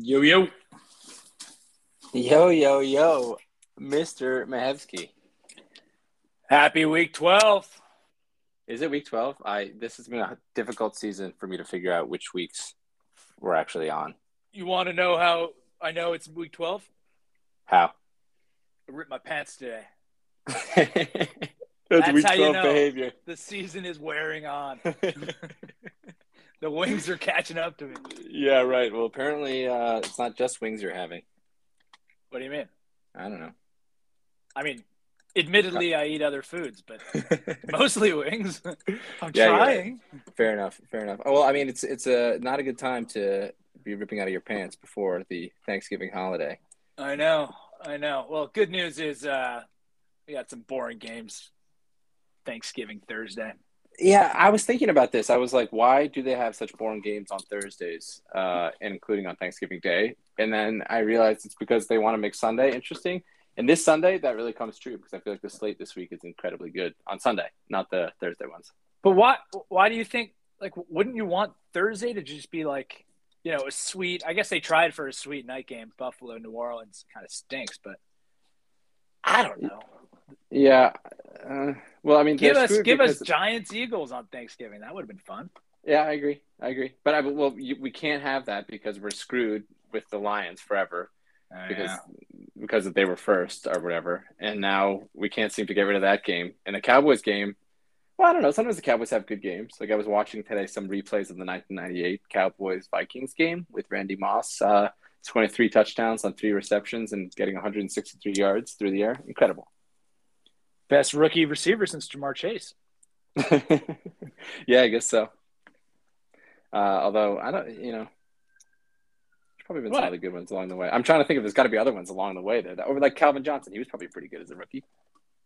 Yo yo. Yo, yo, yo, Mr. Mahevsky. Happy week 12. Is it week 12? I this has been a difficult season for me to figure out which weeks we're actually on. You want to know how I know it's week 12? How? I ripped my pants today. That's, That's week how you know. behavior. The season is wearing on. the wings are catching up to me. yeah, right. Well, apparently uh, it's not just wings you're having. What do you mean? I don't know. I mean, admittedly, I eat other foods, but mostly wings. I'm Yeah, trying. fair enough. Fair enough. Oh, well, I mean, it's it's a not a good time to be ripping out of your pants before the Thanksgiving holiday. I know. I know. Well, good news is uh, we got some boring games Thanksgiving Thursday. Yeah, I was thinking about this. I was like, why do they have such boring games on Thursdays, uh, including on Thanksgiving Day? And then I realized it's because they want to make Sunday interesting. And this Sunday, that really comes true because I feel like the slate this week is incredibly good on Sunday, not the Thursday ones. But why? Why do you think? Like, wouldn't you want Thursday to just be like, you know, a sweet? I guess they tried for a sweet night game. Buffalo, New Orleans, kind of stinks, but I don't know. Yeah. Uh, well, I mean, Give us, give us Giants, Eagles on Thanksgiving. That would have been fun. Yeah, I agree. I agree. But I well, you, we can't have that because we're screwed with the Lions forever because because they were first or whatever, and now we can't seem to get rid of that game. And the Cowboys game, well, I don't know. Sometimes the Cowboys have good games. Like I was watching today some replays of the 1998 Cowboys Vikings game with Randy Moss, uh, 23 touchdowns on three receptions and getting 163 yards through the air. Incredible. Best rookie receiver since Ja'Marr Chase. yeah, I guess so. Uh, although I don't, you know, there's probably been some What? other good ones along the way. I'm trying to think if there's got to be other ones along the way there. That, or like Calvin Johnson, he was probably pretty good as a rookie.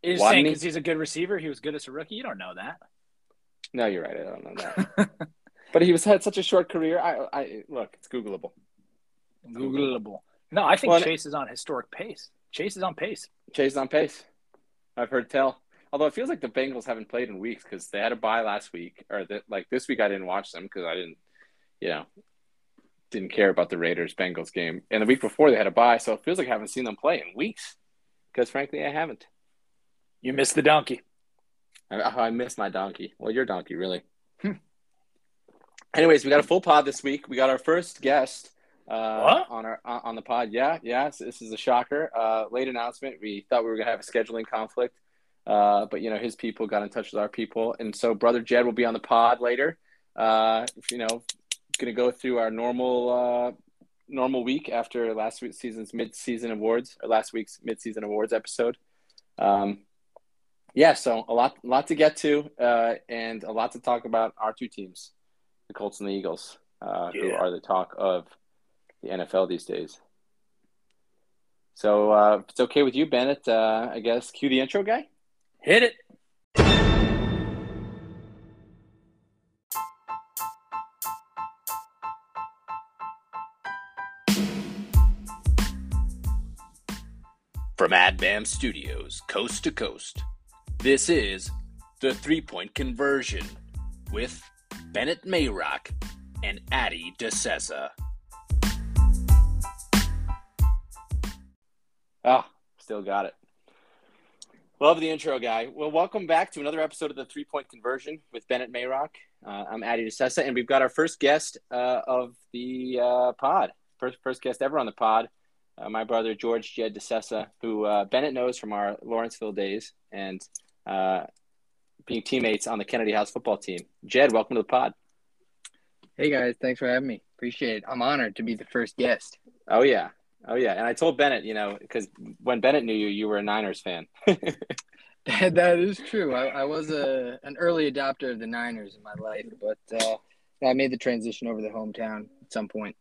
Is saying he? because he's a good receiver, he was good as a rookie. You don't know that. No, you're right. I don't know that. but he was had such a short career. I, I look, it's Googleable. Googleable. No, I think Well, Chase is on historic pace. Chase is on pace. Chase is on pace. I've heard tell. Although it feels like the Bengals haven't played in weeks because they had a bye last week, or the, like this week I didn't watch them because I didn't, you know, didn't care about the Raiders Bengals game. And the week before they had a bye, so it feels like I haven't seen them play in weeks. Because frankly, I haven't. You missed the donkey. I, I miss my donkey. Well, your donkey, really. Hmm. Anyways, we got a full pod this week. We got our first guest uh, on our on the pod. Yeah, yeah. So this is a shocker. Uh, late announcement. We thought we were gonna have a scheduling conflict, uh, but you know his people got in touch with our people, and so brother Gedd will be on the pod later. Uh, you know, gonna go through our normal uh, normal week after last week's season's mid season awards or last week's mid season awards episode. Um, yeah, so a lot, lot to get to, uh, and a lot to talk about our two teams, the Colts and the Eagles, uh, who are the talk of the NFL these days. So, uh, if it's okay with you, Bennett, uh, I guess cue the intro guy. Hit it. From AdBam Studios, coast to coast, this is The Three Point Conversion with Bennett Mayrock and Addy DeSessa. Ah, still got it. Love the intro guy. Well, welcome back to another episode of the Three Point Conversion with Bennett Mayrock. Uh, I'm Addy DeSessa, and we've got our first guest uh, of the uh, pod. First, first guest ever on the pod. Uh, my brother George Gedd DeSessa, who uh, Bennett knows from our Lawrenceville days and uh, being teammates on the Kennedy House football team. Gedd, welcome to the pod. Hey guys, thanks for having me. Appreciate it. I'm honored to be the first guest. Oh yeah, oh yeah. And I told Bennett, you know, because when Bennett knew you, you were a Niners fan. that is true. I, I was a an early adopter of the Niners in my life, but uh, I made the transition over to the hometown at some point.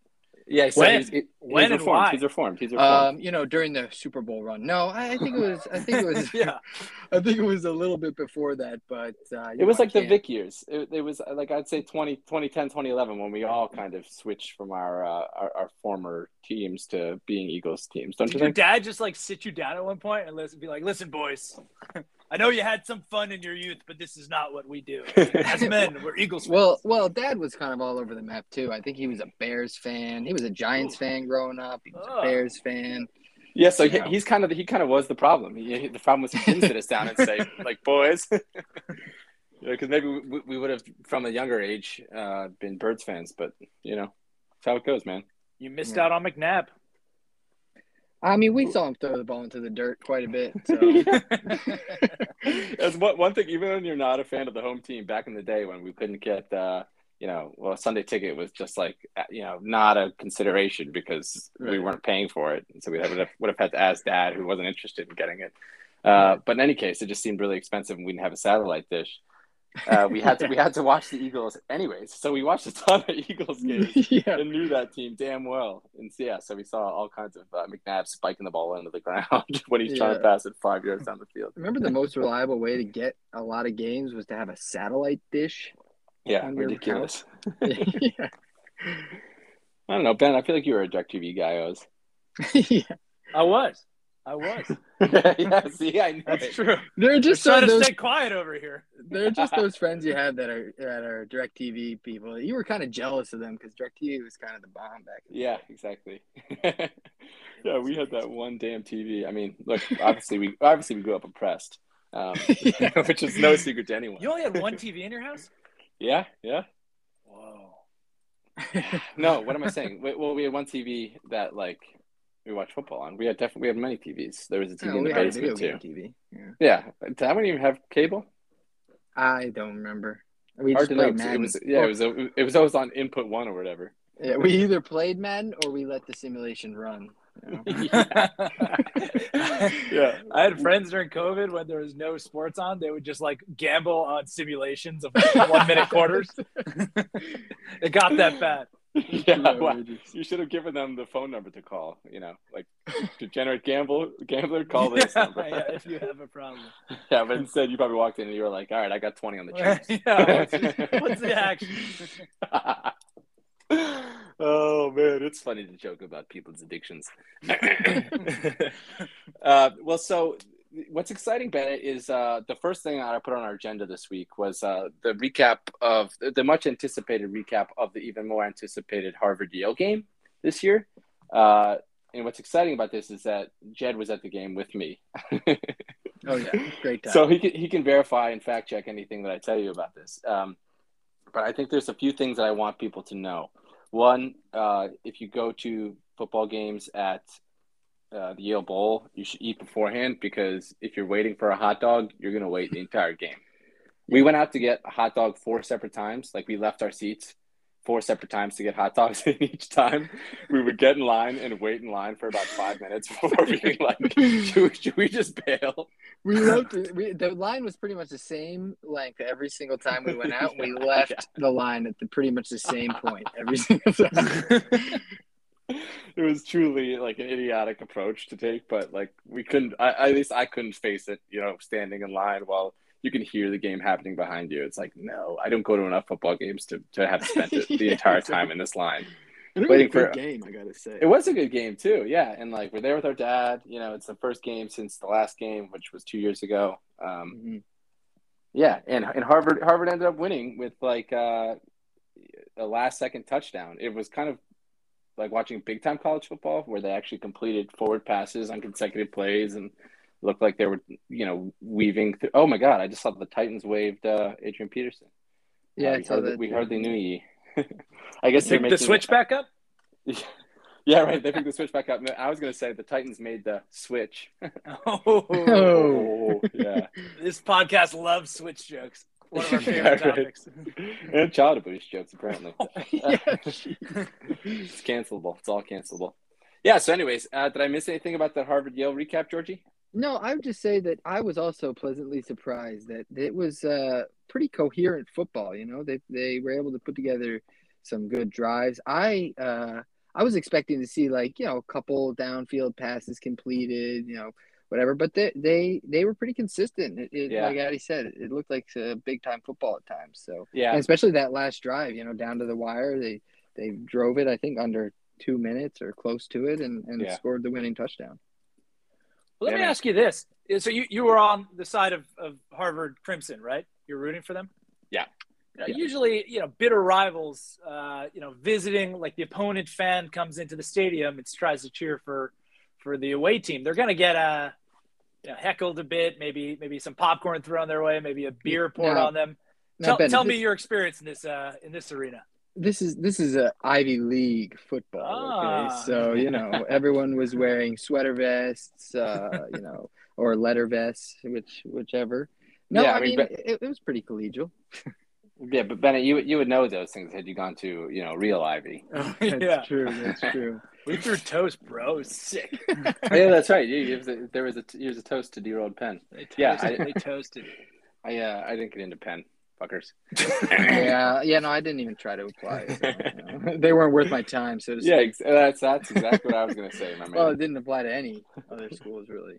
Yeah, so When? he's, he- he's When and reformed. why? He's reformed. He's reformed. Um, you know, during the Super Bowl run. No, I, I think it was. I think it was. Yeah. I think it was a little bit before that, but uh, it was know, like the Vic years. It, it was uh, like I'd say 20, 2010, 2011 when we all kind of switched from our, uh, our our former teams to being Eagles teams. Don't Did you your dad just like sit you down at one point and listen, be like, "Listen, boys, I know you had some fun in your youth, but this is not what we do. As men, we're Eagles." fans." Well, well, Dad was kind of all over the map too. I think he was a Bears fan. He was a Giants fan growing up. He was a Oh. Bears fan. Yeah, so he, he's kind of he kind of was the problem. He, the problem was he didn't sit us down and say like, boys, because maybe we, we would have from a younger age uh, been Birds fans, but you know, that's how it goes, man. You missed Yeah. out on McNabb. I mean, we saw him throw the ball into the dirt quite a bit. So That's one one thing. Even when you're not a fan of the home team, back in the day when we couldn't get, uh, you know, well, a Sunday ticket was just like, uh, you know, not a consideration because we weren't paying for it, so we would have would have had to ask Dad, who wasn't interested in getting it. Uh, but in any case, it just seemed really expensive, and we didn't have a satellite dish. Uh, we had to we had to watch the Eagles anyways, so we watched a ton of Eagles games yeah, and knew that team damn well. And so, yeah, so we saw all kinds of uh, McNabb spiking the ball into the ground when he's trying to pass it five yards down the field. remember the most reliable way to get a lot of games was to have a satellite dish. Yeah, On your ridiculous. yeah. I don't know, Ben. I feel like you were a DirecTV guy. I was. yeah, I was. I was. yeah, see, I knew That's it. true. they're Just just trying so to those stay quiet over here. they're just those friends you have that are that are Directv people. You were kind of jealous of them because Directv was kind of the bomb back. Then. Yeah, exactly. yeah, we had that one damn TV. I mean, look, obviously we obviously we grew up oppressed, um, which is no secret to anyone. You only had one TV in your house? Yeah, yeah. Whoa. No, what am I saying? We- Well, we had one TV that like we watched football on. We had definitely we had many TVs. There was a TV No, oh, in we the had a basement video too. TV. Yeah. Yeah, did I even have cable? I don't remember. We Hard just to know. played 'cause It was yeah, it was it was always on input one or whatever. Yeah, we either played Madden or we let the simulation run. you know? Yeah. I had friends during COVID when there was no sports on, they would just like gamble on simulations of one minute quarters. it got that bad. yeah, well, you should have given them the phone number to call. You know, like degenerate gamble gambler, call this yeah, number. yeah, if you have a problem. Yeah, but instead you probably walked in and you were like, "All right, I got twenty on the Chiefs." yeah, what's, what's the action? oh man, it's funny to joke about people's addictions. uh, well, so what's exciting, Bennett, is uh, the first thing that I put on our agenda this week was uh, the recap of the much anticipated recap of the even more anticipated Harvard Yale game this year. Uh, and what's exciting about this is that Gedd was at the game with me. Oh yeah, great time. So he can, he can verify and fact check anything that I tell you about this. Um, but I think there's a few things that I want people to know. One, uh, if you go to football games at uh, the Yale Bowl, you should eat beforehand because if you're waiting for a hot dog, you're going to wait the entire game. We went out to get a hot dog four separate times. Like we left our seats four separate times to get hot dogs. And each time we would get in line and wait in line for about five minutes before being like, should we, should we just bail? we left. We, the line was pretty much the same length every single time we went out. We left Yeah. the line at the pretty much the same point every single time. it was truly like an idiotic approach to take, but like we couldn't. I, at least I couldn't face it. You know, standing in line while you can hear the game happening behind you. It's like no, I don't go to enough football games to to have spent it the Yeah, entire time in this line. It was a good for- game, I gotta say. It was a good game too, yeah. And like we're there with our dad. You know, it's the first game since the last game, which was two years ago. Um, Mhm. yeah, and and Harvard Harvard ended up winning with like uh, a last second touchdown. It was kind of like watching big time college football where they actually completed forward passes on consecutive plays and looked like they were you know weaving through. Oh my god! I just saw the Titans waved uh, Adrian Peterson. Yeah, Uh, we, saw hardly, that we too. hardly knew ye. I guess they're Pick the making switch back up? Yeah, right. They picked the switch back up. I was going to say the Titans made the switch. Oh, Oh, yeah. this podcast loves switch jokes. One of our favorite Yeah, topics. and child abuse jokes, apparently. yeah, it's cancelable. It's all cancelable. Yeah. So, anyways, uh, did I miss anything about the Harvard Yale recap, Georgie? No, I would just say that I was also pleasantly surprised that it was uh, pretty coherent football. You know, they they were able to put together some good drives. I uh, I was expecting to see like you know a couple downfield passes completed, you know, whatever. But they they they were pretty consistent. It, it, Yeah. Like Addy said, it, it looked like uh, big time football at times. So Yeah. and especially that last drive, you know, down to the wire, they they drove it. I think under two minutes or close to it, and and Yeah. scored the winning touchdown. Well, let Yeah, me ask you this. So you, you were on the side of, of Harvard Crimson, right? You're rooting for them? Yeah. You know, Yeah. Usually, you know, bitter rivals, uh, you know, visiting like the opponent fan comes into the stadium and tries to cheer for for the away team. They're going to get uh, you know, heckled a bit, maybe maybe some popcorn thrown their way, maybe a beer poured Now- on them. Tell, Ben, tell this, me your experience in this uh, in this arena. this is this is a Ivy League football. Ah. Okay, so you know everyone was wearing sweater vests, uh, you know, or letter vests, which whichever. No, Yeah, I, I mean, mean, but- it, it was pretty collegial. Yeah, but Bennett, you you would know those things had you gone to you know real Ivy. That's Yeah. true. That's true. We threw toast, bro. It was sick. yeah, that's right. You, you, there was a here's a toast to dear old Penn. They Yeah, I- they toasted. I uh, I didn't get into Penn, fuckers. yeah, yeah. No, I didn't even try to apply. So, you know, they weren't worth my time, so Yeah, ex- that's that's exactly what I was gonna say, my man. Well, it didn't apply to any other schools really.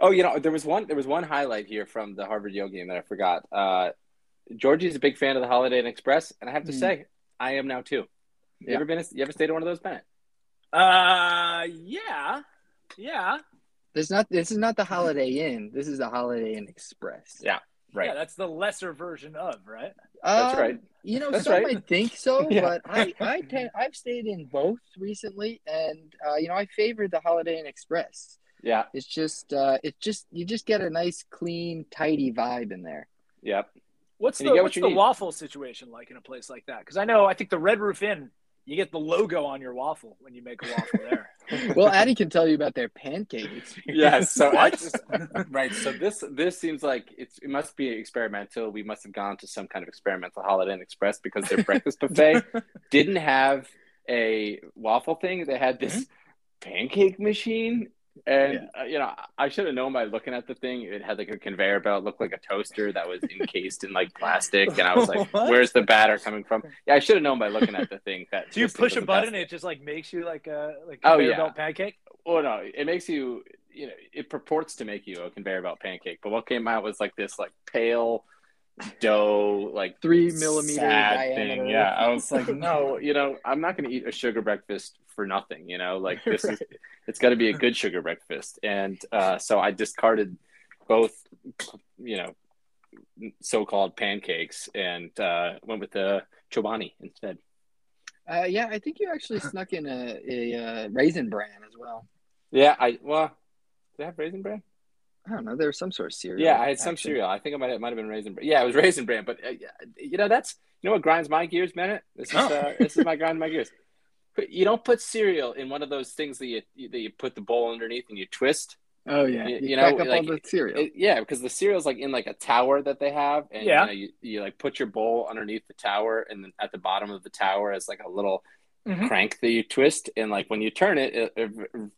Oh, you know, there was one there was one highlight here from the Harvard Yale game that I forgot. Uh, Georgie's a big fan of the Holiday Inn Express, and I have to Mm. say, I am now too. You Yeah. ever been? You ever stayed at one of those, Bennett? Uh, yeah, yeah, This not this is not the Holiday Inn. This is the Holiday Inn Express. Yeah. Right. yeah. That's the lesser version of right. That's right. You know, That's some right. might think so, Yeah. but I I tend, I've stayed in both recently, and uh, you know I favor the Holiday Inn Express. Yeah. It's just uh, it's just you just get a nice, clean, tidy vibe in there. Yep. What's And the you get what the need. waffle situation like in a place like that? Because I know I think the Red Roof Inn, you get the logo on your waffle when you make a waffle there. Well, Addy can tell you about their pancake experience. Yes. So I What? just right. So this this seems like it's it must be experimental. We must have gone to some kind of experimental Holiday Inn Express because their breakfast buffet didn't have a waffle thing. They had this mm-hmm. pancake machine. And uh, you know, I should have known by looking at the thing. It had like a conveyor belt, looked like a toaster that was encased in like plastic, and I was like, "Where's the batter coming from?" Yeah, I should have known by looking at the thing that. Do you push a button? It just like makes you like a like Oh, conveyor yeah. belt pancake. Oh no, it makes you, you know, it purports to make you a conveyor belt pancake, but what came out was like this, like pale dough, like Three millimeter sad diameter. thing. Yeah, I was like, no, you know, I'm not going to eat a sugar breakfast for nothing. You know, like this is, it's got to be a good sugar breakfast, and uh, so I discarded both, you know, so-called pancakes and uh, went with the chobani instead. Uh, yeah, I think you actually snuck in a, a, uh raisin bran as well. Yeah, I well, did they have raisin bread? I don't know. There was some sort of cereal. Yeah, I had some actually. cereal. I think it might have, might have been raisin bran. Yeah, it was raisin bran. But uh, you know, that's you know what grinds my gears, Bennett. This is Oh. uh, this is my grind my gears. You don't put cereal in one of those things that you that you put the bowl underneath and you twist. Oh yeah, You- you, you know, up like, all the cereal. It- yeah, because the cereal's like in like a tower that they have, and Yeah. you, know, you you like put your bowl underneath the tower, and then at the bottom of the tower is like a little Mhm. crank that you twist, and like when you turn it, it, it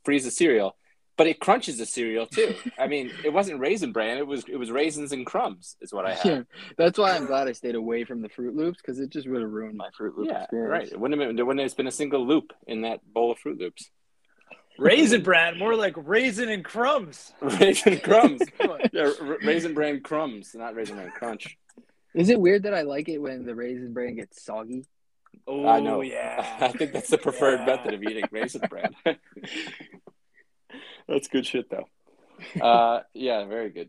frees the cereal. But it crunches the cereal too. I mean, it wasn't raisin bran; it was it was raisins and crumbs, is what I had. Yeah, that's why I'm glad I stayed away from the Fruit Loops because it just would have ruined my Fruit Loop Yeah, experience. right. It wouldn't have been, there wouldn't have been a single loop in that bowl of Fruit Loops. Raisin bran, more like raisin and crumbs. Raisin crumbs. Yeah, r- raisin bran crumbs, not raisin bran crunch. Is it weird that I like it when the raisin bran gets soggy? Oh I know. yeah. I think that's the preferred Yeah. method of eating raisin bran. That's good shit, though. Uh, yeah, very good.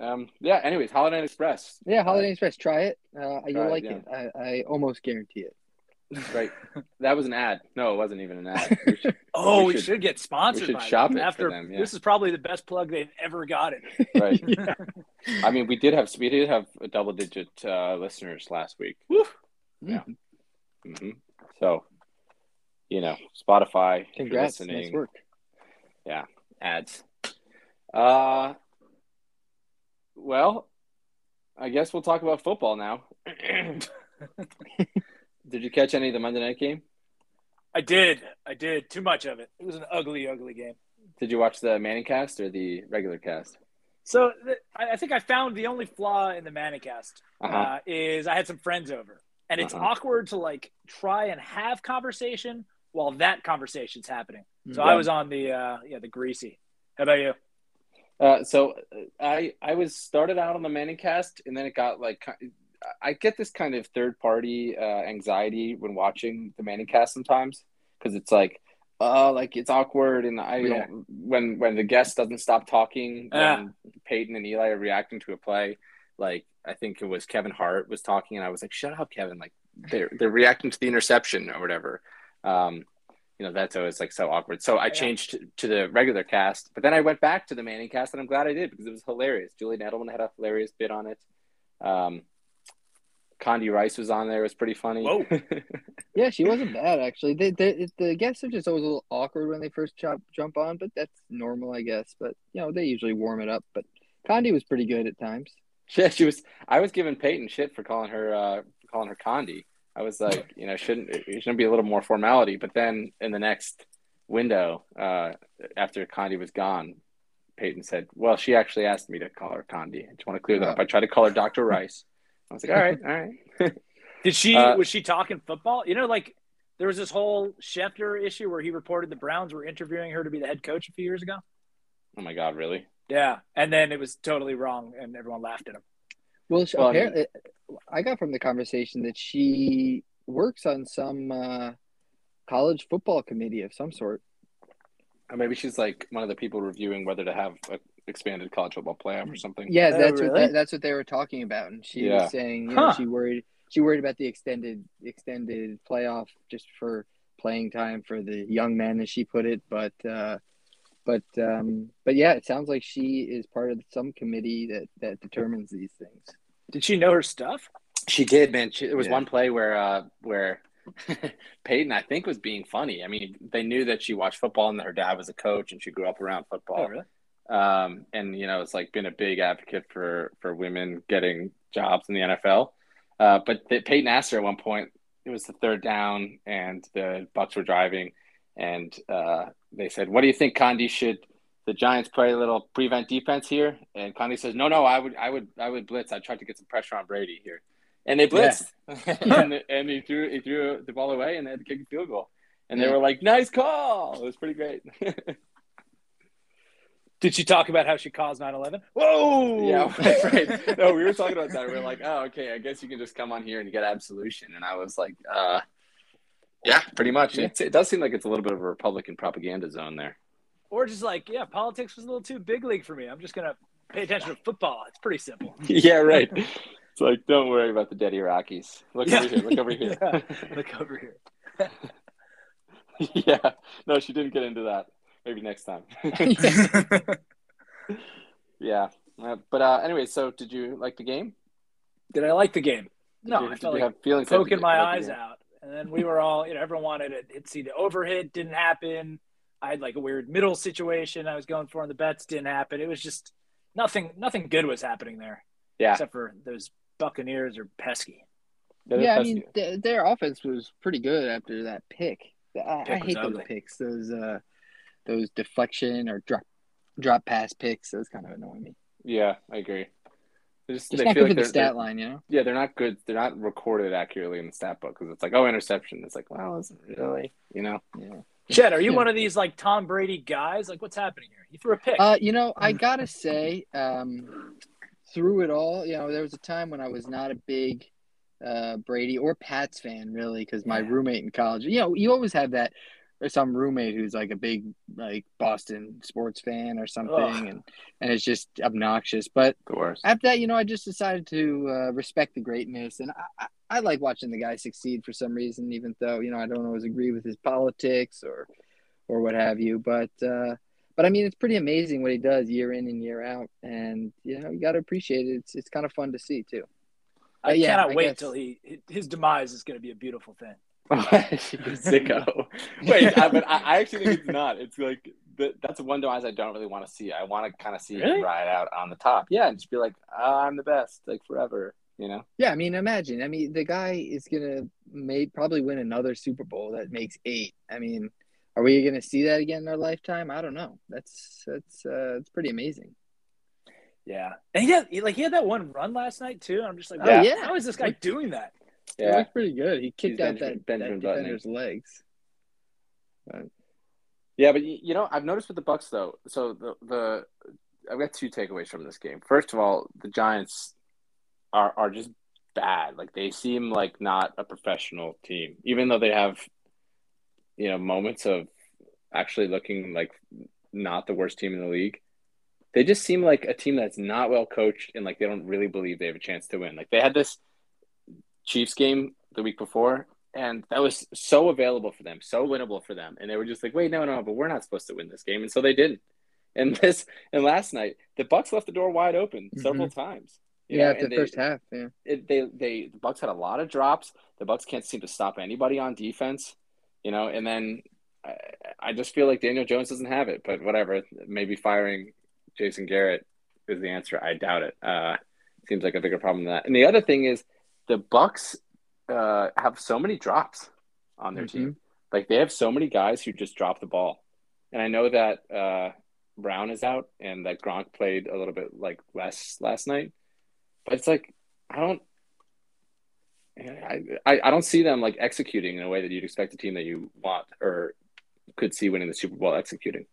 Um, yeah. Anyways, Holiday Inn Express. Yeah, Holiday Inn Express. Try it. Uh, you'll it, like yeah. it. I, I almost guarantee it. Right. That was an ad. No, it wasn't even an ad. We should- Oh, We we, should- should, get sponsored we should by shop them. it for after them, yeah. this is probably the best plug they've ever gotten. right. yeah. I mean, we did have we did have a double digit uh, listeners last week. Woo. Yeah. hmm So, you know, Spotify, if Congrats. Nice work. Ads. Uh, well, I guess we'll talk about football now. did you catch any of the Monday night game? I did. I did. Too much of it. It was an ugly, ugly game. Did you watch the Manning cast or the regular cast? So th- I think I found the only flaw in the Manicast Uh-huh. uh, is I had some friends over, and it's Uh-huh. awkward to like try and have conversation while that conversation's happening. So Yeah. I was on the uh, yeah the greasy. How about you? Uh, so uh, I I was started out on the Manning cast, and then it got like I get this kind of third party uh, anxiety when watching the Manning cast sometimes because it's like uh like it's awkward and I Yeah. don't when when the guest doesn't stop talking Ah. when Peyton and Eli are reacting to a play like I think it was Kevin Hart was talking, and I was like, "Shut up, Kevin!" Like they're they're reacting to the interception or whatever. Um, you know, that's always like so awkward. So I Yeah. changed to, to the regular cast, but then I went back to the Manning cast, and I'm glad I did because it was hilarious. Julian Edelman had a hilarious bit on it. Um, Condi Rice was on there; it was pretty funny. Whoa. Yeah, she wasn't bad actually. They, they, the guests are just always a little awkward when they first jump jump on, but that's normal, I guess. But you know, they usually warm it up. But Condi was pretty good at times. Yeah, she was. I was giving Peyton shit for calling her uh, calling her Condi. I was like, you know, shouldn't it shouldn't be a little more formality? But then in the next window, uh, after Condi was gone, Peyton said, "Well, she actually asked me to call her Condi. I just want to clear that up. I tried to call her Doctor Rice. I was like, all right, all right. Did she Uh, was she talking football? You know, like there was this whole Schefter issue where he reported the Browns were interviewing her to be the head coach a few years ago. oh my god, really? Yeah, and then it was totally wrong, and everyone laughed at him. Well, she, Well, I apparently, I got from the conversation that she works on some uh, college football committee of some sort. Or maybe she's like one of the people reviewing whether to have an expanded college football playoff or something. Yeah, Oh, that's what really? that, that's what they were talking about, and she Yeah. was saying, you know, Huh. she worried she worried about the extended extended playoff just for playing time for the young men, as she put it. But uh, but um, but yeah, it sounds like she is part of some committee that that determines these things. Did she know her stuff? She did, man. She, there was Yeah. one play where uh, where Peyton, I think, was being funny. I mean, they knew that she watched football and that her dad was a coach and she grew up around Oh, football. really? Um, and you know, it's like been a big advocate for for women getting jobs in the NFL. Uh, but the, Peyton asked her at one point. It was the third down, and the Bucks were driving, and uh, they said, "What do you think, Condi? Should the Giants play a little prevent defense here?" And Condi says, "No, no, I would, I would, I would blitz. I tried to get some pressure on Brady here." And they blitzed, and, and he threw he threw the ball away, and they had to kick a field goal. And they were like, "Nice call! It was pretty great." Did she talk about how she caused 9-11? Whoa! Yeah, right, right. No, we were talking about that. We are like, oh, okay, I guess you can just come on here and get absolution. And I was like, uh, yeah, pretty much. It's, it does seem like it's a little bit of a Republican propaganda zone there. Or just like, yeah, politics was a little too big league for me. I'm just gonna pay attention to football. It's pretty simple. yeah, right. It's like, don't worry about the dead Iraqis. Look Yeah. over here. Look over here. Yeah. Look over here. yeah. No, she didn't get into that. Maybe next time. yeah. Uh, but uh, anyway, so did you like the game? Did I like the game? Did No, you, I did felt you like have feelings about the poking my eyes out. And then we were all, you know, everyone wanted it. It see the overhit didn't happen. I had like a weird middle situation I was going for, and the bets didn't happen. It was just nothing. Nothing good was happening there, Yeah. except for those Buccaneers are pesky. They're yeah, I mean, th- their offense was pretty good after that pick. I, I Pick was hate those picks. Those uh, those deflection or drop drop pass picks. Those kind of annoy me. yeah, I agree. They just, Just they not feel good like for the they're- stat line, you know. yeah, they're not good. They're not recorded accurately in the stat book because it's like, oh, interception. It's like, well, is it really? You know? Yeah. Chet, are you Yeah. one of these like Tom Brady guys? Like, what's happening here? You threw a pick. Uh, you know, I gotta say, um, through it all, you know, there was a time when I was not a big uh, Brady or Pats fan, really, because my Yeah. roommate in college, you know, you always have that, some roommate who's like a big like Boston sports fan or something, Ugh. and and it's just obnoxious. But after that, you know, I just decided to uh, respect the greatness, and I, I, I like watching the guy succeed for some reason, even though you know I don't always agree with his politics or or what have you. But uh, but I mean, it's pretty amazing what he does year in and year out, and you know, you got to appreciate it. It's it's kind of fun to see too. I yeah, cannot I wait guess- till he his demise is going to be a beautiful thing. Sicko. Wait, I, but I, I actually think it's not. It's like the, that's one demise I don't really want to see. I want to kind of see Really? him ride out on the top. Yeah, and just be like, oh, I'm the best, like forever. You know? Yeah, I mean, imagine. I mean, the guy is gonna may probably win another Super Bowl that makes eight. I mean, are we gonna see that again in our lifetime? I don't know. That's that's uh, it's pretty amazing. Yeah, and he had like he had that one run last night too. I'm just like, Oh, yeah. how is this guy doing that? Yeah. looked pretty good. He kicked He's out Benjamin- that, Benjamin that defender's legs. Yeah, but you know, I've noticed with the Bucks though. So the the I've got two takeaways from this game. First of all, the Giants are are just bad. Like they seem like not a professional team, even though they have you know moments of actually looking like not the worst team in the league. they just seem like a team that's not well coached and like they don't really believe they have a chance to win. Like they had this Chiefs game the week before, and that was so available for them, so winnable for them, and they were just like, wait, no, no, but we're not supposed to win this game, and so they didn't. And this and last night, the Bucks left the door wide open several times. you Yeah, know, the they- first half. Yeah. it, they they the Bucks had a lot of drops. The Bucks can't seem to stop anybody on defense, you know. And then I, I just feel like Daniel Jones doesn't have it. But whatever, maybe firing Jason Garrett is the answer. I doubt it. Uh, seems like a bigger problem than that. And the other thing is the Bucks uh, have so many drops on their team. Like they have so many guys who just drop the ball. And I know that uh, Brown is out and that Gronk played a little bit like less last night. But it's like I don't I, I I don't see them like executing in a way that you'd expect a team that you want or could see winning the Super Bowl executing.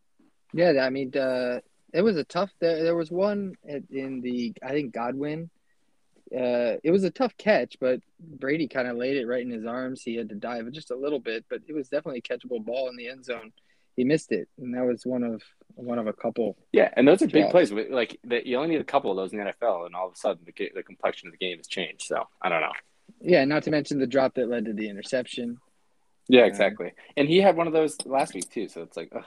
Yeah, I mean, uh, it was a tough. There, there was one in the I think Godwin. Uh, it was a tough catch, but Brady kind of laid it right in his arms. He had to dive just a little bit, but it was definitely a catchable ball in the end zone. He missed it, and that was one of one of a couple. Yeah, and those are big plays. Like that, you only need a couple of those in the NFL, and all of a sudden the the complexion of the game has changed. So I don't know. Yeah, not to mention the drop that led to the interception. Yeah, Yeah. exactly. And he had one of those last week too. So it's like, ugh.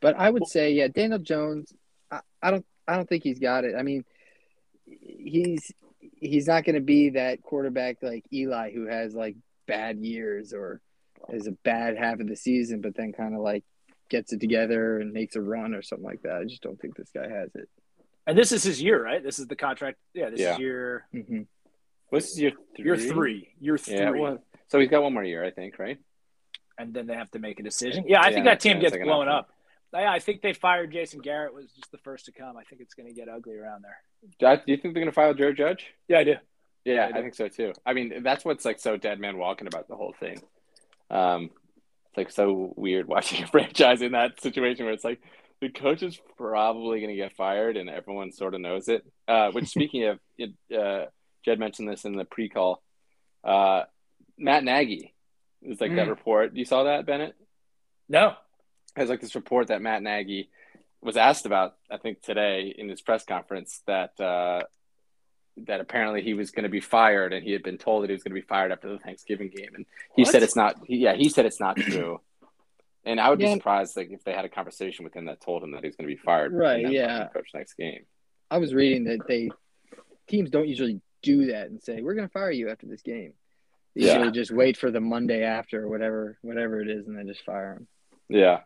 But I would say, yeah, Daniel Jones. I, I don't. I don't think he's got it. I mean, he's he's not going to be that quarterback like Eli who has like bad years or is a bad half of the season, but then kind of like gets it together and makes a run or something like that. I just don't think this guy has it. And this is his year, right? This is the contract. Yeah, this Yeah. is year hmm what's his year three? year three. Year three. Yeah, well, so he's got one more year, I think, right? and then they have to make a decision. Yeah, I think that team yeah, gets it's like an blown option. up. I, I think they fired Jason Garrett was just the first to come. I think it's going to get ugly around there. Do you think they're going to fire Joe Judge? Yeah, I do. Yeah, I I, do. think so too. I mean, that's what's like so dead man walking about the whole thing. Um, it's like so weird watching a franchise in that situation where it's like the coach is probably going to get fired and everyone sort of knows it. Uh, which speaking of, it, uh, Gedd mentioned this in the pre-call. Uh, Matt Nagy is like that Mm. report. You saw that, Bennett? No. Has like this report that Matt Nagy was asked about, I think today in his press conference that uh, that apparently he was going to be fired, and he had been told that he was going to be fired after the Thanksgiving game, and he What? said it's not. He, yeah, he said it's not true. And I would be surprised like if they had a conversation with him that told him that he's going to be fired, Right, yeah. coach next game. I was reading that they teams don't usually do that and say we're going to fire you after this game. They Yeah. usually just wait for the Monday after or whatever whatever it is, and then just fire him. Yeah.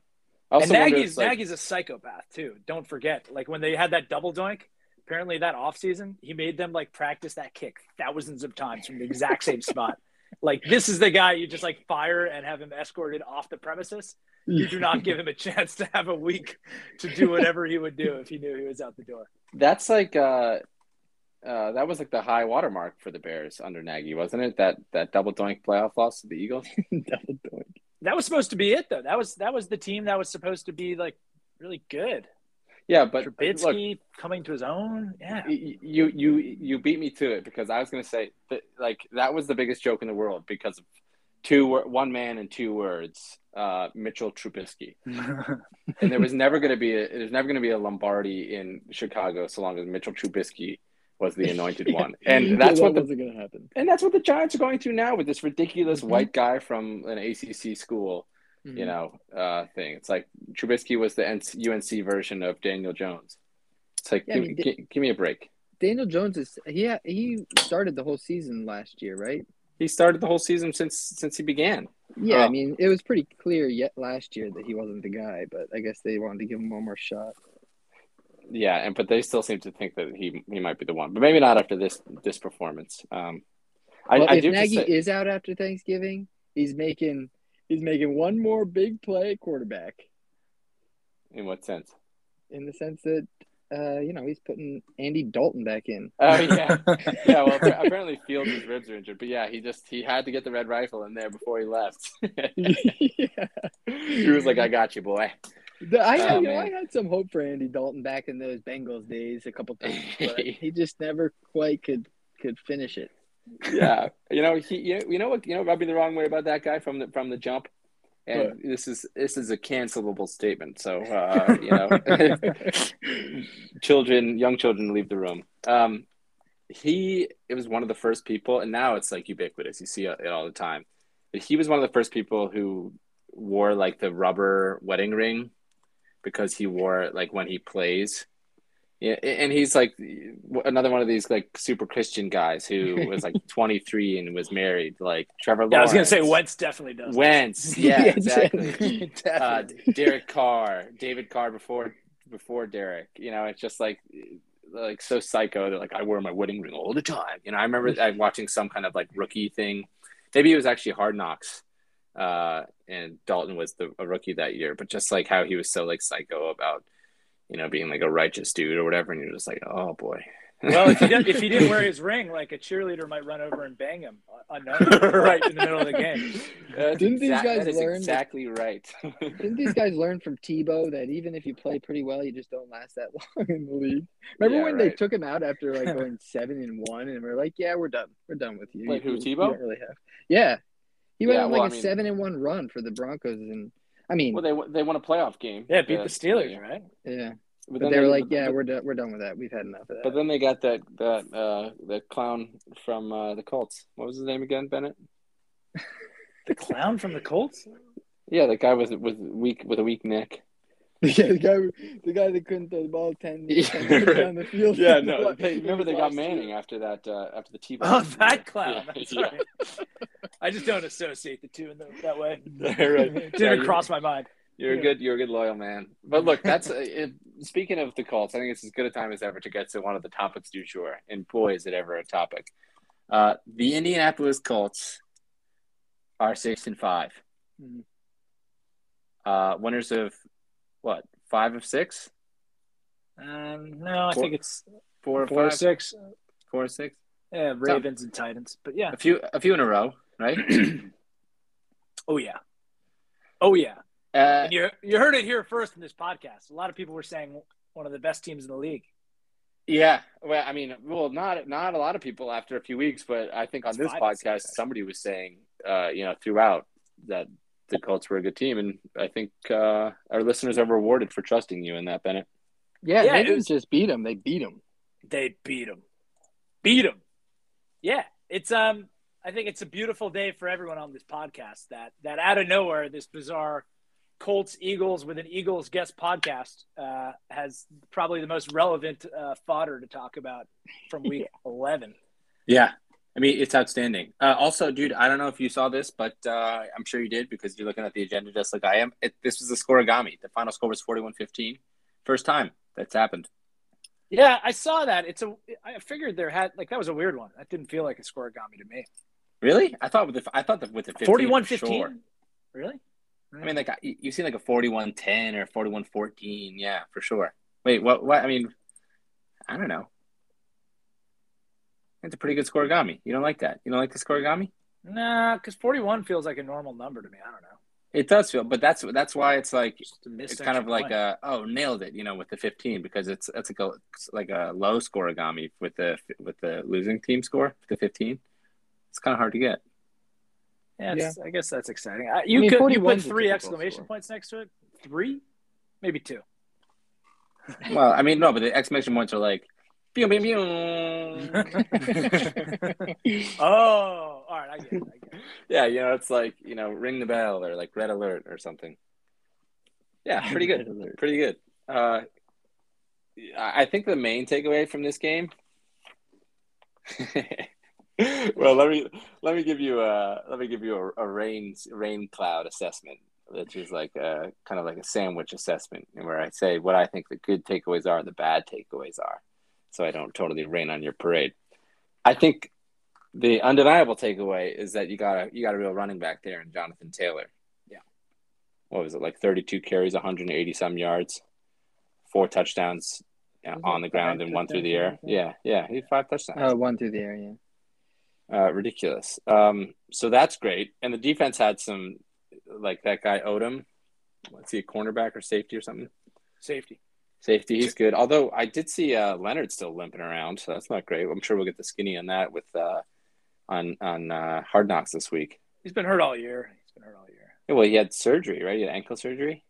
And Nagy's like, Nagy's a psychopath too. Don't forget, like when they had that double doink. Apparently, that offseason, he made them like practice that kick thousands of times from the exact same spot. Like this is the guy you just like fire and have him escorted off the premises. You do not give him a chance to have a week to do whatever he would do if he knew he was out the door. that's like uh, uh, that was like the high watermark for the Bears under Nagy, wasn't it? That that double doink playoff loss to the Eagles. Double doink. That was supposed to be it, though. That was that was the team that was supposed to be like really good. Yeah, but look, Trubisky coming to his own. Yeah. You you you beat me to it because I was going to say that like that was the biggest joke in the world because of two wo- one man and two words uh, Mitchell Trubisky and there was never going to be a there's never going to be a Lombardi in Chicago so long as Mitchell Trubisky was the anointed one and that's that what the wasn't going to happen. and that's what the Giants are going through now with this ridiculous Mhm. white guy from an ACC school you know uh, thing it's like Trubisky was the UNC version of Daniel Jones it's like Yeah, I give, mean, gi- give me a break. Daniel Jones is he he started the whole season last year, right? He started the whole season since since he began. Yeah, I Oh. mean it was pretty clear yet last year that he wasn't the guy, but I guess they wanted to give him one more shot. Yeah, and but they still seem to think that he he might be the one, but maybe not after this this performance. Um, I, well, I if do Nagy say, is out after Thanksgiving, he's making he's making one more big play quarterback in what sense? in the sense that uh, you know he's putting Andy Dalton back in. Oh yeah, yeah. Well, appa- apparently Fields' ribs are injured, but yeah, he just he had to get the red rifle in there before he left. yeah. he was like, "I got you, boy." The- I, Oh, you know, I had some hope for Andy Dalton back in those Bengals days a couple times, but he just never quite could could finish it. Yeah, you know he, you know, you know what, you know, rubbed me the wrong way about that guy from the from the jump. and this is this is a cancelable statement. So uh, you know, children, young children, leave the room. Um, he it was one of the first people, and now it's like ubiquitous. You see it all the time. But he was one of the first people who wore like the rubber wedding ring because he wore it like when he plays. Yeah, and he's like another one of these like super Christian guys who was like 23 and was married, like Trevor. Lawrence. Yeah, I was gonna say Wentz definitely does. Wentz, yeah, Yeah, exactly. uh, Derek Carr, David Carr before before Derek. You know, it's just like like so psycho. They're like, I wear my wedding ring all the time. You know, I remember I'm watching some kind of like rookie thing. Maybe it was actually Hard Knocks, uh, and Dalton was the a rookie that year. But just like how he was so like psycho about, you know, being like a righteous dude or whatever, and you're just like, oh boy. Well, if he did, if he didn't wear his ring, like a cheerleader might run over and bang him unknown right in the middle of the game. That's Didn't these exact- guys that is learn that- exactly right? Didn't these guys learn from Tebow that even if you play pretty well, you just don't last that long in the league? Remember Yeah, when they took him out after like going seven and one, and we're like, "Yeah, we're done. We're done with you." Wait, You- who, you Tebow? don't really have. Yeah, he went Yeah, on well, like I a mean- seven and one run for the Broncos, and I mean, well, they they won a playoff game. Yeah, beat the Steelers, right? yeah, But, but they were like, but- "Yeah, but- we're done. We're done with that. We've had enough of that." But then they got that that uh the clown from uh, the Colts. What was his name again? Bennett. The clown from the Colts. Yeah, the guy with with weak with a weak neck. yeah, the guy, the guy that couldn't throw the ball 10, 10 yards down the field. Yeah, no. They, remember they got Manning you. after that uh, after the T. Ball. Oh, that clown. Yeah, That's yeah. right. I just don't associate the two in the, that way. right. Didn't Yeah, even cross my mind. You're a good. You're a good loyal man. But look, that's uh, it, speaking of the Colts. I think it's as good a time as ever to get to one of the topics du jour. And boy, is it ever a topic. Uh, the Indianapolis Colts are six and five. Mhm. Uh, winners of what? Five of six? Um, no, I Four- think it's Four or four or six. Four or six? Yeah, Ravens and Titans. But yeah. A few. A few in a row, right? Oh yeah. Oh yeah. Uh, And you you heard it here first in this podcast. A lot of people were saying one of the best teams in the league. Yeah, well, I mean, well, not not a lot of people after a few weeks, but I think on this five and six, podcast, somebody was saying, uh, you know, throughout that the Colts were a good team, and I think uh, our listeners are rewarded for trusting you in that, Bennett. Yeah, Yeah, they didn't was- just beat them; they beat them. They beat them. Beat them. Yeah, it's um. I think it's a beautiful day for everyone on this podcast. That that out of nowhere, this bizarre Colts Eagles with an Eagles guest podcast uh, has probably the most relevant uh, fodder to talk about from week eleven. Yeah, I mean, it's outstanding. Uh, also, dude, I don't know if you saw this, but uh, I'm sure you did because you're looking at the agenda just like I am. It, this was the scorigami. The final score was 41-15. First time that's happened. Yeah, I saw that. It's a. I figured there had like that was a weird one. That didn't feel like a scorigami to me. Really? I thought with the I thought that with the 15, 41 for 15? sure. Really? I mean, like you- you've seen like a 41-10 or 41-14. Yeah, for sure. Wait, what? What? I mean, I don't know. It's a pretty good scorigami. You don't like that? You don't like the scorigami? Nah, because 41 feels like a normal number to me. I don't know. It does feel, but that's that's why it's like Just a missed it's kind of like point. a oh nailed it, you know, with the 15 because it's it's like a like a low scorigami with the with the losing team score, the 15. It's kind of hard to get. yeah, it's, I guess that's exciting. I, you mean, could you put three exclamation score. points next to it. Three, maybe two. Well, I mean, no, but the exclamation points are like, pew, pew, pew. Oh, all right, I get it. I get it. yeah, you know, it's like you know, ring the bell or like red alert or something. Yeah, pretty good, pretty good. Uh, I I think the main takeaway from this game. well, let me let me give you a let me give you a, a rain rain cloud assessment, which is like a kind of like a sandwich assessment, where I say what I think the good takeaways are and the bad takeaways are, so I don't totally rain on your parade. I think the undeniable takeaway is that you got a you got a real running back there in Jonathan Taylor. Yeah. What was it like? Thirty two carries, one hundred and eighty some yards, four touchdowns yeah, Was on the ground and one through the air. Yeah, yeah, he had five touchdowns. Oh, one through the air, yeah. Uh, ridiculous. Um, so that's great. And the defense had some, like that guy Odum. Let's see, a cornerback or safety or something. Safety. Safety, he's good. Although I did see uh, Leonard still limping around, so that's not great. I'm sure we'll get the skinny on that with uh, on on uh, Hard Knocks this week. He's been hurt all year. He's been hurt all year. Yeah, well, he had surgery, right? He had ankle surgery.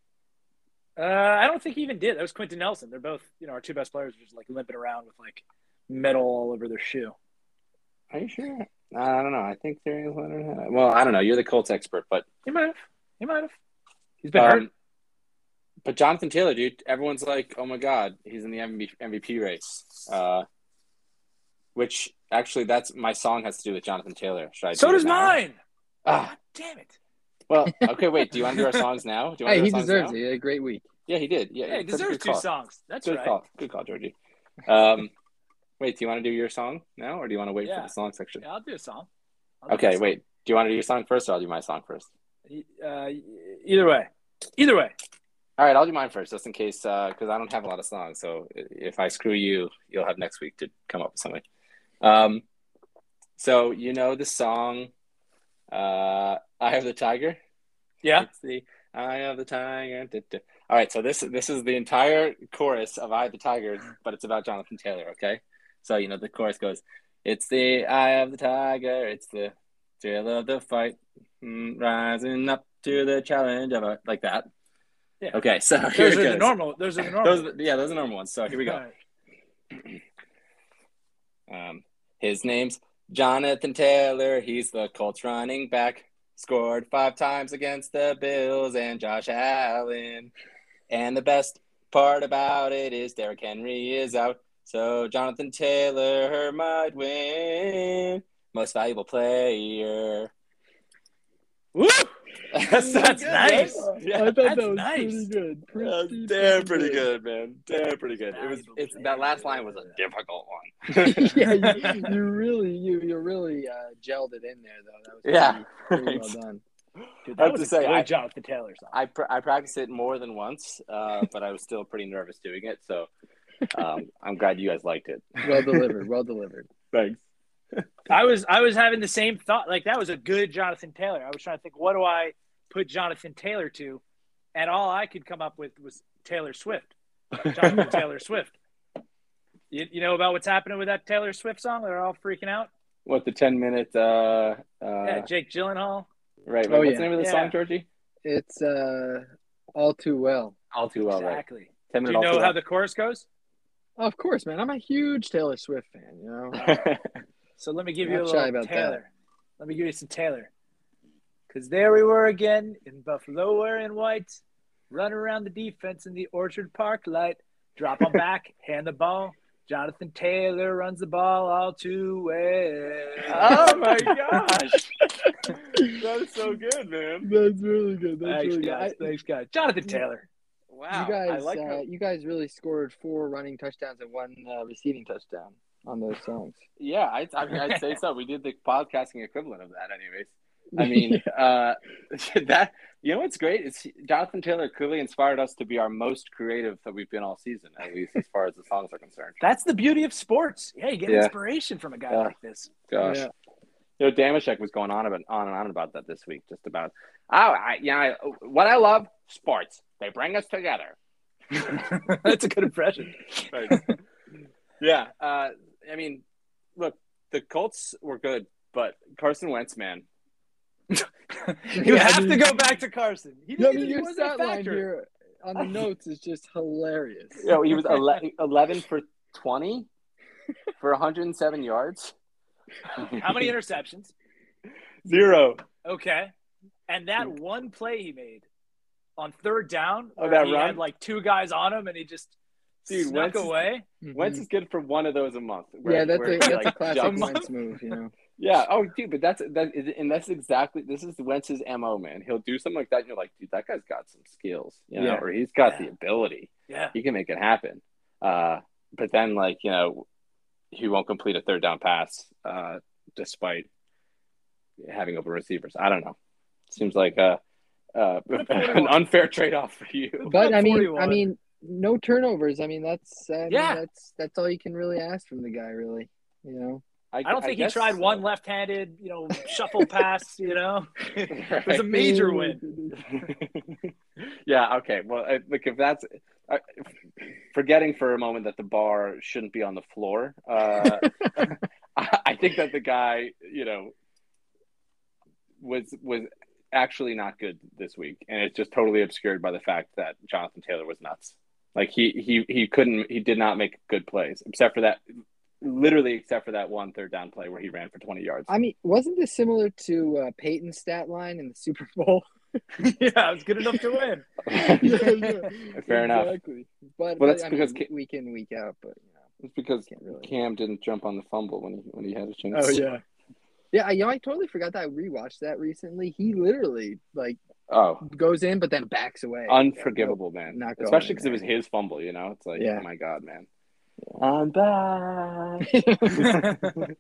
Uh, I don't think he even did. That was Quenton Nelson. They're both, you know, our two best players, are just like limping around with like metal all over their shoe. Are you sure? I don't know. I think Darius Leonard had. Well, I don't know. You're the Colts expert, but He might have. He might have. He's been hurt. But Jonathan Taylor, dude, everyone's like, "Oh my God, he's in the MVP, MVP race." Uh, which actually, that's my song has to do with Jonathan Taylor. Should I? So do does mine. Ah, God damn it. well, okay. Wait. Do you want to do our songs now? Do you want Hey, to he do songs deserves now? it. He had a great week. Yeah, he did. Yeah, Yeah, he deserves two call. songs. That's Good right. call. Good call, Georgie. Um, wait. Do you want to do your song now, or do you want to wait Yeah. for the song section? Yeah, I'll do a song. I'll do a Okay. song. Wait. Do you want to do your song first, or I'll do my song first? Uh, either way. Either way. All right, I'll do mine first, just in case, because I don't have a lot of songs. So if I screw you, you'll have next week to come up with something. Um, so you know the song, uh, "Eye of the Tiger." Yeah. It's the "Eye of the Tiger." da, da. All right, so this this is the entire chorus of "Eye of the Tiger," but it's about Jonathan Taylor. Okay, so you know the chorus goes, "It's the eye of the tiger. It's the thrill of the fight, mm, rising up to the challenge of a like that." Yeah. Okay, so here Those are the normal. Those are the normal. Those, yeah, those are normal ones. So here we go. Um, his name's Jonathan Taylor. He's the Colts running back. Scored five times against the Bills and Josh Allen. And the best part about it is Derrick Henry is out. So Jonathan Taylor might win. Most valuable player. Woo! That's, That's nice. Yeah. that was nice. good. That's damn pretty good, man. Damn pretty good. It was. It's that last line was a difficult one. yeah, you, you really, you, you really uh, gelled it in there, though. That was pretty, Yeah. pretty well done. Dude, I that have was to a say, good I- Jonathan Taylor song. I pr- I practiced it more than once, uh, but I was still pretty nervous doing it. So um, I'm glad you guys liked it. Well delivered. Well delivered. Thanks. I was I was having the same thought. Like that was a good Jonathan Taylor. I was trying to think, what do I put Jonathan Taylor to? And all I could come up with was Taylor Swift. Jonathan Taylor Swift. You, you know about what's happening with that Taylor Swift song? They're all freaking out. What the ten minute? Uh, uh, Yeah, Jake Gyllenhaal. right. Oh, what's yeah. the name of the Yeah. song, Georgie? It's uh, all too well. All too well, right? exactly. Ten Do you know Too how the chorus goes? Of course, man. I'm a huge Taylor Swift fan. You know. Well. So let me give Not you a little about that. Taylor. Let me give you some Taylor. Because there we were again in Buffalo wearing white, run around the defense in the Orchard Park light, drop on back, hand the ball. Jonathan Taylor runs the ball all too well. oh my gosh, that is so good, man. That's really good. That's Thanks, really guys. good. I- Thanks, guys. Jonathan Taylor. Wow, you I guys, like uh, you guys really scored four running touchdowns and one uh, receiving touchdown on those songs. Yeah, I, I mean, I'd say so. We did the podcasting equivalent of that, anyways. I mean, uh, that you know what's great is Jonathan Taylor clearly inspired us to be our most creative that we've been all season, at least as far as the songs are concerned. That's the beauty of sports. Yeah, you get Yeah. inspiration from a guy Yeah. like this. Gosh, Yeah. you know, Damashek was going on about on and on about that this week, just about. Oh, I, yeah, I, what I love sports. They bring us together. That's a good impression. yeah, uh, I mean, look, the Colts were good, but Carson Wentz, man, you Yeah, I have to go back to Carson. He, Yeah, I didn't- mean, he your wasn't stat line here on the notes is just hilarious. you know, he was ele- 11 for 20 for 107 yards. How many interceptions? Zero. Okay. And that mm. one play he made on third down, Oh, where that he run? had like two guys on him and he just Dude, snuck Wentz is- away. Wentz is good for one of those a month. where- yeah, that's where a he, that's like, a classic jumps. Wentz move. You know. Yeah. Oh, dude, but that's that, is- and that's exactly this is Wentz's mo, man. He'll do something like that, and you're like, dude, that guy's got some skills, you know, Yeah. or he's got Yeah. the ability. Yeah. He can make it happen. Uh, but then, like, you know, he won't complete a third down pass, uh, despite having open receivers. I don't know. Seems like a, uh, an unfair trade off for you. But I mean, I mean, no turnovers. I mean, that's I mean, Yeah. that's that's all you can really ask from the guy, really. You know. I don't think he tried so. one left-handed, you know, shuffle pass. You know, it was a major win. yeah. Okay. Well, I- look, if that's uh, forgetting for a moment that the bar shouldn't be on the floor, uh, I I think that the guy, you know, was was actually not good this week, and it's just totally obscured by the fact that Jonathan Taylor was nuts. Like he he he couldn't he did not make good plays except for that literally except for that one third down play where he ran for 20 yards. I mean, wasn't this similar to uh, Peyton's stat line in the Super Bowl? yeah, it was good enough to win. Fair enough. But, Well, but, that's I because mean, Ca- week in week out. But you know, It's because really- Cam didn't jump on the fumble when he when he had a chance. Oh yeah. yeah, I, you know, I totally forgot that I rewatched that recently. He literally like Oh, goes in, but then backs away. unforgivable, man. not going Especially because it was his fumble. You know, it's like, Yeah. oh my god, man. I'm back.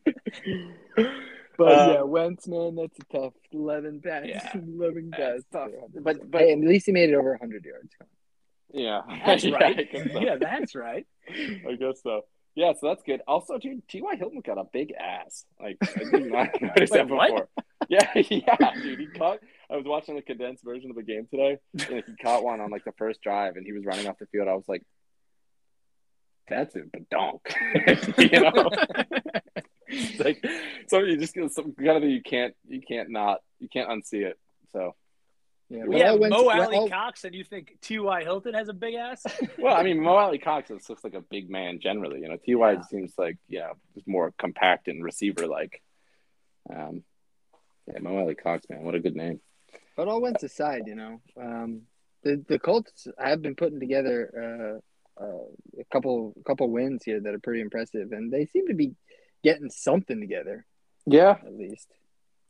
but Um, yeah, Wentz, man, that's a tough eleven pass. Yeah. eleven pass. That's tough. But- but- hey, at least he made it over hundred yards. Yeah, That's right. I guess so. yeah, that's right. I guess so. Yeah, so that's good. Also, dude, T.Y. Hilton got a big ass. Like, I did not notice that Wait, what? before. Yeah, yeah, dude. He caught. I was watching the condensed version of the game today, and he caught one on like the first drive, and he was running off the field. I was like, "That's it, but donk," you know. It's like, so you just get some kind of thing you can't, you can't not, you can't unsee it. So, Yeah, We well, have Wentz- Mo well, Alley all- Cox, and you think T.Y. Hilton has a big ass? well, I mean, Mo Alie-Cox just looks like a big man generally. You know, Ty Yeah. seems like yeah, just more compact and receiver like. Um, yeah, Mo Alie-Cox, man, what a good name. But all Wentz aside, you know, um, the the Colts have been putting together uh, uh, a couple couple wins here that are pretty impressive, and they seem to be getting something together Yeah, at least.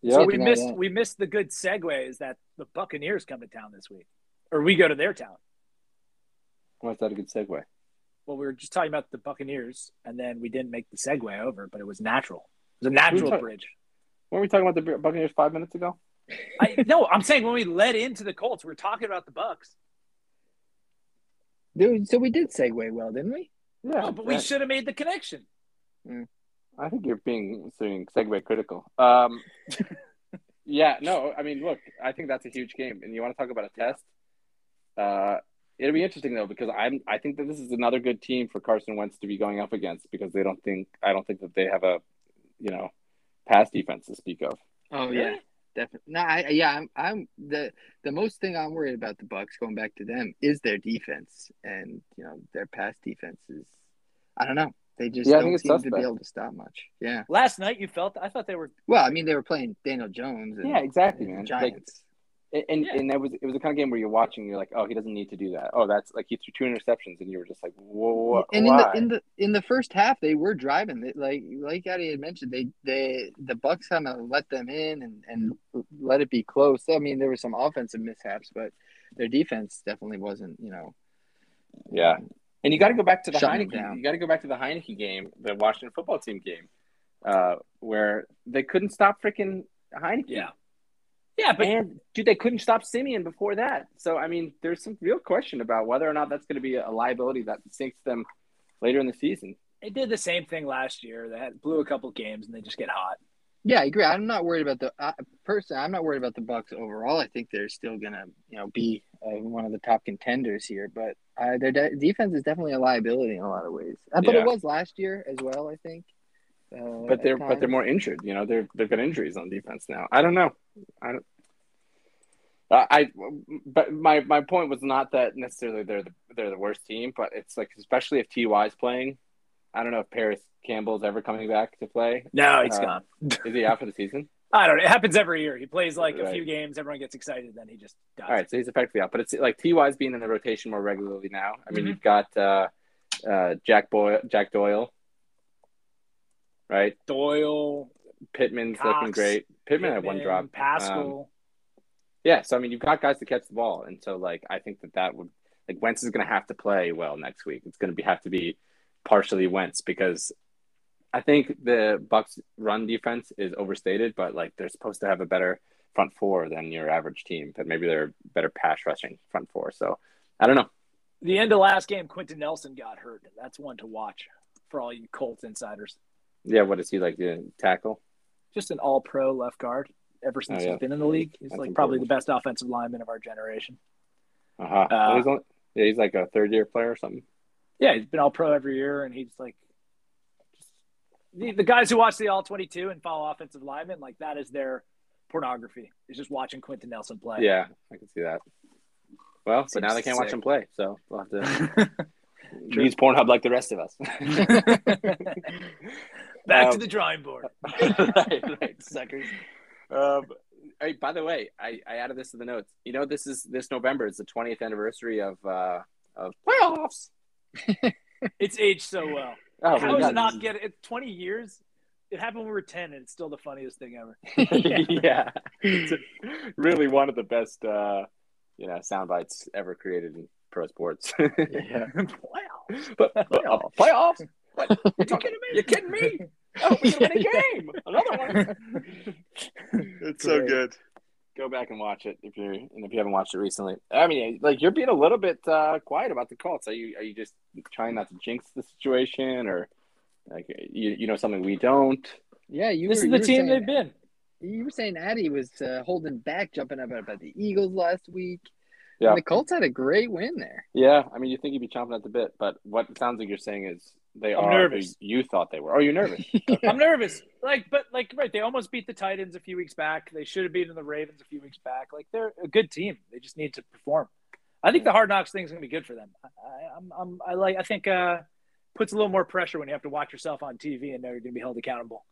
yeah. So we missed that. we missed the good segue is that the Buccaneers come to town this week, or we go to their town. Why is that a good segue? Well, we were just talking about the Buccaneers, and then we didn't make the segue over, but it was natural. It was a natural talking- bridge. Weren't we talking about the Buccaneers five minutes ago? I, no, I'm saying when we led into the Colts, we're talking about the Bucks. Dude, so we did segue well, didn't we? Yeah, No, but we should have made the connection. I think you're being being segue critical. Um, yeah, no, I mean, look, I think that's a huge game, and you want to talk about a test. Uh, it'll be interesting though because I'm I think that this is another good team for Carson Wentz to be going up against because they don't think I don't think that they have a you know pass defense to speak of. Oh Really? Definitely. No, I yeah, I'm I'm the the most thing I'm worried about the Bucks going back to them is their defense, and you know their pass defense is. I don't know. They just Yeah, don't seem to be able to stop much. Yeah. Last night, you felt I thought they were. Well, I mean, they were playing Daniel Jones. And, Yeah, exactly, and man. Giants. And and, Yeah. and that was it was the kind of game where you're watching, you're like, oh, he doesn't need to do that. Oh, that's like he threw two interceptions, and you were just like, whoa, and in the in the in the first half, they were driving. They, like like Addy had mentioned, they they the Bucks kind of let them in and and let it be close. I mean, there were some offensive mishaps, but their defense definitely wasn't. You know. Yeah. And you got to go back to the Shutting Heinicke. them down. You got to go back to the Heinicke game, the Washington football team game, uh, where they couldn't stop freaking Heinicke. Yeah. Yeah, but and dude, they couldn't stop Siemian before that. So I mean, there's some real question about whether or not that's going to be a liability that sinks them later in the season. they did the same thing last year. They had blew a couple games, and they just get hot. Yeah, I agree. I'm not worried about the uh, personally. I'm not worried about the Bucks overall. I think they're still gonna, you know, be uh, one of the top contenders here. But uh, their de- defense is definitely a liability in a lot of ways. Uh, but Yeah. it was last year as well. I think. Uh, But they're but they're more injured. You know, they're they've got injuries on defense now. I don't know. I don't. Uh, I but my my point was not that necessarily they're the they're the worst team, but it's like especially if Ty is playing. I don't know if Parris Campbell's ever coming back to play. No, he's Uh, gone. Is he out for the season? I don't know. It happens every year. He plays like a few games, everyone gets excited, then he just dies. All right, so he's effectively out. But it's like Ty's being in the rotation more regularly now. I mean, Mhm. you've got uh, uh, Jack Boyle, Jack Doyle, right? Doyle, Pittman's Cox, looking great. Pittman had one Pittman, drop. Um, Pascal. Yeah, so I mean, you've got guys to catch the ball, and so like I think that that would like Wentz is going to have to play well next week. It's going to be have to be partially Wentz because I think the Bucks run defense is overstated, but like they're supposed to have a better front four than your average team. That maybe they're better pass rushing front four. So I don't know. the end of last game, Quenton Nelson got hurt. That's one to watch for all you Colts insiders. Yeah, what is he like to tackle? Just an all pro left guard ever since Oh, yeah. he's been in the league. He's That's like probably the best offensive lineman of our generation. Uh huh. Uh, he's only, yeah, he's like a third year player or something. Yeah, he's been all pro every year, and he's like the, the guys who watch the all 22 and follow offensive linemen, like that is their pornography. Is just watching Quenton Nelson play. Yeah, I can see that. Well, but now they can't watch him play, so we'll have to use Pornhub like the rest of us. Back Um, to the drawing board. right, right, suckers. Um, hey, by the way, I, I added this to the notes. You know, this is this November is the 20th anniversary of uh, of playoffs. It's aged so well. Oh, How does it not this get it? Twenty years. It happened when we were ten, and it's still the funniest thing ever. is- yeah, it's really one of the best uh, you know sound bites ever created in pro sports. yeah. wow. but, but uh, playoffs? What? You kidding me? You're kidding me? Oh, we're gonna win a game. Another one. it's so Great. good. Go back and watch it if you're and if you haven't watched it recently. I mean, like you're being a little bit uh, quiet about the Colts. Are you? Are you just trying not to jinx the situation, or like you you know something we don't? Yeah, you This were, is the team saying, they've been. You were saying Addy was uh, holding back, jumping up about the Eagles last week. Yeah. And the Colts had a great win there. Yeah, I mean, you think you'd be chomping at the bit, but what it sounds like you're saying is they I'm are nervous. you thought they were. Oh, you're nervous. I'm nervous. Like, but like, right? They almost beat the Titans a few weeks back. They should have beaten the Ravens a few weeks back. Like, they're a good team. They just need to perform. I think the hard knocks thing is going to be good for them. I, I'm, I'm, I like. I think uh, puts a little more pressure when you have to watch yourself on TV and know you're going to be held accountable.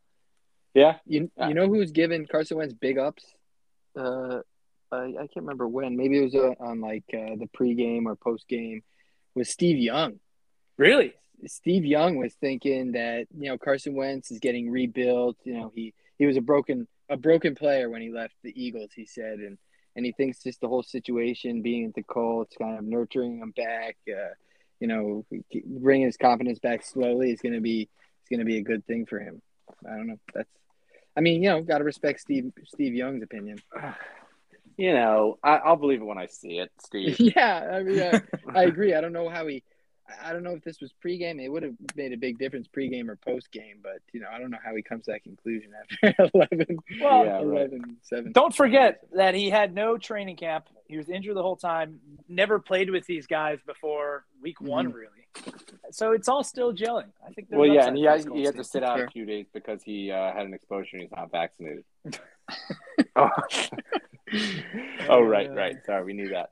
yeah, You Yeah. you know who's giving Carson Wentz big ups? Uh, I, I can't remember when. Maybe it was uh, on like uh, the pregame or postgame. Was Steve Young? Really? Steve Young was thinking that you know Carson Wentz is getting rebuilt. You know he he was a broken a broken player when he left the Eagles. He said, and and he thinks just the whole situation being at the Colts, kind of nurturing him back. Uh, you know, bringing his confidence back slowly is going to be is going to be a good thing for him. I don't know. That's, I mean, you know, got to respect Steve Steve Young's opinion. you know, I, I'll believe it when I see it, Steve. yeah, I mean, I, I agree. I don't know how he. I don't know if this was pregame. It would have made a big difference pregame or postgame, but you know, I don't know how he comes to that conclusion after 11, Well, Yeah, right. 11 7. Don't forget that he had no training camp. He was injured the whole time. Never played with these guys before week one, really. So it's all still gelling. I think. Well, yeah, and he for had, he had to sit out Fair. a few days because he uh, had an exposure and he's not vaccinated. oh. oh, right, right. Sorry, we knew that.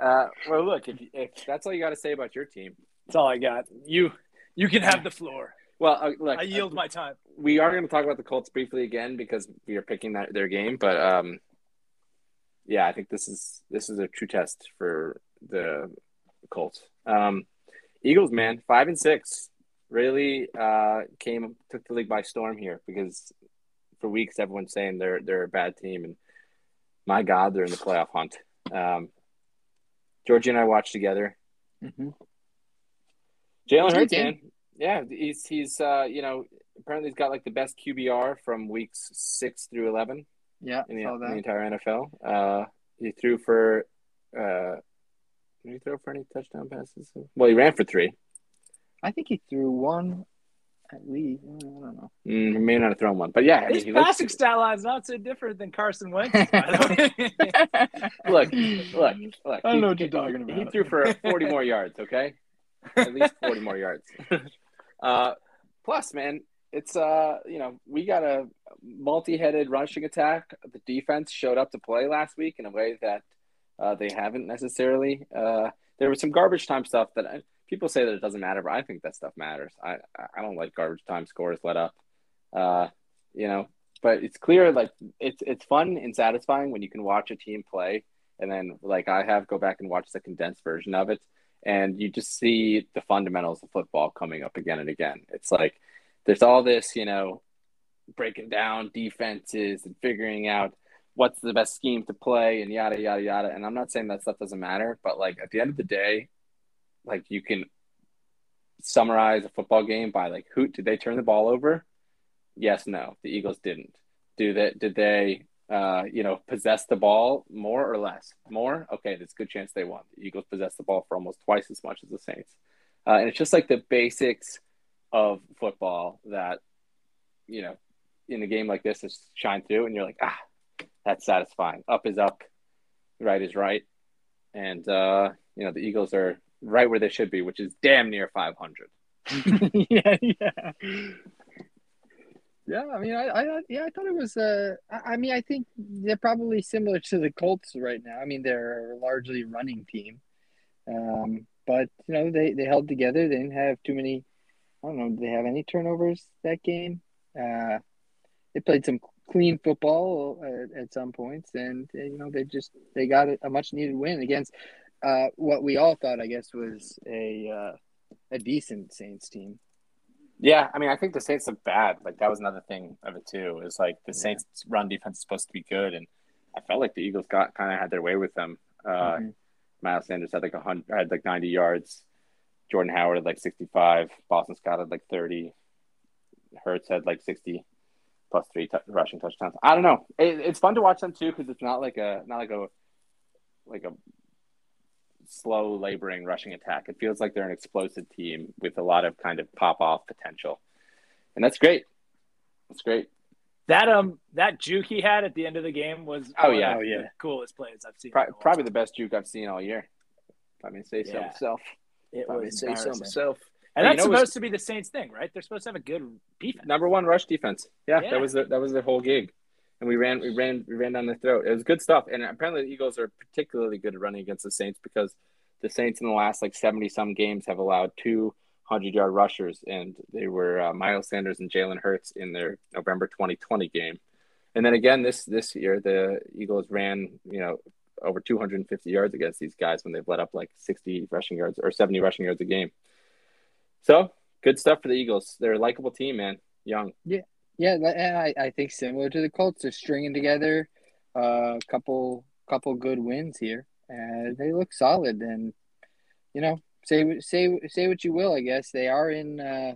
Uh, well, look, if, if that's all you got to say about your team, That's all I got. You, you can have the floor. well, uh, look, I yield my time. we are going to talk about the Colts briefly again because we are picking that, their game, but um, yeah, I think this is this is a true test for the Colts. Um, Eagles, man, five and six, really uh, came took the league by storm here because for weeks everyone's saying they're they're a bad team, and my God, they're in the playoff hunt. Um, Georgie and I watched together. Mm-hmm. Jalen Hurts, man. Yeah, he's he's uh, you know apparently he's got like the best QBR from weeks six through eleven Yeah, in the, in the entire NFL. Uh, he threw for uh, did he throw for any touchdown passes? Well, he ran for three. I think he threw one at least. I don't know. Mm, he may not have thrown one, but yeah, I mean, His he looks- passing stat line's not so different than Carson Wentz. by the way. look, look, look. I don't he- know what you're talking about. He threw for forty more yards. Okay, at least forty more yards. Uh, plus, man, it's uh, you know, we got a multi-headed rushing attack. The defense showed up to play last week in a way that uh, they haven't necessarily. Uh, there was some garbage time stuff that I, people say that it doesn't matter, but I think that stuff matters. I I don't like garbage time scores let up. Uh, you know, but it's clear like it's it's fun and satisfying when you can watch a team play and then like I have go back and watch the condensed version of it and you just see the fundamentals of football coming up again and again. It's like there's all this, you know, breaking down defenses and figuring out what's the best scheme to play and yada yada yada. And I'm not saying that stuff doesn't matter, but like at the end of the day, like you can summarize a football game by like who did they turn the ball over? Yes, no. The Eagles didn't. Do that did they uh, you know, possess the ball more or less? More? Okay, there's a good chance they won. The Eagles possess the ball for almost twice as much as the Saints. Uh, and it's just like the basics of football that, you know, in a game like this just shine through and you're like, ah, that's satisfying. Up is up, right is right. And, uh, you know, the Eagles are right where they should be, which is damn near 500. yeah, yeah. Yeah, I mean, I, I yeah, I thought it was. Uh, I, mean, I think they're probably similar to the Colts right now. I mean, they're a largely running team, um, but you know, they they held together. They didn't have too many. I don't know. Did they have any turnovers that game? Uh, they played some clean football at, at some points, and you know, they just they got a, a much needed win against uh, what we all thought, I guess, was a uh, a decent Saints team. Yeah, I mean, I think the Saints look bad. Like that was another thing of it too. Is like the Saints' run defense is supposed to be good, and I felt like the Eagles got kind of had their way with them. Uh, mm-hmm. Miles Sanders had like a hundred, had like ninety yards. Jordan Howard had like sixty-five. Boston Scott had like thirty. Hurts had like sixty plus three t- rushing touchdowns. I don't know. It, it's fun to watch them too because it's not like a not like a like a slow laboring rushing attack. It feels like they're an explosive team with a lot of kind of pop off potential. And that's great. That's great. That um that juke he had at the end of the game was oh yeah, oh, yeah. the coolest plays I've seen. Pro- probably the best juke I've seen all year. If I mean say so Yeah. myself. It If was say so myself. And Hey, that's you know supposed what's- to be the Saints thing, right? They're supposed to have a good defense. Number one rush defense. Yeah, Yeah. that was their, that was their whole gig. And we ran we ran we ran down their throat. It was good stuff. And apparently the Eagles are particularly good at running against the Saints because the Saints in the last like seventy some games have allowed two hundred yard rushers, and they were uh, Miles Sanders and Jalen Hurts in their November twenty twenty game. And then again this this year the Eagles ran you know over two hundred and fifty yards against these guys when they've let up like sixty rushing yards or seventy rushing yards a game. So good stuff for the Eagles. They're a likable team, man. Young. Yeah, and I, I think similar to the Colts, they're stringing together a couple couple good wins here, and they look solid. And you know, say say say what you will, I guess they are in uh,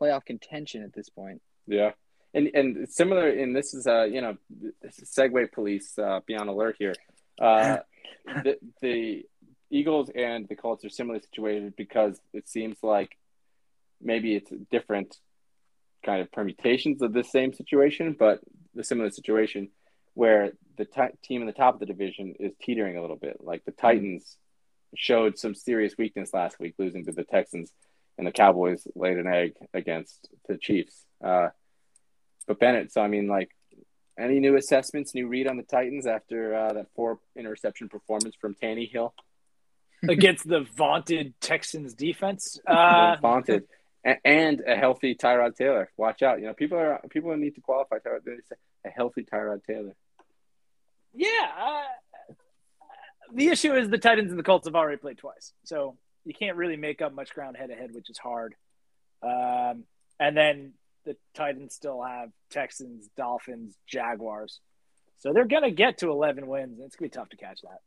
playoff contention at this point. Yeah. And and similar and this is uh you know Segue Police uh, be on alert here. Uh, the the Eagles and the Colts are similarly situated because it seems like maybe it's different kind of permutations of the same situation, but the similar situation where the t- team in the top of the division is teetering a little bit. Like the Titans showed some serious weakness last week, losing to the Texans, and the Cowboys laid an egg against the Chiefs. Uh, but Bennett, so I mean, like, any new assessments, new read on the Titans after uh, that four interception performance from Tannehill? against the vaunted Texans defense. Uh, vaunted, and a healthy Tyrod Taylor. Watch out, you know people are people need to qualify Tyrod. They say a healthy Tyrod Taylor. yeah. Uh, the issue is the Titans and the Colts have already played twice, so you can't really make up much ground head to head, which is hard. Um, and then the Titans still have Texans, Dolphins, Jaguars, so they're gonna get to eleven wins. It's gonna be tough to catch that.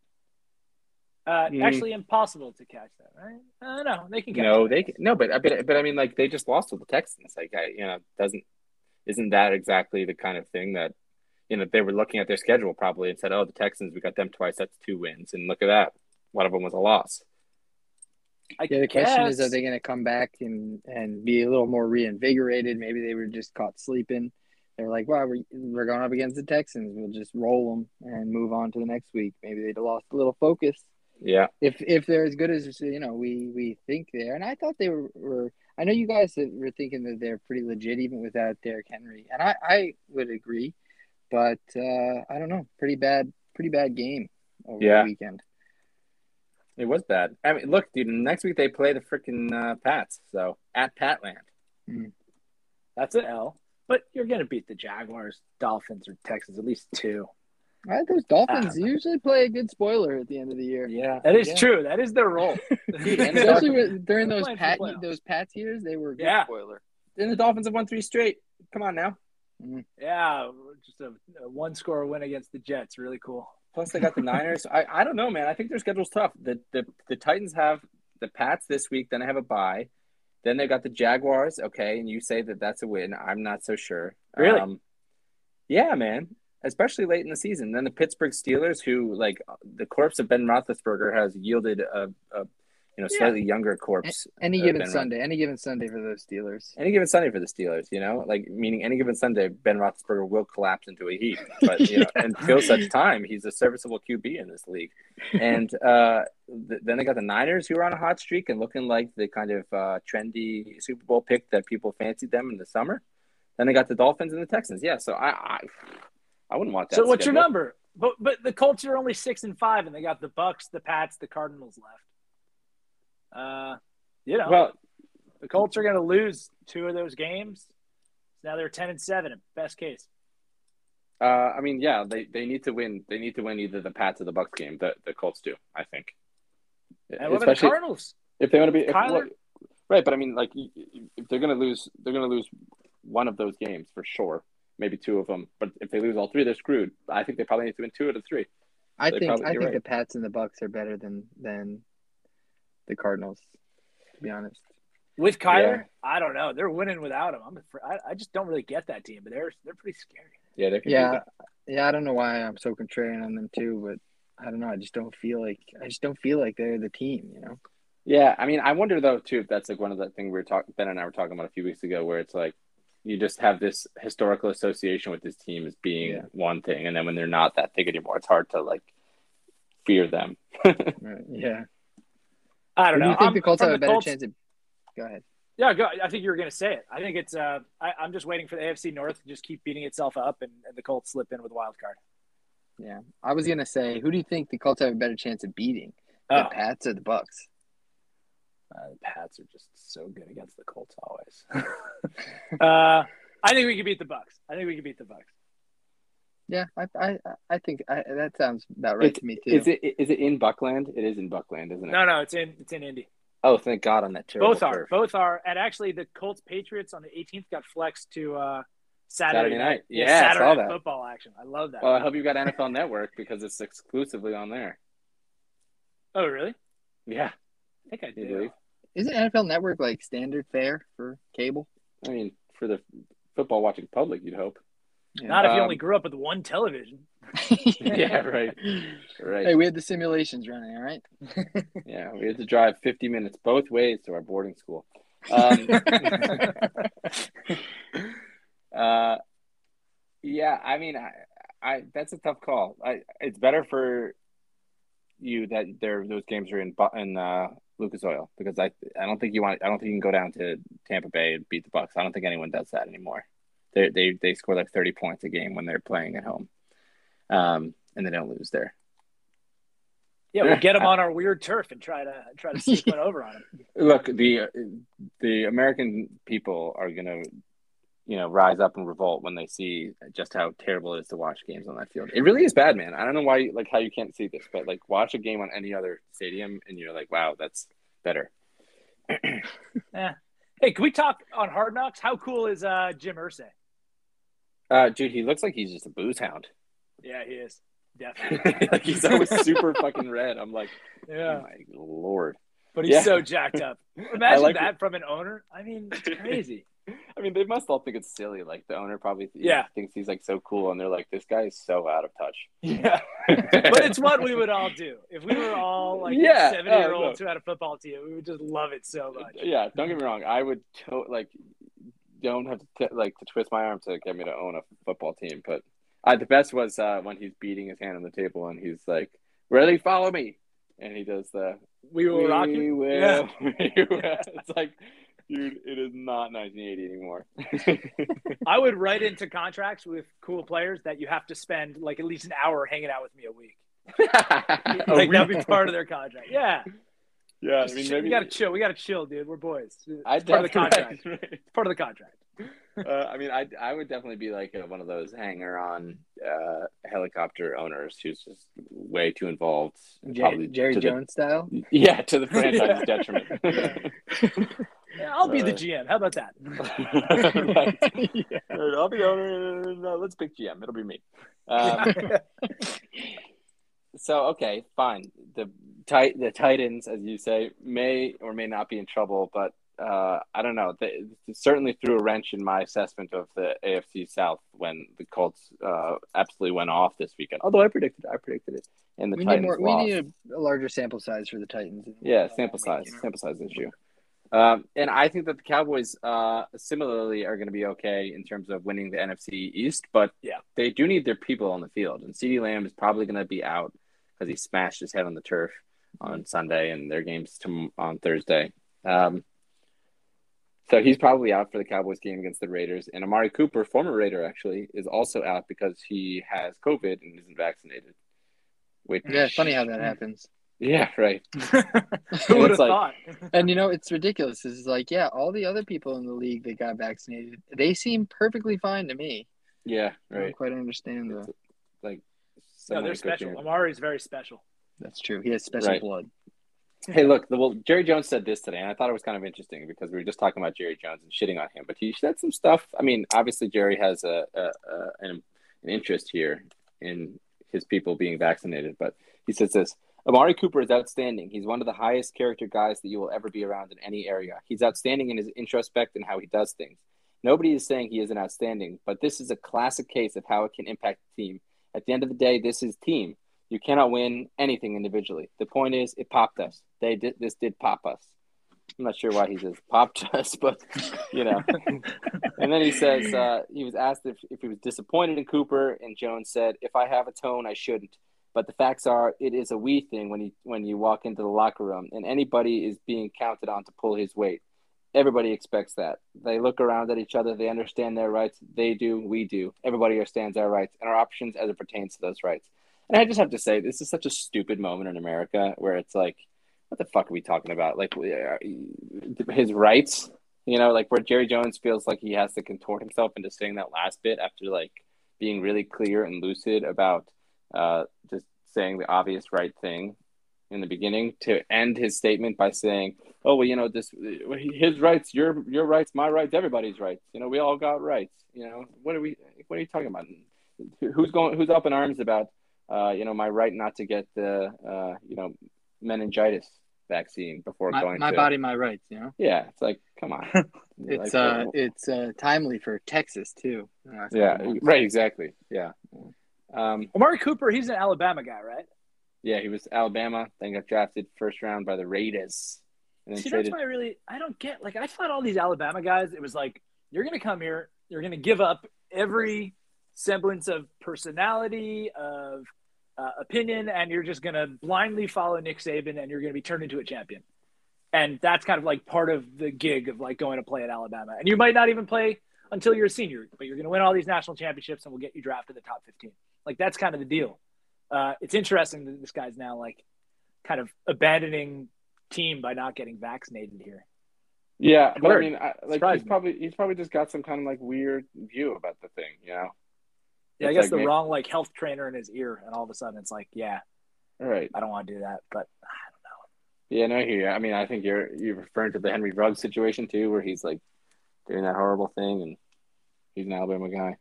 Uh, Mm. Actually, impossible to catch that, right? Uh, no, they can catch. No, they can- no, but but but I mean, like they just lost to the Texans. Like I, you know, doesn't isn't that exactly the kind of thing that you know they were looking at their schedule probably and said, oh, the Texans, we got them twice, that's two wins, and look at that, one of them was a loss. I Yeah, the question is, are they going to come back and, and be a little more reinvigorated? Maybe they were just caught sleeping. They're like, well, we're, we're going up against the Texans. We'll just roll them and move on to the next week. Maybe they'd lost a little focus. Yeah, If if they're as good as you know, we we think they are, and I thought they were. were I know you guys were thinking that they're pretty legit even without Derrick Henry, and I I would agree, but uh, I don't know, pretty bad, pretty bad game over Yeah. the weekend. it was bad. I mean, look, dude, next week they play the freaking uh, Pats, so at Patland. That's an L. But you're going to beat the Jaguars, Dolphins, or Texans at least two. All right, those Dolphins usually play a good spoiler at the end of the year. Yeah, That is yeah. true. That is their role. Dude, and Especially with, during those pat those Pats years, they were a good Yeah. spoiler. Then the Dolphins have won three straight. Come on now. yeah, just a, a one score win against the Jets. Really cool. Plus, they got the Niners. I, I don't know, man. I think their schedule's tough. The, the the Titans have the Pats this week. Then I have a bye. Then they got the Jaguars. Okay, and you say that that's a win. I'm not so sure. Really? Um, yeah, man. Especially late in the season. Then the Pittsburgh Steelers, who like the corpse of Ben Roethlisberger has yielded a, a you know Yeah. slightly younger corpse. Any uh, given Ben Sunday, any given Sunday for those Steelers. Any given Sunday for the Steelers, you know, like meaning any given Sunday, Ben Roethlisberger will collapse into a heap. But you know, until such time, he's a serviceable QB in this league. And uh, th- then they got the Niners, who are on a hot streak and looking like the kind of uh, trendy Super Bowl pick that people fancied them in the summer. Then they got the Dolphins and the Texans. Yeah, so I I, I wouldn't want that. So what's your number? But but the Colts are only six and five, and they got the Bucks, the Pats, the Cardinals left. Uh, you know, Well, the Colts are going to lose two of those games. Now they're ten and seven, best case. uh, I mean, yeah, they, they need to win. They need to win either the Pats or the Bucks game. The the Colts do, I think. And what about the Cardinals? if they want to be if, Kyler? right, but I mean, like if they're going to lose, they're going to lose one of those games for sure. Maybe two of them, but if they lose all three, they're screwed. I think they probably need to win two out of three. I They think probably- I think right. the Pats and the Bucks are better than than the Cardinals. To be honest, With Kyler, Yeah. I don't know. They're winning without him. I'm afraid, I, I just don't really get that team, but they're they're pretty scary. Yeah, they're yeah, yeah. I don't know why I'm so contrarian on them too, but I don't know. I just don't feel like I just don't feel like they're the team. You know. Yeah, I mean, I wonder though too if that's like one of the things we were talking. Ben and I were talking about a few weeks ago, where it's like you just have this historical association with this team as being Yeah. one thing, and then when they're not that thing anymore, it's hard to like fear them. Right. Yeah. I don't Who do know. you think I'm- the Colts have a better Colts- chance of? Go ahead. Yeah, go, I think you were going to say it. I think it's. Uh, I, I'm just waiting for the AFC North to just keep beating itself up, and, and the Colts slip in with a wild card. Yeah, I was gonna say, who do you think the Colts have a better chance of beating? Oh, The Pats or the Bucks? Uh, the Pats are just so good against the Colts always. uh, I think we can beat the Bucks. I think we can beat the Bucks. Yeah, I I I think I, that sounds about right It's- to me too. Is it is it in Buckland? It is in Buckland, isn't it? No, no, it's in it's in Indy. Oh, thank God on that terrible Both are. turf. Both are. And actually, the Colts Patriots on the 18th got flexed to uh, Saturday, Saturday night. Yeah, Yeah, Saturday saw night that. football action. I love that. Well, I hope you got NFL Network because it's exclusively on there. oh, really? Yeah, I think I you do. Believe? Isn't NFL Network like standard fare for cable? I mean, for the football watching public, you'd hope. Not if you Um, only grew up with one television. Yeah, right. Right. Hey, we had the simulations running, all right? Yeah, we had to drive 50 minutes both ways to our boarding school. Um, uh, yeah, I mean, I, I that's a tough call. I it's better for you that there those games are in Bu- in uh, Lucas Oil because I I don't think you want I don't think you can go down to Tampa Bay and beat the Bucks. I don't think anyone does that anymore. They they they score like 30 points a game when they're playing at home, um, and they don't lose there. Yeah, we'll get them on our weird turf and try to try to sneak one over on them. Look, the the American people are gonna, you know, rise up and revolt when they see just how terrible it is to watch games on that field. It really is bad, man. I don't know why, like, how you can't see this, but like, watch a game on any other stadium, and you're like, wow, that's better. yeah. Hey, can we talk on Hard Knocks? How cool is uh, Jim Irsay? Uh, dude, he looks like he's just a booze hound. Yeah, he is definitely. like he's always super fucking red. I'm like, Yeah, oh my lord. but he's Yeah. so jacked up. Imagine like that from an owner. I mean, it's crazy. I mean, they must all think it's silly. Like the owner probably Yeah. thinks he's like so cool, and they're like, this guy is so out of touch. Yeah, but it's what we would all do if we were all like Yeah, seventy year oh, olds who had a football team. We would just love it so much. Yeah, don't get me wrong. I would to- like don't have to t- like to twist my arm to get me to own a football team. But uh, the best was uh, when he's beating his hand on the table and he's like, "Really, Follow me!" And he does the We will rock you. will, Yeah. we will." It's like, dude, it is not 1980 anymore. I would write into contracts with cool players that you have to spend like at least an hour hanging out with me a week. A like that'd be part of their contract. Yeah, yeah, I mean, maybe we gotta chill. We gotta chill, dude. We're boys. It's I part of the contract. right. It's part of the contract. Uh, I mean, I I would definitely be like uh one of those hanger-on uh, helicopter owners who's just way too involved. and probably Jerry to the- Jones style. yeah, to the franchise's detriment. Yeah, I'll be the Uh, GM. How about that? Right. I'll be the owner. No, let's pick GM. It'll be me. Um, so okay, fine. The tit- the Titans, as you say, may or may not be in trouble, but uh, I don't know. They, they certainly threw a wrench in my assessment of the AFC South when the Colts uh, absolutely went off this weekend. Although I predicted, I predicted it, and the we Titans need more. lost. We need a, a larger sample size for the Titans. Yeah, sample size, sample size issue. Um, and I think that the Cowboys uh, similarly are going to be okay in terms of winning the NFC East, but Yeah. they do need their people on the field. And CeeDee Lamb is probably going to be out because he smashed his head on the turf on Sunday, and their games to, on Thursday. Um, So he's probably out for the Cowboys game against the Raiders. And Amari Cooper, former Raider actually, is also out because he has COVID and isn't vaccinated. Which, Yeah, funny how that happens. Yeah, right. Who would have like- thought? And you know, it's ridiculous. It's like, yeah, all the other people in the league that got vaccinated, they seem perfectly fine to me. Yeah, right. I don't quite understand It's though. like no, they're special. hear- Amari's very special. That's true. He has special Right. blood. Hey, look, the, well, Jerry Jones said this today, and I thought it was kind of interesting because we were just talking about Jerry Jones and shitting on him, but he said some stuff. I mean, obviously, Jerry has a, a, a an, an interest here in his people being vaccinated, but he says this. Amari Cooper is outstanding. He's one of the highest character guys that you will ever be around in any area. He's outstanding in his introspect and how he does things. Nobody is saying he isn't outstanding, but this is a classic case of how it can impact the team. At the end of the day, this is team. You cannot win anything individually. The point is, it popped us. They did this. Did pop us. I'm not sure why he says popped us, but you know. and then he says uh, he was asked if, if he was disappointed in Cooper, and Jones said, "If I have a tone, I shouldn't." But the facts are, it is a we thing when you when you walk into the locker room, and anybody is being counted on to pull his weight. Everybody expects that. They look around at each other. They understand their rights. They do. We do. Everybody understands our rights and our options as it pertains to those rights. And I just have to say, this is such a stupid moment in America where it's like, what the fuck are we talking about? Like uh, his rights, you know, like where Jerry Jones feels like he has to contort himself into saying that last bit after like being really clear and lucid about uh, just saying the obvious right thing in the beginning to end his statement by saying, "Oh well, you know this, his rights, your your rights, my rights, everybody's rights. You know, we all got rights. You know, what are we? What are you talking about? Who's going? Who's up in arms about? Uh, you know, my right not to get the uh, you know meningitis vaccine before My, going my to body, my rights. You know, yeah, it's like, come on. it's Like, uh, it's uh, timely for Texas too. Yeah, right, exactly. Yeah. Um, Amari Cooper, he's an Alabama guy, right? yeah, he was Alabama, then got drafted first round by the Raiders, and then See, traded. that's why I really I don't get like I thought all these Alabama guys. It was like you're gonna come here, you're gonna give up every semblance of personality, of uh, opinion, and you're just gonna blindly follow Nick Saban, and you're gonna be turned into a champion. And that's kind of like part of the gig of like going to play at Alabama. And you might not even play until you're a senior, but you're gonna win all these national championships, and we'll get you drafted the top 15. Like that's kind of the deal. Uh, it's interesting that this guy's now like kind of abandoning team by not getting vaccinated here. Yeah, but I mean, I, like Surprised he's probably he's probably just got some kind of like weird view about the thing, you know? Yeah, I guess like the may- wrong like health trainer in his ear, and all of a sudden it's like, yeah, Right. I don't want to do that. But I don't know. Yeah, no, I hear you. I mean, I think you're you're referring to the Henry Ruggs situation too, where he's like doing that horrible thing, and he's an Alabama guy.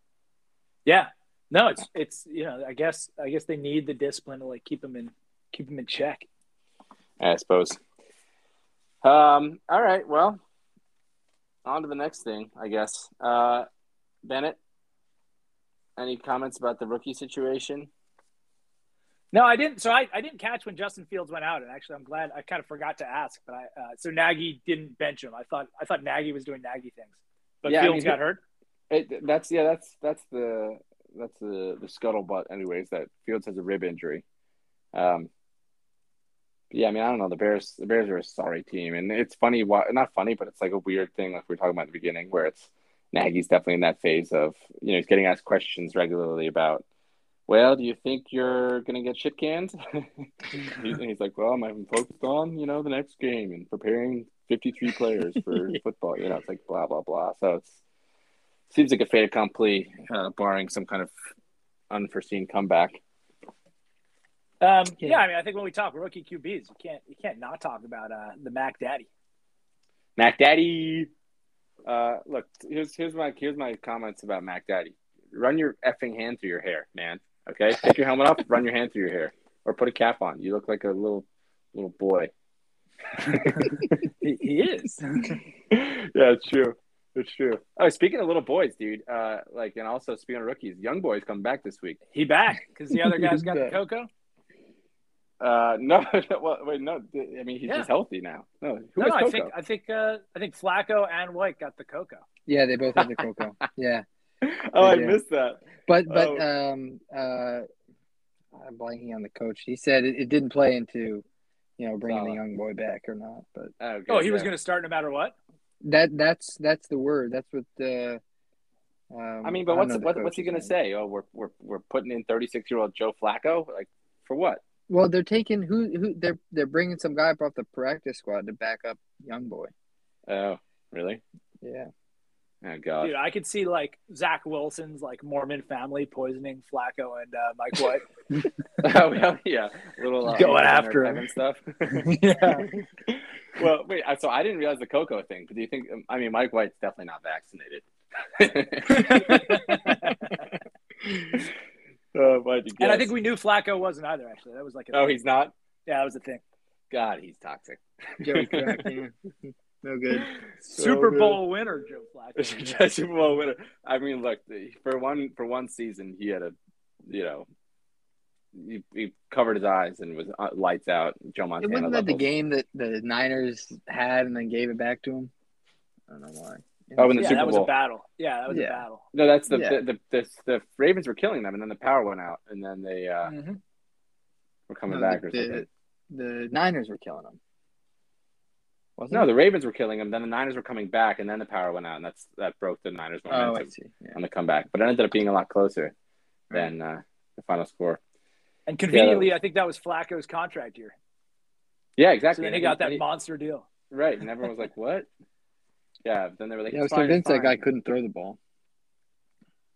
yeah, no, it's it's you know, I guess I guess they need the discipline to like keep them in keep them in check. I suppose. Um. All right. Well, on to the next thing, I guess. Uh, Bennett, any comments about the rookie situation? No, I didn't. So I, I didn't catch when Justin Fields went out, and actually, I'm glad I kind of forgot to ask. But I uh, so Nagy didn't bench him. I thought I thought Nagy was doing Nagy things, but Yeah, I Fields mean, got hurt. It, that's yeah. That's that's the that's the the scuttlebutt, anyways. That Fields has a rib injury. Um. Yeah, I mean, I don't know. The Bears, the Bears are a sorry team, and it's funny. Why not funny, but it's like a weird thing, like we are talking about at the beginning, where it's Nagy's definitely in that phase of you know he's getting asked questions regularly about. Well, do you think you're gonna get shit canned? and he's like, well, I'm focused on you know the next game and preparing 53 players for football. You know, it's like blah blah blah. So it's seems like a fait accompli, uh, barring some kind of unforeseen comeback. Um, yeah. Yeah. I mean, I think when we talk rookie QBs, you can't you can't not talk about uh, the Mac Daddy. Mac Daddy. Uh, look, here's here's my here's my comments about Mac Daddy. Run your effing hand through your hair, man. Okay, take your helmet off, run your hand through your hair, or put a cap on. You look like a little little boy. He, he is. yeah, it's true. It's true. Oh, speaking of little boys, dude. Uh, like, and also speaking of rookies, young boys come back this week. he back because the other guys got the Back. cocoa. Uh, no, well, wait, no. I mean, he's Yeah. just healthy now. No, who No, has I think I think uh, I think Flacco and White got the cocoa. Yeah, they both have the cocoa. Yeah, oh, I Yeah. missed that. but but Oh. um uh, I'm blanking on the coach. He said it, it didn't play into, you know, bringing the young boy back or not. But Oh, good, Oh, he was going to start no matter what. That that's that's the word. That's what the. Um, I mean, but don't what's what, what's he gonna say? Oh, we're we're we're putting in 36 year old Joe Flacco. Like for what? Well, they're taking who who they're they're bringing some guy up off the practice squad to back up young boy. Oh, really? Yeah. Oh God. Dude, I could see like Zach Wilson's like Mormon family poisoning Flacco and uh, Mike White. oh well, yeah, little uh, Going Honor after Kevin stuff. yeah. well, wait. So I didn't realize the Coco thing. But do you think? um, I mean, Mike White's definitely not vaccinated. oh, why'd you And I think we knew Flacco wasn't either. Actually, that was like a Oh, thing. he's not. yeah, that was the thing. God, he's toxic. Joey Crack. Yeah. No good. So Super good. Bowl winner, Joe Flacco. Super Bowl winner. I mean, look for one for one season, he had a, you know, he, he covered his eyes and was uh, lights out. Joe It Montana. wasn't that the game that the Niners had and then gave it back to him? I don't know why. Oh, in the yeah, Super that was a battle. Yeah, that was Yeah. a battle. No, that's the, Yeah. the, the the the Ravens were killing them, and then the power went out, and then they uh, Mhm. were coming No, back the, or something. the, the Niners were killing them. Wasn't No, it? the Ravens were killing them. Then the Niners were coming back, and then the power went out, and that's that broke the Niners' Oh, momentum see. Yeah. on the comeback. But it ended up being a lot closer than uh, the final score. And conveniently, I think that was Flacco's contract year. Yeah, So exactly. then he And got that he- monster deal. right, and everyone was like, "What?" Yeah. Then they were like, Yeah, I was fine, convinced it's that guy couldn't throw the ball.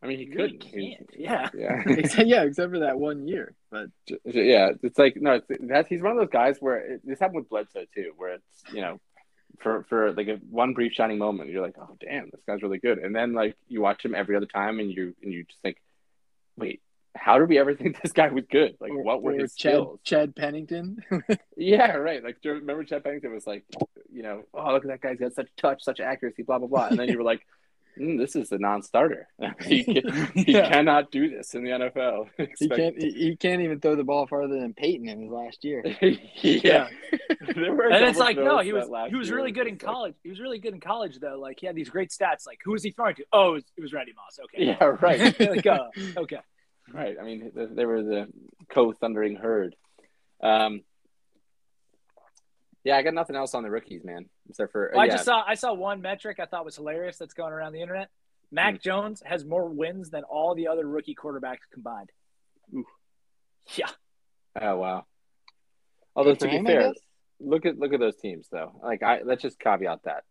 I mean, he Really could. can't. Yeah. Yeah. Except- yeah, except for that one year. But yeah, it's like no, it's, that's he's one of those guys where it, this happened with Bledsoe too, where it's you know, for for like a one brief shining moment, you're like, oh damn, this guy's really good, and then like you watch him every other time, and you and you just think, wait, how did we ever think this guy was good? Like, what were his Chad, skills? Chad Pennington? Yeah, right. Like, remember Chad Pennington was like, you know, oh look at that guy's got such touch, such accuracy, blah blah blah, and then you were like. Mm, this is a non-starter. he, can, he Yeah. cannot do this in the NFL. he can't. He, he can't even throw the ball farther than Peyton in his last year. yeah. There were a And it's like, no, he was he was really were good in just like- college. He was really good in college though. Like he had these great stats. Like who was he throwing to? Oh, it was, it was Randy Moss. Okay. Yeah, right. like, uh, okay. right. I mean, they were the co-thundering herd. Um, yeah, I got nothing else on the rookies, man. Except for Well, I just saw I saw one metric I thought was hilarious that's going around the internet. Mac Hmm. Jones has more wins than all the other rookie quarterbacks combined. Oof. Yeah. oh wow. Although Good to for be fair, look at look at those teams though. Like I let's just caveat that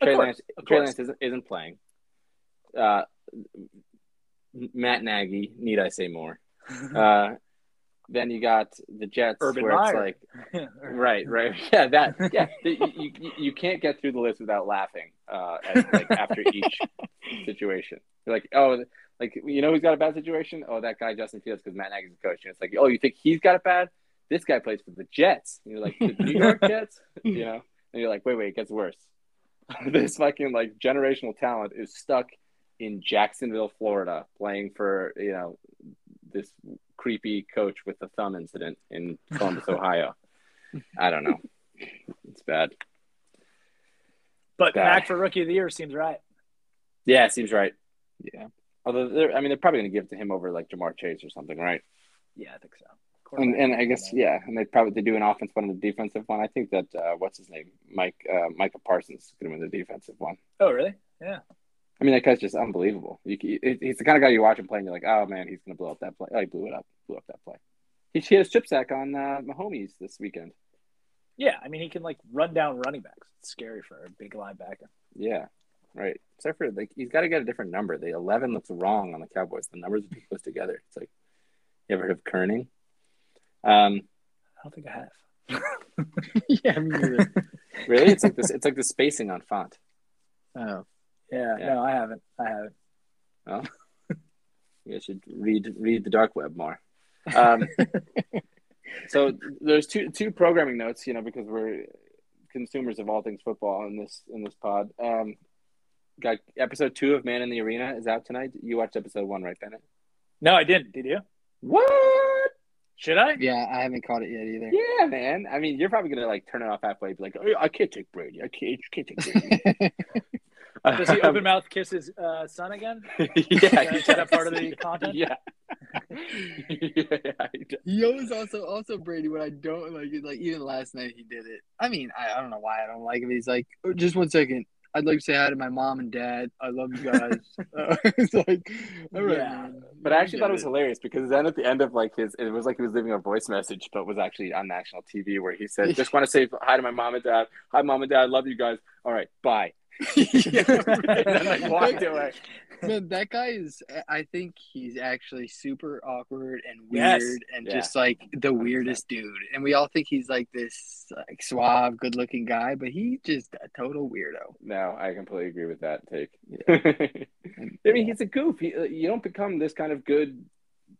Of Trey course, Lance of Trey course. Lance isn't, isn't playing. Uh, Matt Nagy, need I say more? Uh, then you got the Jets, Urban where Meyer. it's like Right, right. Yeah, that. Yeah, you, you, you can't get through the list without laughing uh, at, like after each situation. You're like, oh, like you know who's got a bad situation? Oh, that guy Justin Fields because Matt Nagy's the coach. And it's like, oh, you think he's got it bad? This guy plays for the Jets. And you're like, the New York Jets, you know? And you're like, wait, wait, it gets worse. this fucking like generational talent is stuck in Jacksonville, Florida, playing for you know this creepy coach with the thumb incident in Columbus, Ohio. I don't know. It's bad. But Bad. Mac for rookie of the year seems right. Yeah, it seems right. Yeah. Although they're, I mean, they're probably going to give it to him over like Ja'Marr Chase or something, right? Yeah, I think so. And and I guess yeah, and they probably they do an offensive one and a defensive one. I think that uh, what's his name, Mike uh, Micah Parsons, is going to win the defensive one. Oh, really? Yeah. I mean, that guy's just unbelievable. You, he- he's the kind of guy you watch him play, and you're like, oh man, he's going to blow up that play. Oh, he blew it up, blew up that play. He, he had a strip sack on uh, Mahomes this weekend. Yeah, I mean he can like run down running backs. It's scary for a big linebacker. Yeah, right. Except for like he's got to get a different number. The eleven looks wrong on the Cowboys. The numbers are too close together. It's like you ever heard of kerning? Um, I don't think I have. yeah, me neither. really, it's like this. It's like the spacing on font. Oh, Yeah, Yeah. no, I haven't. I haven't. Well, you guys should read read the dark web more. Um, so there's two two programming notes, you know, because we're consumers of all things football in this in this pod. Um, got episode two of Man in the Arena is out tonight. You watched episode one, right, Bennett? No, I didn't. Did you? What? Should I? yeah, I haven't caught it yet either. Yeah, man. I mean, you're probably gonna like turn it off halfway. Be like, oh, I can't take Brady. I can't. I can't take Brady. Does he open mouth kiss his uh, son again? yeah, Is that part of the content? Yeah. yeah, he does. He always also also Brady when I don't like it. Like even last night he did it. I mean, I, I don't know why I don't like him. He's like, "Oh, just one second. I'd like to say hi to my mom and dad. I love you guys. uh, it's like, all right, Yeah. man. But I actually thought it was hilarious because then at the end of like his, it was like he was leaving a voice message, but was actually on national TV where he said, "Just want to say hi to my mom and dad. Hi, mom and dad. I Love you guys. All right, bye." Yeah, and like walked away. Man, that guy is. I think he's actually super awkward and Yes. weird, and Yeah. just like the weirdest dude. And we all think he's like this like suave, good-looking guy, but he's just a total weirdo. No, I completely agree with that take. I mean, he's a goof. He, uh, you don't become this kind of good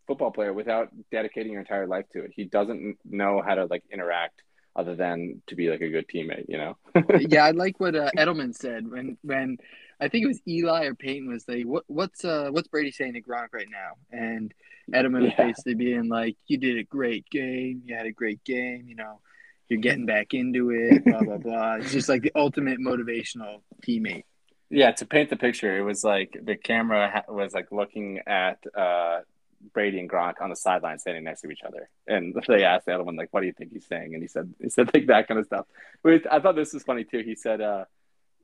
football player without dedicating your entire life to it. He doesn't know how to like interact other than to be like a good teammate. You know? yeah, I like what uh, Edelman said when when I think it was Eli or Peyton was like, "What what's uh what's Brady saying to Gronk right now?" And Edelman was basically being like, "You did a great game. You had a great game. You know, you're getting back into it. Blah blah blah." It's just like the ultimate motivational teammate. Yeah, to paint the picture, it was like the camera was like looking at uh, Brady and Gronk on the sideline, standing next to each other, and they asked Edelman like, "What do you think he's saying?" And he said, "He said like that kind of stuff." But I thought this was funny too. He said, uh,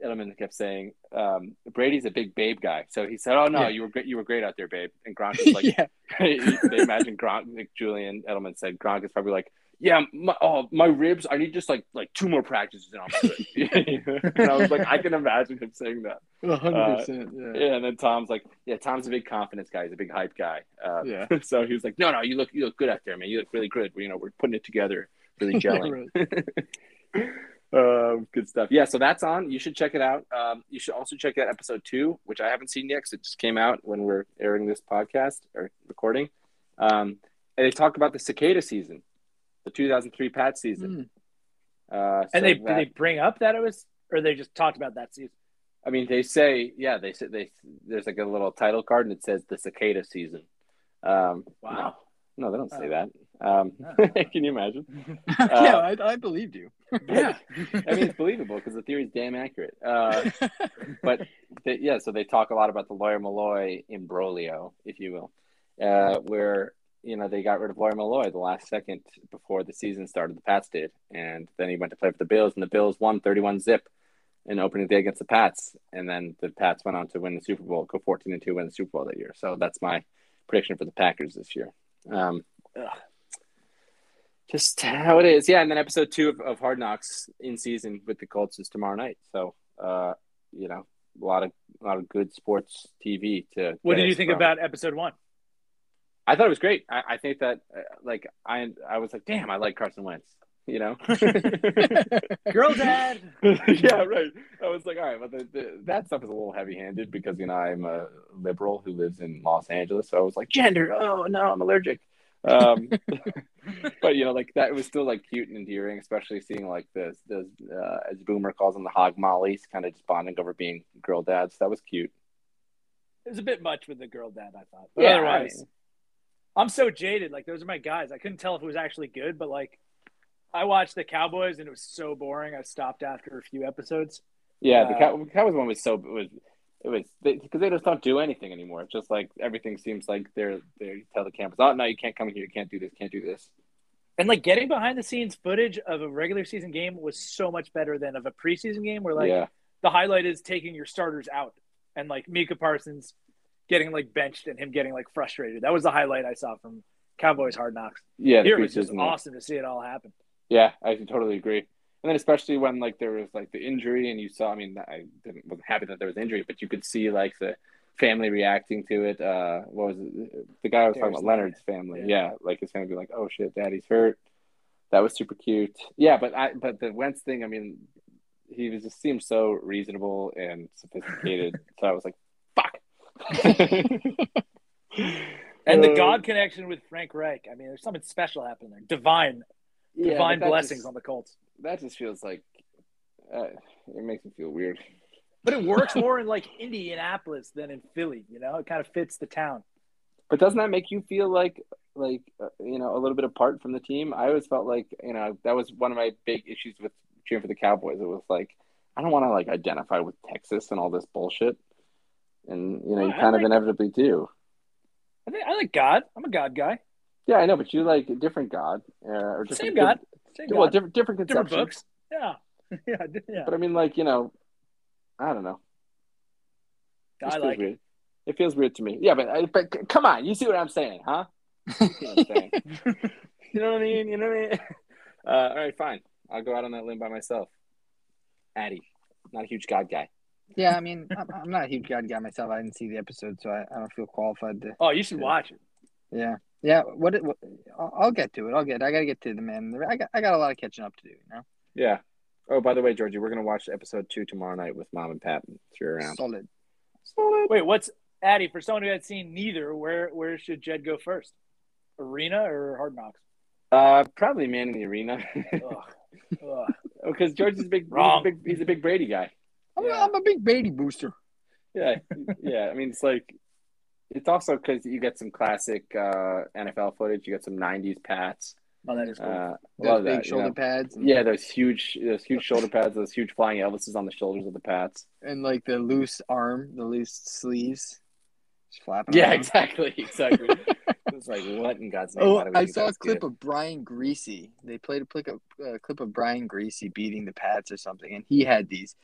Edelman kept saying, um, "Brady's a big babe guy," so he said, "Oh no, Yeah. you were great. You were great out there, babe." And Gronk was like, yeah, they imagine Gronk, like Julian Edelman said, Gronk is probably like, yeah, my, oh, my ribs, I need just like like two more practices and I'm good. and I was like, I can imagine him saying that. hundred percent. Yeah. Yeah, and then Tom's like, yeah, Tom's a big confidence guy. He's a big hype guy. Uh, Yeah. so he was like, no, no, you look you look good out there, man. You look really good. You know, we're putting it together, really gelling. um, good stuff. Yeah, so that's on. You should check it out. Um, you should also check out episode two, which I haven't seen yet because it just came out when we're airing this podcast or recording. Um, and they talk about the cicada season, the 2003 Pat season. Mm. Uh, so And they that- did they bring up that it was, or they just talked about that season. I mean, they say, yeah, they say they. There's like a little title card and it says the cicada season. Um, Wow. No, no they don't say Oh. that. Um, can you imagine? yeah, I, I believed you. Yeah. I mean, it's believable because the theory is damn accurate. Uh, but they, yeah, so they talk a lot about the Lawyer Milloy imbroglio, if you will, uh, where you know they got rid of Lawyer Milloy the last second before the season started. The Pats did, and then he went to play for the Bills, and the Bills won thirty-one zip in opening day against the Pats, and then the Pats went on to win the Super Bowl, go fourteen and two, win the Super Bowl that year. So that's my prediction for the Packers this year. Um, just how it is. Yeah, and then episode two of, of Hard Knocks in season with the Colts is tomorrow night. So, uh, you know, a lot of a lot of good sports TV to. What did you think from. about episode one? I thought it was great. I, I think that uh, like I I was like, damn, I like Carson Wentz. You know, Girl dad. yeah, right. I was like, all right, but the, the, that stuff is a little heavy-handed because you know I'm a liberal who lives in Los Angeles, so I was like, gender. Oh no, I'm allergic. Um, but you know, like that was still like cute and endearing, especially seeing like the the uh, as Boomer calls them the hog mollies, kind of just bonding over being girl dads. That was cute. It was a bit much with the girl dad, I thought. But Yeah, otherwise, I mean- I'm so jaded. Like those are my guys. I couldn't tell if it was actually good, but like I watched the Cowboys and it was so boring. I stopped after a few episodes. Yeah, the Uh, Cow- Cowboys one was so it was it was because they, just don't do anything anymore. It's just like everything seems like they're they tell the cameras, oh no, you can't come in here, you can't do this, can't do this. And like getting behind the scenes footage of a regular season game was so much better than of a preseason game where like yeah, the highlight is taking your starters out and like Micah Parsons getting like benched and him getting like frustrated. That was the highlight I saw from Cowboys Hard Knocks. yeah. Here it was just awesome to see it all happen. Yeah, I totally agree. And then especially when like there was like the injury, and you saw. I mean, I didn't wasn't happy that there was injury, but you could see like the family reacting to it. Uh, what was it? The guy I was talking about, Leonard's family. Yeah. Yeah. like his family be like, "Oh shit, daddy's hurt." That was super cute. Yeah, but I but the Wentz thing. I mean, he was just seemed so reasonable and sophisticated. so I was like, "Fuck." And the God connection with Frank Reich. I mean, there's something special happening there. Divine, yeah, divine blessings just- on the Colts. that just feels like uh, it makes me feel weird. But it works more in like Indianapolis than in Philly. You know, it kind of fits the town. But doesn't that make you feel like like uh, you know a little bit apart from the team? I always felt like you know that was one of my big issues with cheering for the Cowboys. It was like I don't want to like identify with Texas and all this bullshit, and you know you Well, I kind of inevitably do. I think I like God. I'm a God guy. Yeah, I know, but you like a different God uh, or different, Same God. Same Well, God. different different Different books. Yeah. yeah. Yeah. But I mean, like you know, I don't know. It I feels like it. weird. It feels weird to me. Yeah, but uh, but come on, you see what I'm saying, huh? You, I'm saying? you know what I mean? You know what I mean? Uh, all right, fine. I'll go out on that limb by myself. Addy, not a huge God guy. Yeah, I mean, I'm, I'm not a huge God guy myself. I didn't see the episode, so I, I don't feel qualified to. Oh, you should watch it. Yeah, yeah. What? what I'll, I'll get to it. I'll get. I got to get to the man. I got. I got a lot of catching up to do. You know. Yeah. Oh, by the way, Georgie, we're gonna watch episode two tomorrow night with Mom and Pat. If you're around. Solid. Solid. Wait, what's Addy? For someone who had seen neither, where where should Gedd go first? Arena or Hard Knocks? Uh, probably man in the arena. Ugh. Ugh. Because Georgie's a big, Wrong. He's a big, he's a big Brady guy. I'm, Yeah. a, I'm a big Brady booster. Yeah, yeah. I mean, it's like it's also because you get some classic uh, NFL footage. You get some '90s Pats. Oh, that is cool. Uh, Those big that, you shoulder know. pads. And, Yeah, those huge, those huge shoulder pads, those huge flying Elvises on the shoulders of the Pats. And like the loose arm, the loose sleeves, just flapping. Yeah, around. exactly, exactly. it's like what in God's name? Oh, why do we I saw a clip good? of Brian Griese. They played a clip of, uh, clip of Brian Griese beating the Pats or something, and he had these.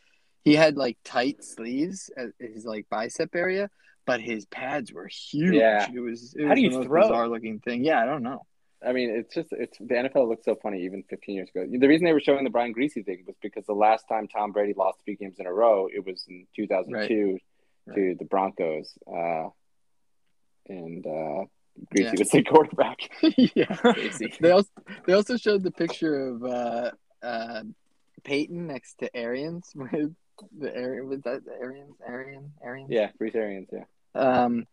He had like tight sleeves at his like bicep area, but his pads were huge. Yeah. It was. It How do you the most throw? Bizarre looking thing. Yeah, I don't know. I mean, it's just it's the NFL looks so funny even 15 years ago. The reason they were showing the Brian Griese thing was because the last time Tom Brady lost three games in a row, it was in 2002 Right. to the Broncos, uh, and uh, Griese Yeah. was the quarterback. yeah. They also they also showed the picture of uh, uh, Peyton next to Arians with the Arian was that the Arians Arian Arians yeah, Bruce Arians. Yeah, um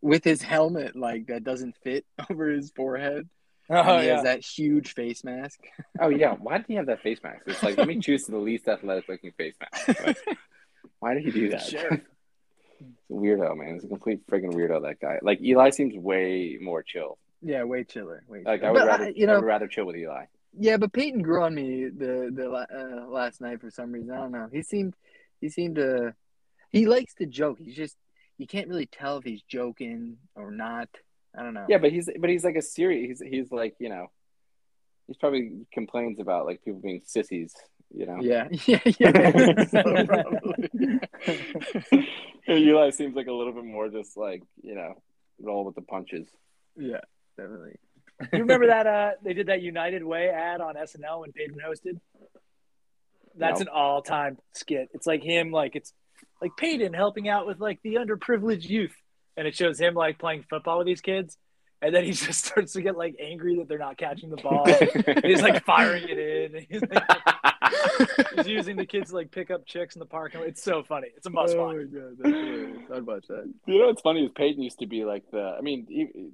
with his helmet like that doesn't fit over his forehead. oh he yeah. has that huge face mask. Oh yeah, why did he have that face mask? It's like let me choose the least athletic looking face mask. Like, why did he do that? A weirdo, man. It's a complete friggin' weirdo. That guy. Like Eli seems way more chill. yeah, way chiller. Way Like I would But, rather, uh, you I know, would rather chill with Eli. Yeah, but Peyton grew on me the the uh, last night for some reason. I don't know. He seemed he seemed to he likes to joke. He's just you can't really tell if he's joking or not. I don't know. Yeah, but he's but he's like a serious. He's he's like you know, he's probably complains about like people being sissies. You know. Yeah, yeah, yeah. so probably. Eli seems like a little bit more just like you know, roll with the punches. yeah, definitely. You remember that uh they did that United Way ad on SNL when Peyton hosted? That's an all time skit. It's like him like it's like Peyton helping out with like the underprivileged youth. And it shows him like playing football with these kids. And then he just starts to get like angry that they're not catching the ball. He's like firing it in. He's, like, he's using the kids to like pick up chicks in the parking lot. It's so funny. It's a must oh watch. my god, that's hilarious. I'd watch that. You know what's funny is Peyton used to be like the. I mean, he,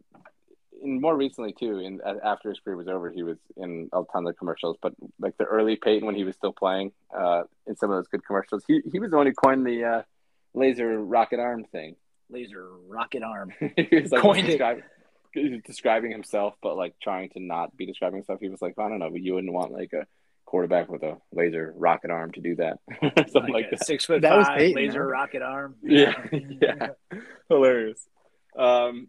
in more recently too. In after his career was over, he was in a ton of commercials. But like the early Peyton when he was still playing, uh, in some of those good commercials, he he was the one who coined the uh, laser rocket arm thing. Laser rocket arm. he was like Coined it. describing, describing himself, but like trying to not be describing himself. He was like, I don't know, but you wouldn't want like a quarterback with a laser rocket arm to do that, something like, Like that. six foot That was five Peyton, laser huh? rocket arm. Yeah, yeah, hilarious. Um,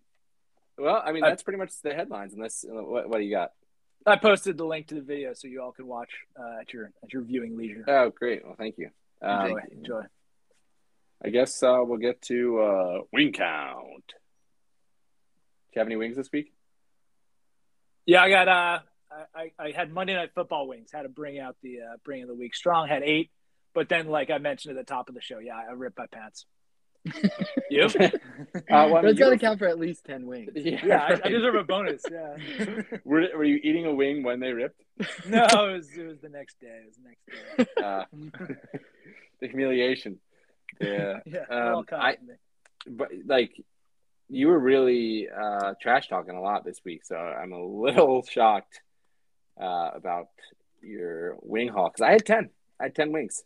well, I mean, that's pretty much the headlines. Unless, what, what do you got? I posted the link to the video so you all can watch uh, at your at your viewing leisure. Oh, great. Well, thank you. Um, enjoy, enjoy. I guess uh, we'll get to uh, wing count. Do you have any wings this week? Yeah, I got. Uh, I, I had Monday Night Football wings. Had to bring out the uh, bring of the week strong. Had eight, but then like I mentioned at the top of the show, yeah, I ripped my pants. You? Uh, well, I mean, That's got to count for at least ten wings. Yeah, Yeah, I, I deserve a bonus. Yeah. Were, were you eating a wing when they ripped? no, it was, it was the next day. It was the next day. Uh, the humiliation. Yeah. Yeah, Um, all I- but like you were really uh, trash talking a lot this week, so I'm a little shocked uh, about your wing haul because I had ten. I had ten wings.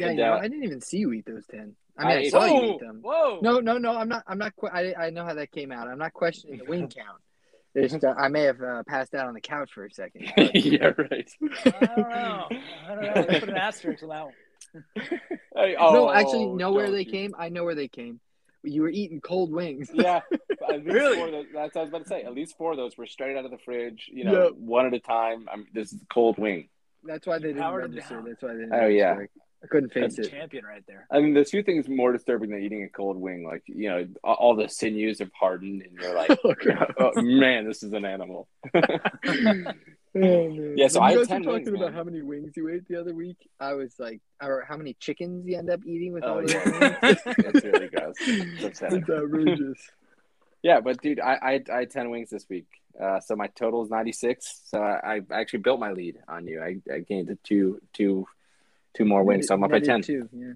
Yeah, And, you know, uh, I didn't even see you eat those ten. I mean, I, I- saw you eat them. whoa! No, no, no. I'm not. I'm not. Qu- I I know how that came out. I'm not questioning the wing count. It's just, uh, I may have uh, passed out on the couch for a second. yeah, right. I don't know. I don't know. Let's put an asterisk on that one. Hey, oh, no, actually, know where they you- came. I know where they came. You were eating cold wings. Yeah, at least Really? Four of those, that's what I was about to say. At least four of those were straight out of the fridge. You know, Yep. one at a time. I'm, this is cold wing. That's why they didn't Powered register. down. That's why they didn't. Oh, yeah. Register. I couldn't face a it. champion right there. I mean, there's few things more disturbing than eating a cold wing. Like, you know, all- all the sinews have hardened, and you're like, Oh, gross. oh, man, this is an animal. Oh. Yeah, so When I you guys 10 were wings, talking about man. how many wings you ate the other week. I was like, or how many chickens you end up eating with Oh, all those yeah. wings. That's really gross. It's upsetting. It's outrageous. Yeah, but dude, I, I, I had 10 wings this week. Uh, so my total is 96. So I, I actually built my lead on you. I, I gained it two, two, two more wins. So I'm up by 10. Too, yeah.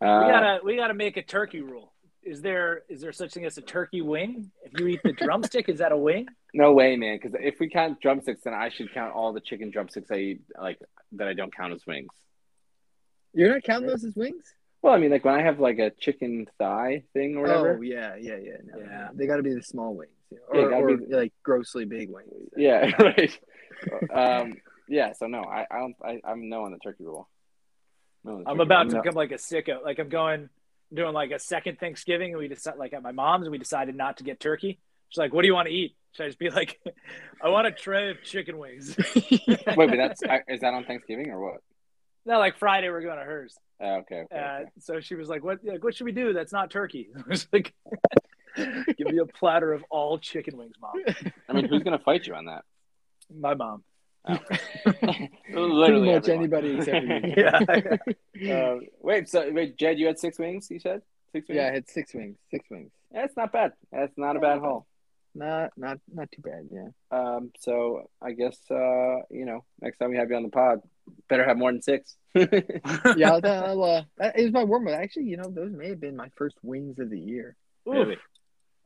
Uh, we gotta we gotta make a turkey rule. Is there is there such thing as a turkey wing? If you eat the drumstick, is that a wing? No way, man. Because if we count drumsticks, then I should count all the chicken drumsticks I eat, like that I don't count as wings. You're not counting those as wings? Well, I mean, like when I have like a chicken thigh thing or whatever. Oh yeah, yeah, yeah. No, Yeah. They got to be the small wings, yeah. Yeah, or, or be- like grossly big wings. Yeah, right. um, yeah. So no, I, I don't. I, I'm no on the turkey rule. No the I'm turkey about rule. to No. become like a sicko. Like I'm going doing like a second Thanksgiving and we decide like at my mom's and we decided not to get turkey. She's like, What do you want to eat? Should I just be like, I want a tray of chicken wings. Wait, but that's is that on Thanksgiving or what? no, like Friday we're going to hers. Uh, okay. okay, Uh, okay. so she was like, "What? Like, what should we do? That's not turkey." I was like, "Give me a platter of all chicken wings, mom." I mean, who's gonna fight you on that? My mom. Pretty Literally much everyone. anybody except me. Yeah. Uh, wait, so wait, Gedd, you had six wings. You said six wings. Yeah, I had six wings. Six wings. that's not bad. That's not a bad haul. Not not not too bad. Yeah. Um, so I guess uh, you know, next time we have you on the pod, better have more than six. Yeah, I'll, I'll, uh, that is my warm up. Actually, you know, those may have been my first wings of the year. Ooh.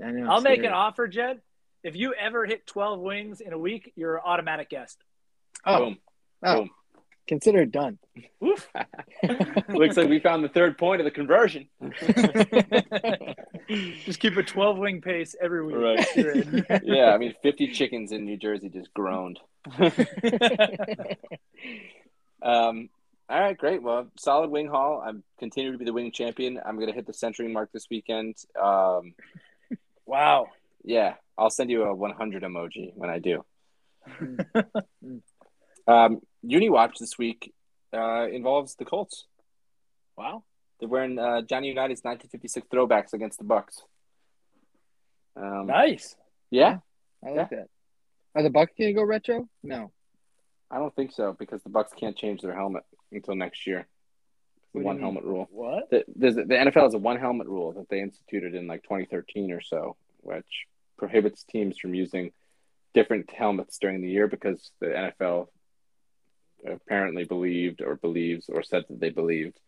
I know, I'll make an offer, Gedd. If you ever hit 12 wings in a week, you're an automatic guest. Oh, Boom. oh, Boom. consider it done. Looks like we found the third point of the conversion. just keep a 12 wing pace every week. Right. Yeah, I mean, 50 chickens in New Jersey just groaned. um, all right, great. Well, solid wing haul. I'm continuing to be the wing champion. I'm going to hit the century mark this weekend. Um, wow. yeah, I'll send you a 100 emoji when I do. Um, Uni Watch this week uh, involves the Colts. Wow. They're wearing uh, Johnny Unitas's 1956 throwbacks against the Bucks. Um, Nice. Yeah, I like that. Are the Bucks gonna go retro? No. I don't think so because the Bucks can't change their helmet until next year. The one mean? helmet rule. What? The, there's, the NFL has a one helmet rule that they instituted in like 2013 or so, which prohibits teams from using different helmets during the year because the NFL apparently believed or believes or said that they believed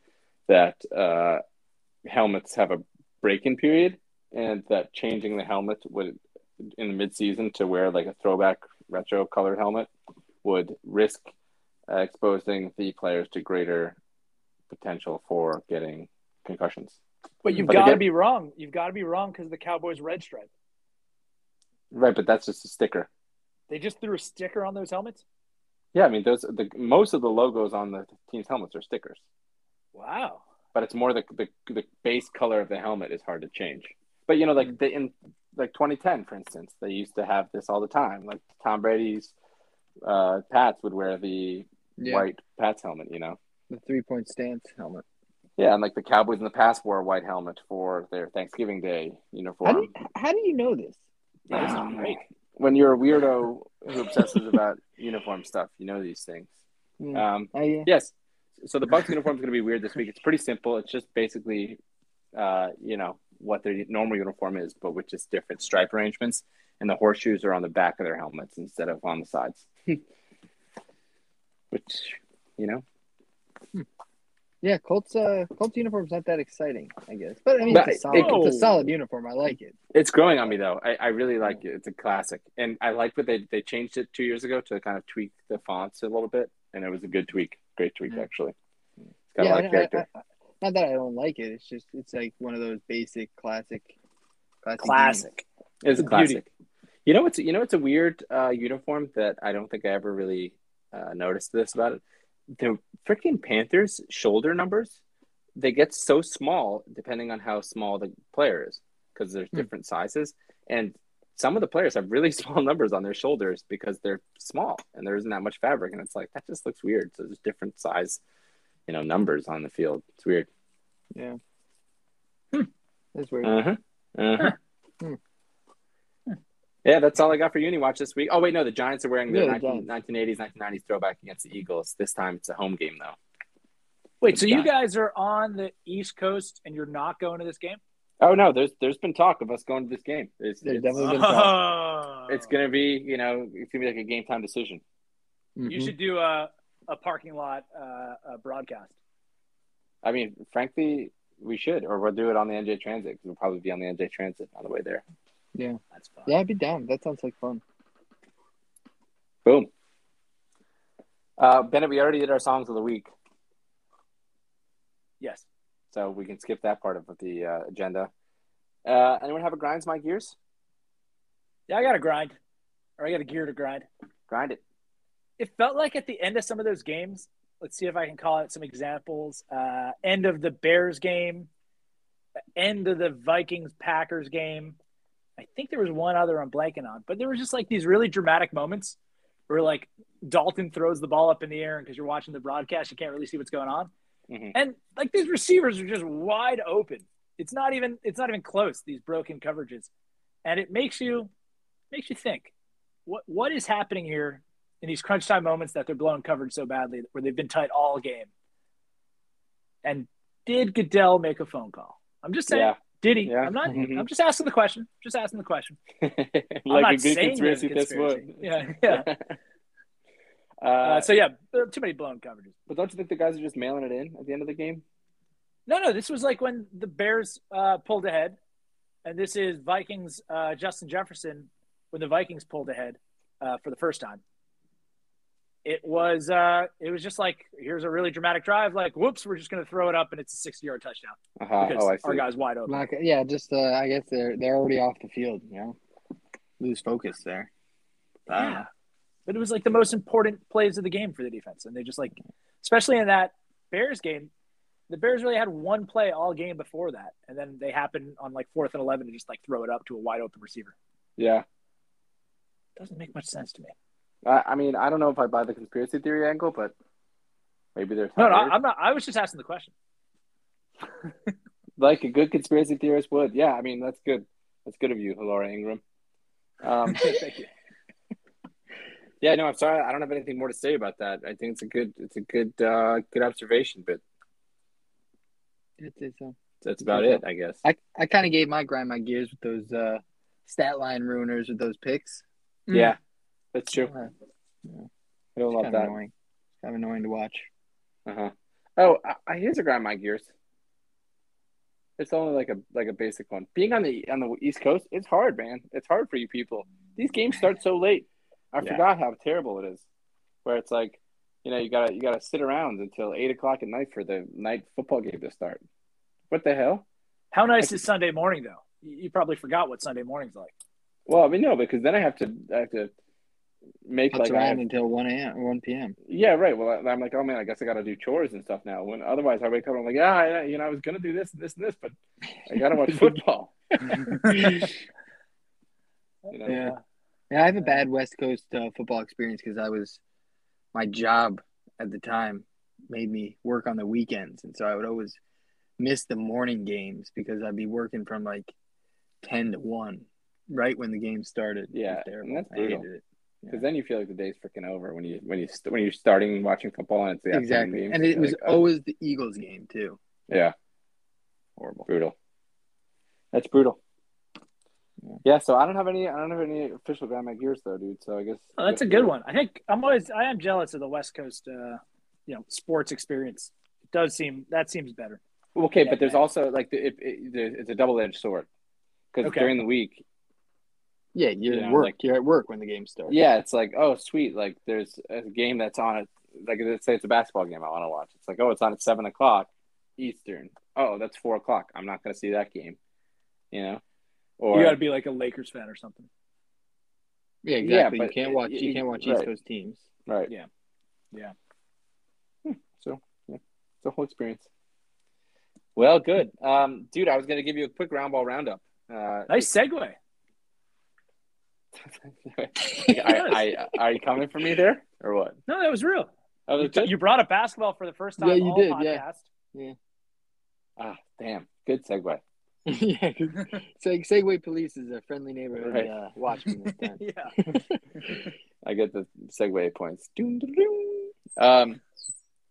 that uh, helmets have a break-in period and that changing the helmet would in the mid-season to wear like a throwback retro colored helmet would risk uh, exposing the players to greater potential for getting concussions. But you've got to be wrong. You've got to be wrong because the Cowboys red stripe. Right, but that's just a sticker. They just threw a sticker on those helmets. Yeah, I mean those the most of the logos on the team's helmets are stickers, Wow. but it's more the the, the base color of the helmet is hard to change. But you know, like the, in like 2010, for instance, they used to have this all the time. Like Tom Brady's uh, Pats would wear the Yeah. white Pats helmet. You know, The three point stance helmet. yeah, and like the Cowboys in the past wore a white helmet for their Thanksgiving Day How uniform. do you, how do you know this? Yeah, this Um, is great. When you're a weirdo who obsesses about uniform stuff, you know these things. Yeah. Um, Oh, yeah. Yes. So the Bucks uniform is going to be weird this week. It's pretty simple. It's just basically, uh, you know, what their normal uniform is, but with just different stripe arrangements. And the horseshoes are on the back of their helmets instead of on the sides. Which, you know, Yeah, Colts uh Colts uniform's not that exciting, I guess. But I mean But it's a solid, it- it's a solid uniform. I like it. it's growing on me though. I, I really like it. It's a classic, and I like what they they changed it two years ago to kind of tweak the fonts a little bit, and it was a good tweak, great tweak Yeah. actually. It's got yeah, a lot of character. I- I- not that I don't like it. It's just it's like one of those basic classic classic. Classic. It's a The beauty. classic. You know, it's you know, it's a weird uh, uniform that I don't think I ever really uh, noticed this about it. The freaking Panthers shoulder numbers they get so small depending on how small the player is because there's Hmm. different sizes and some of the players have really small numbers on their shoulders because they're small and there isn't that much fabric and it's like that just looks weird so there's different size you know, numbers on the field. It's weird. Yeah. Hmm. That's weird. Uh huh. Uh huh. Hmm. Yeah, that's all I got for Uni Watch this week. Oh wait, no, the Giants are wearing their Yeah, the 19, 1980s, 1990s throwback against the Eagles. This time it's a home game though. Wait, so you guys are on the East Coast and you're not going to this game? Oh no, there's there's been talk of us going to this game. It's, There's it's, definitely been talk. Oh. it's gonna be, you know, it's gonna be like a game time decision. You Mhm. should do a a parking lot uh, a broadcast. I mean, frankly, we should, or we'll do it on the NJ Transit because we'll probably be on the NJ Transit on the way there. That's fun. Yeah, I'd be down. That sounds like fun. Boom. Uh, Bennett, we already did our songs of the week, Yes. so we can skip that part of the uh, agenda. Uh, anyone have a grinds my gears? Yeah, I got to grind, or I got a gear to grind. Grind it. It felt like at the end of some of those games. Let's see if I can call out some examples. Uh, end of the Bears game, end of the Vikings Packers game. I think there was one other I'm blanking on, but there was just like these really dramatic moments where like Dalton throws the ball up in the air, and because you're watching the broadcast, you can't really see what's going on. Mhm. And like these receivers are just wide open. It's not even it's not even close. These broken coverages, and it makes you makes you think what what is happening here in these crunch time moments that they're blowing coverage so badly where they've been tight all game. And did Goodell make a phone call? I'm just saying. Yeah. Did he? Yeah. I'm not. Mhm. I'm just asking the question. Just asking the question. I'm like not a good conspiracy, this would. Yeah, yeah. uh, Uh, so yeah, too many blown coverages. but don't you think the guys are just mailing it in at the end of the game? No, no, this was like when the Bears uh, pulled ahead, and this is Vikings uh, Justin Jefferson when the Vikings pulled ahead uh, for the first time. It was uh, it was just like here's a really dramatic drive. Like, whoops, we're just going to throw it up, and it's a sixty yard touchdown Uh-huh. because Oh, I our guy's wide open. Like, yeah, just uh, I guess they're they're already off the field. You know, lose focus there. I. Yeah, but it was like the most important plays of the game for the defense, and they just like, especially in that Bears game, the Bears really had one play all game before that, and then they happened on like fourth and eleven to just like throw it up to a wide open receiver. Yeah. Doesn't make much sense to me. I, I mean, I don't know if I buy the conspiracy theory angle, but maybe there's No, no, I'm not. I was just asking the question. like a good conspiracy theorist would. Yeah, I mean that's good. That's good of you, Laura Ingraham. Um, Thank you. yeah, no, I'm sorry. I don't have anything more to say about that. I think it's a good, it's a good, uh, good observation, but It's, it's, uh, that's about it, I guess. I I kind of gave my grind my gears with those uh, stat line ruiners with those picks. Yeah, that's true. Uh, I don't love that. annoying. Kind of annoying to watch. Uh huh. Oh, I, I, here's a grind my gears. It's only like a like a basic one. Being on the on the East Coast, it's hard, man. It's hard for you people. These games start so late. I Yeah. forgot how terrible it is. Where it's like, you know, you gotta you gotta sit around until eight o'clock at night for the night football game to start. What the hell? How nice is Sunday morning though? You you probably forgot what Sunday morning's like. Well, I mean, no, because then I have to I have to make Puts like around have, until one a.m. or one p.m. yeah, right. Well, I- I'm like, oh man, I guess I got to do chores and stuff now. When otherwise, I wake up, I'm like, yeah, I, you know, I was gonna do this, and this, and this, but I gotta watch football. You know? Yeah. Yeah, I have a bad West Coast uh, football experience because I was my job at the time made me work on the weekends, and so I would always miss the morning games because I'd be working from like ten to one, right when the game started. Yeah, that's I hated brutal. it. Because then you feel like the day's freaking over when you when you st- when you're starting watching football and it's the Exactly, games, and it was like, oh, always the Eagles game too. yeah, Horrible. brutal. That's brutal. Yeah. Yeah, so I don't have any I don't have any official grind my gears though, dude. So I guess Oh, that's a good one. I think I'm always I am jealous of the West Coast, uh, you know, sports experience. It does seem that seems better. Okay, Yeah, but there's man. also like the, it, it, it's a double edged sword because Okay. during the week, Yeah, you're Yeah, at work. like- you're at work when the game starts. yeah, it's like oh sweet, like there's a game that's on it. Like let's say it's a basketball game I want to watch. It's like oh it's on at seven o'clock Eastern. Oh that's four o'clock. I'm not going to see that game. You know, or you got to be like a Lakers fan or something. yeah, exactly. but you can't it- watch. You it- can't watch right. East Coast teams. right. Yeah. Yeah. So yeah, it's a whole experience. Well, good, um, dude. I was going to give you a quick round ball roundup. Uh, Nice segue. I, I, are you coming for me there or what? No, that was real. Oh, You, that's good? you brought up basketball for the first time. Yeah, you all did, podcast. yeah. Ah, damn. Good segue. yeah, Seg- Segue Police is a friendly neighborhood Right. uh, watchman this time. yeah. I get the segue points. Doom, doom, doom. Um,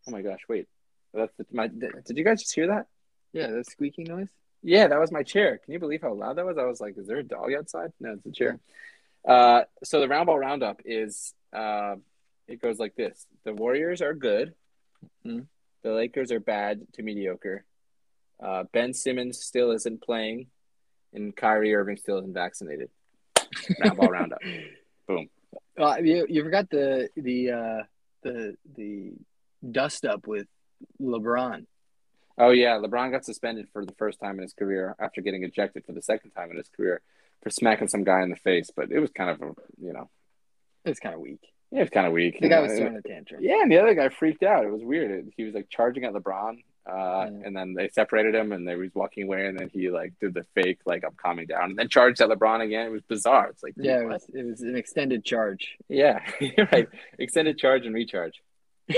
oh my gosh, wait. That's the, my. Did you guys just hear that? yeah, that squeaking noise. Yeah, that was my chair. Can you believe how loud that was? I was like, "Is there a dog outside?" No, it's a chair. Uh, so the round ball roundup is uh, it goes like this: the Warriors are good, Mhm. the Lakers are bad to mediocre. Uh, ben Simmons still isn't playing, and Kyrie Irving still isn't vaccinated. Round ball roundup. Boom. Uh, you you forgot the the uh, the the dust up with LeBron. Oh yeah, LeBron got suspended for the first time in his career after getting ejected for the second time in his career for smacking some guy in the face. But it was kind of a you know, it was kind of weak. Yeah, it was kind of weak. The guy know. was throwing a tantrum. Yeah, and the other guy freaked out. It was weird. It- he was like charging at LeBron, uh, and then they separated him, and they was walking away, and then he like did the fake like I'm calming down, and then charged at LeBron again. It was bizarre. It's like Yeah, it was, it was an extended charge. yeah, right. Extended charge and recharge.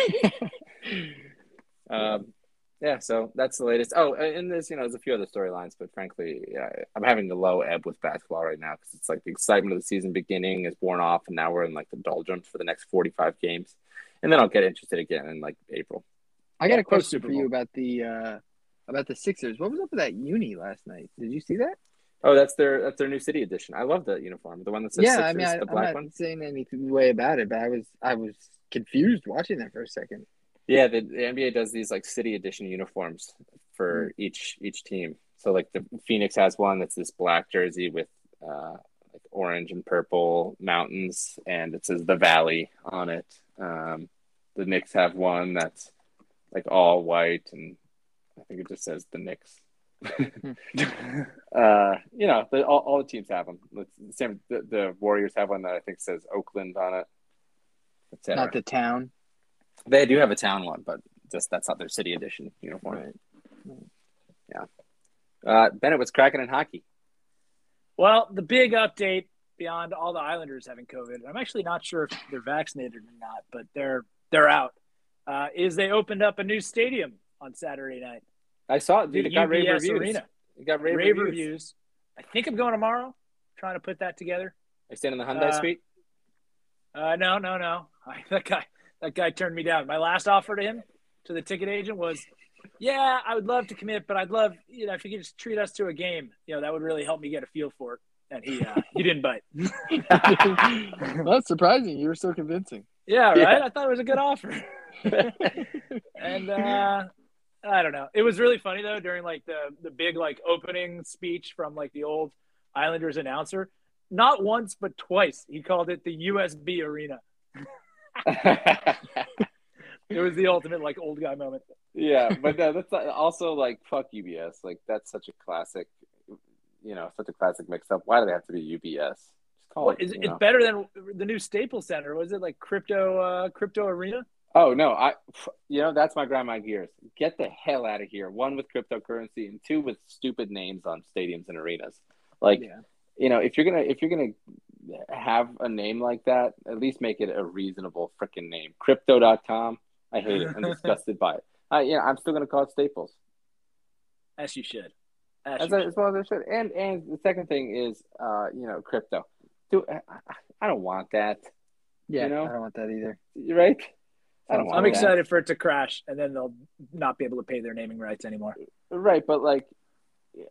Um, yeah, so that's the latest. Oh, and there's you know there's a few other storylines, but frankly, yeah, I'm having a low ebb with basketball right now because it's like the excitement of the season beginning is worn off, and now we're in like the doldrums for the next 45 games, and then I'll get interested again in like April. I got a question for you about the uh, about the Sixers. What was up with that uni last night? Did you see that? Oh, that's their that's their new city edition. I love the uniform, the one that says yeah, Sixers, I mean, I, the I'm not one. saying anything way about it, but I was I was confused watching that for a second. Yeah, the, the NBA does these like city edition uniforms for Hmm. each each team. So like the Phoenix has one that's this black jersey with uh, like orange and purple mountains, and it says the Valley on it. Um, the Knicks have one that's like all white, and I think it just says the Knicks. uh, you know, the, all, all the teams have them. The same. The, the Warriors have one that I think says Oakland on it. Not the town. They do have a town one, but just that's not their city edition uniform. Right. Uh, Bennett, what's cracking in hockey? Well, the big update beyond all the Islanders having COVID, I'm actually not sure if they're vaccinated or not, but they're they're out. Uh, is they opened up a new stadium on Saturday night, I saw it, dude. the It got rave UBS reviews. Arena. It got rave, Rave reviews. reviews. I think I'm going tomorrow. Trying to put that together. Are you staying in the Hyundai Uh, suite? Uh, no, no, no. I, that guy, that guy turned me down. My last offer to him, to the ticket agent, was, "Yeah, I would love to commit, but I'd love, you know, if you could just treat us to a game, you know, that would really help me get a feel for it." And he, uh, he didn't bite. That's surprising. You were so convincing. Yeah, right. Yeah. I thought it was a good offer. and uh, I don't know. It was really funny though during like the the big like opening speech from like the old Islanders announcer. Not once but twice he called it the USB Arena. It was the ultimate like old guy moment. yeah, but no, that's also like fuck UBS. Like that's such a classic, you know, such a classic mix up. Why do they have to be UBS? Just call What, it. is, it's know. better than the new Staples Center. Was it like crypto uh, crypto arena? Oh no, I you know that's my grandma gears. Get the hell out of here. One with cryptocurrency and two with stupid names on stadiums and arenas. Like Yeah. you know, if you're gonna if you're gonna have a name like that, at least make it a reasonable freaking name. Crypto.com. I hate it. I'm disgusted by it. Uh, yeah, I'm still gonna call it Staples. As you should. As As, you as well as I should. And and the second thing is, uh, you know, crypto. Dude, I, I don't want that. Yeah, You know? I don't want that either. You right? I don't want I'm that. excited for it to crash, and then they'll not be able to pay their naming rights anymore. Right, but like,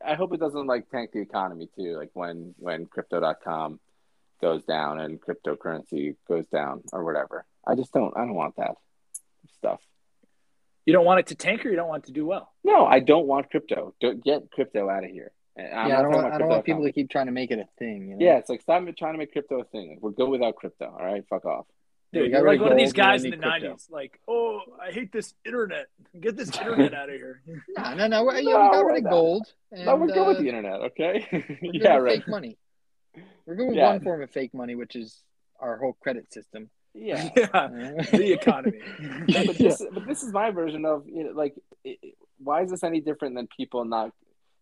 I hope it doesn't like tank the economy too. Like when when crypto.com goes down and cryptocurrency goes down or whatever. I just don't. I don't want that stuff. You don't want it to tank, or you don't want it to do well. No, I don't want crypto. Don't get crypto out of here. I'm yeah, I don't want, I don't want people to keep trying to make it a thing. You know? Yeah, it's like stop trying to make crypto a thing. Like, we're good without crypto. All right, fuck off. Yeah, Dude, got you're like one of these gold, we don't guys in the crypto. '90s. Like, oh, I hate this internet. Get this internet out of here. No, no, no. We're, yeah, No, we got rid of gold. And, no, we're good with uh, the internet. Okay. we're yeah, right. Fake money. We're going Yeah. one form of fake money, which is our whole credit system. Yeah. yeah, the economy. Yeah, but this, but this is my version of you know, like, it, it- why is this any different than people not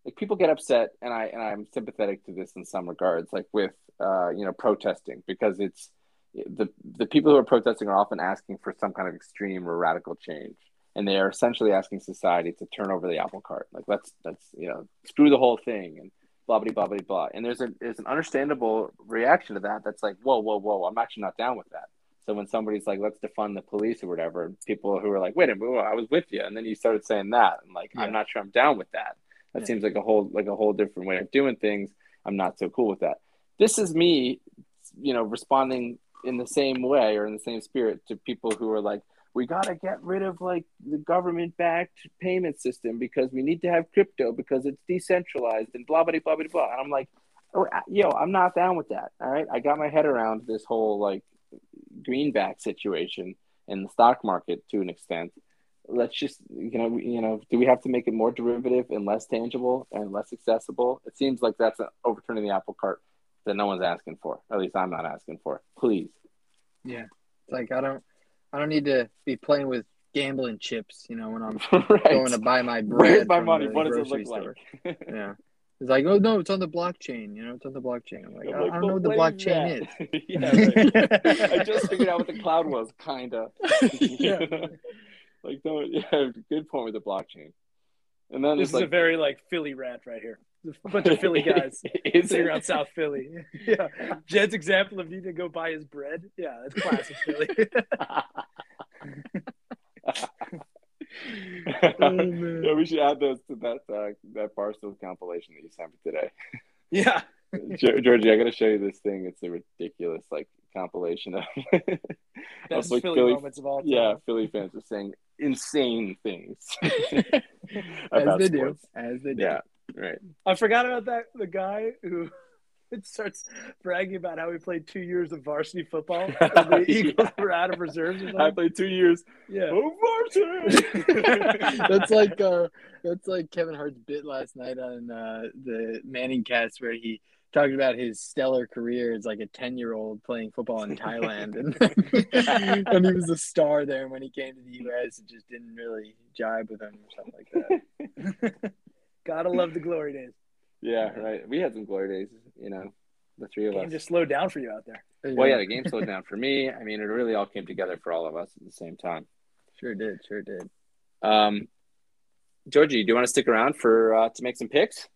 like people get upset, and I and I'm sympathetic to this in some regards, like with uh, you know protesting because it's the the people who are protesting are often asking for some kind of extreme or radical change, and they are essentially asking society to turn over the apple cart. Like let's let's you know screw the whole thing and blah blah blah blah blah. And there's a there's an understandable reaction to that. That's like whoa whoa whoa. I'm actually not down with that. So when somebody's like, let's defund the police or whatever, people who are like, wait a minute, I was with you, and then you started saying that, and like, yeah. I'm not sure I'm down with that. That yeah. seems like a whole like a whole different way of doing things. I'm not so cool with that. This is me, you know, responding in the same way or in the same spirit to people who are like, we got to get rid of like the government backed payment system because we need to have crypto because it's decentralized and blah blah blah blah blah. And I'm like, oh, uh, yo, I'm not down with that. All right, I got my head around this whole like greenback situation in the stock market to an extent. Let's just you know you know do we have to make it more derivative and less tangible and less accessible? It seems like that's an overturning the apple cart that no one's asking for. At least I'm not asking for. Please. Yeah, it's like I don't I don't need to be playing with gambling chips. You know when I'm right. going to buy my bread. Where's my money? What does it look store. like? yeah. It's like, oh no, it's on the blockchain. You know, it's on the blockchain. I'm like, I'm like, I don't know what the blockchain is. is. yeah, I just figured out what the cloud was, kinda. yeah. like, no, yeah, good point with the blockchain. And then this is like, a very like Philly rant right here. A bunch of Philly guys sitting around South Philly. Yeah, Gedd's example of needing to go buy his bread. Yeah, that's classic Philly oh, yeah, we should add those to that uh, that Barstool compilation that you sent me today. Yeah, Georgie, I got to show you this thing. It's a ridiculous like compilation of, of like Philly, Philly moments of all time. Yeah, Philly fans are saying insane things. as they sports. do, as they do. Yeah, right. I forgot about that. The guy who it starts bragging about how he played two years of varsity football. the Eagles yeah. were out of reserves. I played two years. Yeah, of varsity. that's like uh, that's like Kevin Hart's bit last night on uh, the Manning cast where he talked about his stellar career as like a 10 year old playing football in Thailand and, and he was a star there and when he came to the US it just didn't really jibe with him or something like that. Gotta love the glory days. Yeah, right. We had some glory days, you know, the three of game us. just slowed down for you out there. Well, yeah, the game slowed down for me. I mean, it really all came together for all of us at the same time. Sure did. Sure did. Um, Georgie, do you want to stick around for uh, to make some picks?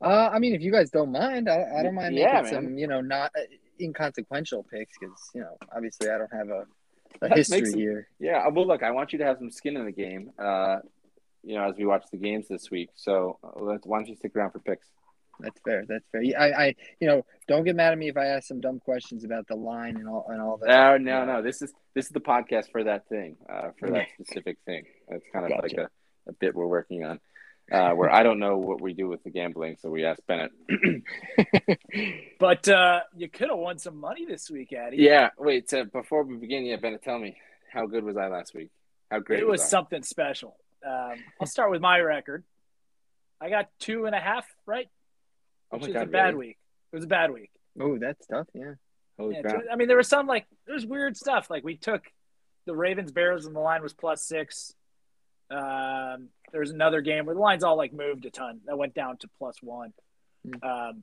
Uh, I mean, if you guys don't mind, I, I don't mind making yeah, some, you know, not uh, inconsequential picks because you know, obviously, I don't have a, a history some, here. Yeah, well, look, I want you to have some skin in the game. Uh, you know, as we watch the games this week. So uh, let's, why don't you stick around for picks? That's fair. That's fair. I, I, you know, don't get mad at me if I ask some dumb questions about the line and all and all that. No, no, no. This is this is the podcast for that thing, uh, for that specific thing. It's kind of gotcha. like a, a bit we're working on, uh, where I don't know what we do with the gambling, so we ask Bennett. but uh, you could have won some money this week, Addy. Yeah. Wait. So before we begin, yeah, Bennett, tell me how good was I last week? How great? It was, was something special. Um, I'll start with my record. I got two and a half right, which oh is God, It was a bad really? week. It was a bad week. Oh, that's tough. Yeah. Holy yeah, crap. I mean, there was some like there's weird stuff. Like we took the Ravens Bears and the line was plus six. Um, there was another game where the lines all like moved a ton. That went down to plus one. Mm. Um,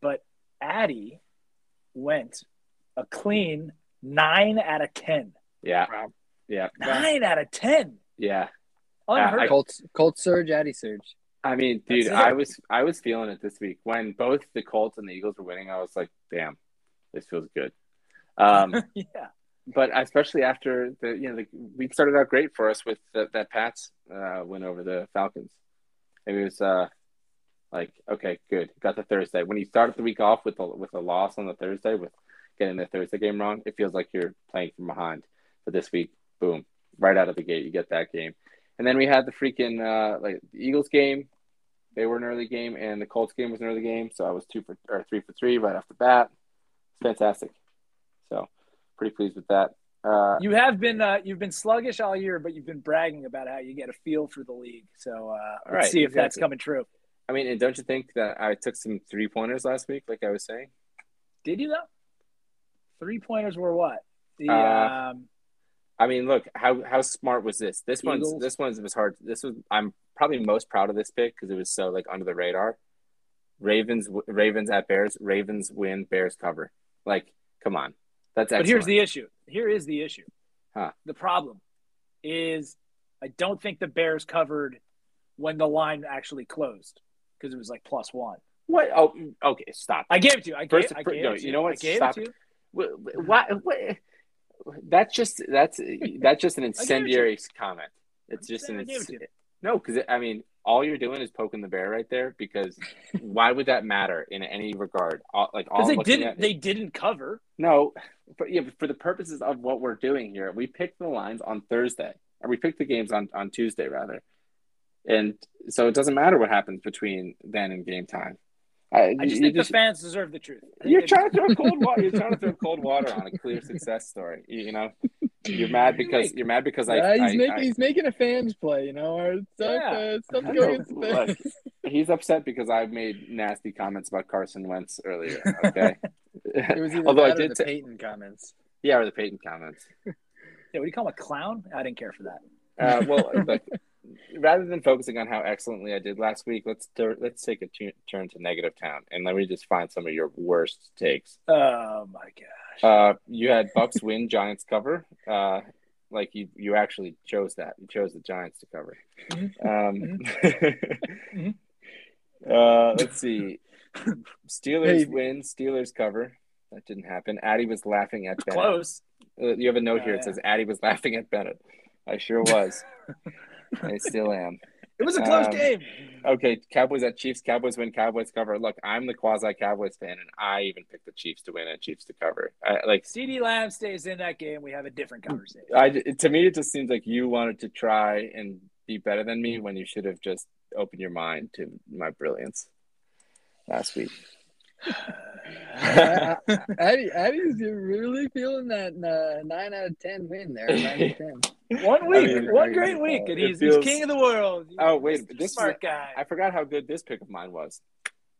but Addy went a clean nine out of ten. Yeah. Yeah. Nine out of ten. Yeah. Unheard. Colts, Colts surge, Addy surge. I mean, dude, I was I was feeling it this week when both the Colts and the Eagles were winning. I was like, damn, this feels good. Um, yeah. But especially after the you know the week started out great for us with the, that Pats uh, win over the Falcons. It was uh, like okay, good, got the Thursday. When you started the week off with a with a loss on the Thursday with getting the Thursday game wrong, it feels like you're playing from behind. But this week, boom, right out of the gate, you get that game. And then we had the freaking uh, like the Eagles game. They were an early game, and the Colts game was an early game. So I was two for or three for three right off the bat. It's fantastic. So pretty pleased with that. Uh, you have been uh, you've been sluggish all year, but you've been bragging about how you get a feel for the league. So uh, let's right, see if exactly. that's coming true. I mean, and don't you think that I took some three pointers last week, like I was saying? Did you though? Three pointers were what? The uh, um, I mean, look how how smart was this? This Eagles. one's this one's was hard. This was I'm probably most proud of this pick because it was so like under the radar. Ravens Ravens at Bears. Ravens win. Bears cover. Like, come on, That's But here's the issue. Here is the issue. Huh. The problem is I don't think the Bears covered when the line actually closed because it was like plus one. what? Oh, okay. Stop. I gave it to you. I gave, First- I gave no, it to you know what? I gave Stop. it to you. What, wh- What? That's just that's that's just an it to you. incendiary comment. It's I'm just an saying I gave it no, because I mean, all you're doing is poking the bear right there. Because why would that matter in any regard? All, like all Because they didn't at- they didn't cover. No, but yeah, but for the purposes of what we're doing here, we picked the lines on Thursday, or we picked the games on on Tuesday rather, and so it doesn't matter what happens between then and game time. I, I just think the fans deserve the truth. You're trying to throw cold water. You're trying to throw cold water on a clear success story. You, you know, you're mad because you're mad because I. He's I- making I- he's making a fans play, you know, or stuff, Yeah. uh, stuff going look, he's upset because I made nasty comments about Carson Wentz earlier. Okay. It was either Although I did the say, Peyton comments. yeah, or the Peyton comments. Yeah, what do you call him a clown? I didn't care for that. Uh, well, look, rather than focusing on how excellently I did last week, let's let's take a turn to negative town and let me just find some of your worst takes. Oh my gosh. Uh, you had Bucks win, Giants cover. Uh, like you, you actually chose that. You chose the Giants to cover. Um, Mhm. uh, let's see. Steelers Hey. win, Steelers cover. That didn't happen. Addy was laughing at Bennett. Close. Uh, you have a note Oh, here. It yeah. says Addy was laughing at Bennett. I sure was. I still am. It was a close Um, game. Okay, Cowboys at Chiefs. Cowboys win. Cowboys cover. Look, I'm the quasi Cowboys fan, and I even picked the Chiefs to win and Chiefs to cover. I, like, CeeDee Lamb stays in that game. We have a different conversation. I to me, it just seems like you wanted to try and be better than me when you should have just opened your mind to my brilliance last week. I- I- Addy, Addy's really feeling that uh, nine out of ten win there. Nine out of ten. One week, mean, one great week, and he's, feels- he's king of the world. He's Oh, wait, Mr. this smart a- guy. I forgot how good this pick of mine was.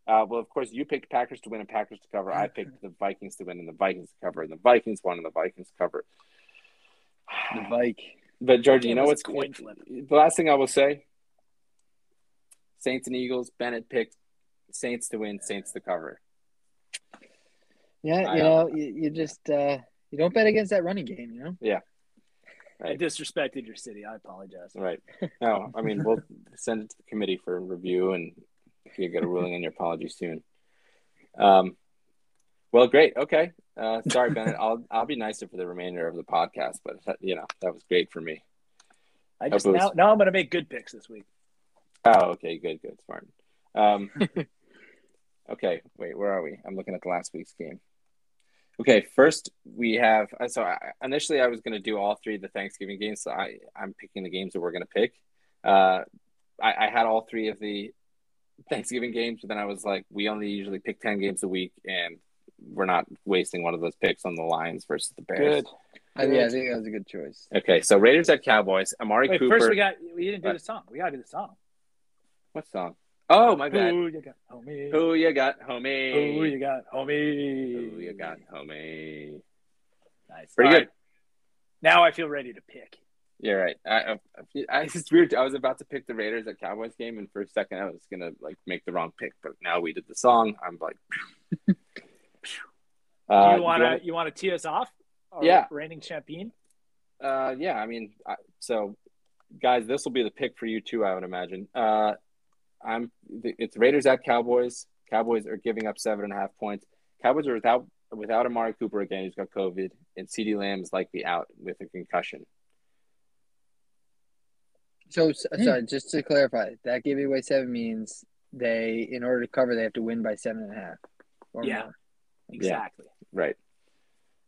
Uh, well, of course, you picked Packers to win and Packers to cover. I picked the Vikings to win and the Vikings to cover, and the Vikings won and the Vikings cover. The Vike. But Georgie, you know what's a coin flip. The last thing I will say: Saints and Eagles. Bennett picked Saints to win, Saints to cover. Yeah, I you know. know, you, you just uh, you don't bet against that running game, you know. Yeah. I disrespected your city. I apologize. Right? No, I mean we'll send it to the committee for review, and you get a ruling on your apology soon. Um, well, great. Okay. Uh, sorry, Bennett. I'll I'll be nicer for the remainder of the podcast, but you know that was great for me. I just Hope now, now I'm going to make good picks this week. Oh, okay, good, good, smart. Um, okay, wait, where are we? I'm looking at the last week's game. Okay, first we have. uh, So I, initially, I was going to do all three of the Thanksgiving games. So I, I'm picking the games that we're going to pick. Uh, I, I had all three of the Thanksgiving games, but then I was like, we only usually pick ten games a week, and we're not wasting one of those picks on the Lions versus the Bears. Good. I, yeah, I think that was a good choice. Okay, so Raiders at Cowboys. Amari Wait, Cooper. first we got we didn't do What? the song. We got to do the song. what song? Oh, my bad. Who you got, homie? Who you got, homie? Who you got, homie? Who you got, homie? Nice. Pretty All good. right. Now I feel ready to pick. You're right. I, I, I, it's weird. I was about to pick the Raiders at Cowboys game, and for a second, I was gonna like make the wrong pick. But now we did the song. I'm like, uh, do you want to you want to tee us off? Yeah. reigning champion. Uh, yeah. I mean, I, so guys, this will be the pick for you too. I would imagine. Uh, I'm. It's Raiders at Cowboys. Cowboys are giving up seven and a half points. Cowboys are without without Amari Cooper again. He's got COVID, and CeeDee Lamb is likely out with a concussion. So, s sorry, just to clarify, that giving away seven means they, in order to cover, they have to win by seven and a half. Or Yeah. more. Exactly. Right.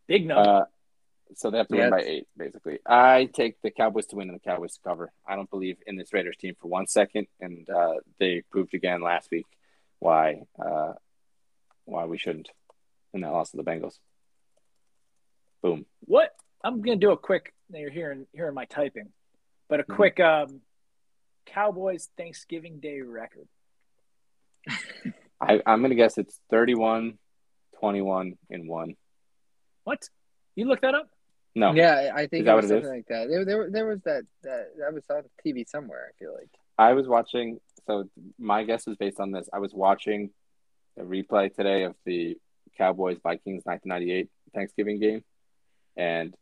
Big number. Uh, so they have to Yeah, win by eight, basically. I take the Cowboys to win and the Cowboys to cover. I don't believe in this Raiders team for one second, and uh, they proved again last week why uh, why we shouldn't in that loss to the Bengals. Boom. what? I'm gonna do a quick. now You're hearing hearing my typing, but a Mhm. quick um, Cowboys Thanksgiving Day record. I, I'm going to guess it's 31, 21, and one. What? You look that up? No. Yeah, I think Is that it what was it is? something like that. There, there, there was that, that that was on TV somewhere. I feel like. I was watching. So my guess is based on this. I was watching a replay today of the Cowboys Vikings 1998 Thanksgiving game, and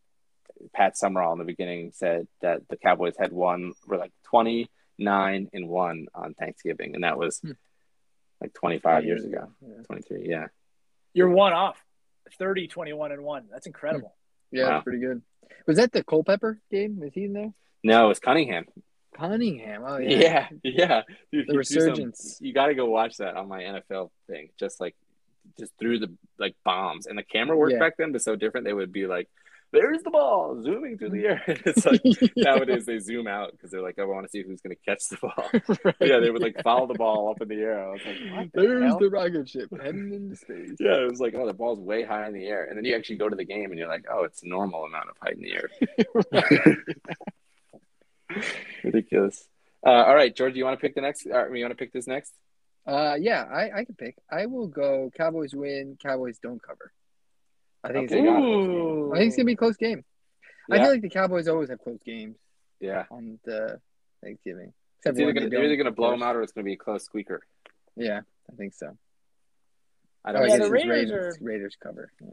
Pat Summerall in the beginning said that the Cowboys had won were like twenty nine and one on Thanksgiving, and that was Hmm. like twenty five years ago, Yeah. twenty three. Yeah, You're one off. 30, 21, and one. That's incredible. Yeah, Wow. pretty good. Was that the Culpepper game? Was he in there? no, it's Cunningham. Cunningham. Oh yeah. Yeah, yeah. Dude, The he threw some- resurgence. you got to go watch that on my NFL thing. Just like, just threw the like bombs, and the camera work Yeah. back then was so different. They would be like, "There's the ball zooming through the air." it's like nowadays they zoom out because they're like, "I want to see who's going to catch the ball." But yeah, they would like follow the ball up in the air. I was like, "What the There's hell?" the rocket ship heading into space. Yeah, it was like, "Oh, the ball's way high in the air," and then you actually go to the game and you're like, "Oh, it's a normal amount of height in the air." Ridiculous. Uh, all right, George, you want to pick the next? Or you want to pick this next? Uh, yeah, I, I can pick. I will go. Cowboys win. Cowboys don't cover. I think Okay, it's. got it. Ooh. I think it's gonna be a close game. I feel like the Cowboys always have close games Yeah. on the Thanksgiving. It's either gonna, they they're either going to blow them out or it's going to be a close squeaker. Yeah, I think so. I Oh, don't I Yeah, see guess the Raiders Raiders. are- Raiders cover. Yeah.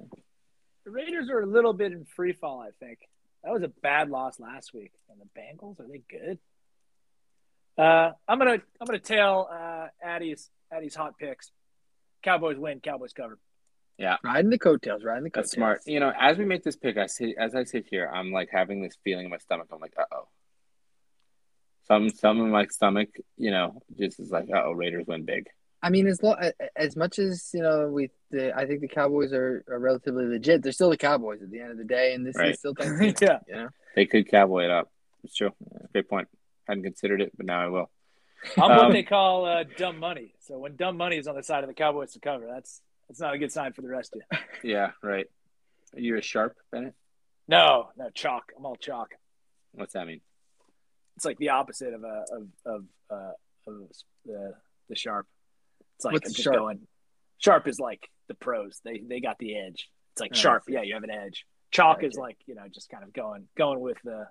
The Raiders are a little bit in free fall, I think. That was a bad loss last week. And the Bengals, are they good? Uh, I'm gonna I'm gonna tail uh, Addy's Addy's hot picks. Cowboys win, Cowboys cover. Yeah, riding the coattails. Riding the coattails. That's smart. You know, as we make this pick, I sit as I sit here, I'm like having this feeling in my stomach. I'm like, uh oh. Some some in my stomach, you know, just is like, uh oh, Raiders win big. I mean, as lo- as much as you know, we the, I think the Cowboys are, are relatively legit. They're still the Cowboys at the end of the day, and this Right. is still Thanksgiving. yeah. You know, They could cowboy it up. It's true. Great point. Hadn't considered it, but now I will. I'm Um, what they call uh, dumb money. So when dumb money is on the side of the Cowboys to cover, that's that's not a good sign for the rest of you. Yeah, right. Are you a sharp, Bennett? No, no chalk. I'm all chalk. What's that mean? It's like the opposite of a of of uh, of the the sharp. It's like What's I'm just sharp? going. Sharp is like the pros. They they got the edge. It's like Oh, sharp. Yeah, you have an edge. Chalk is Gotcha. like you know just kind of going going with the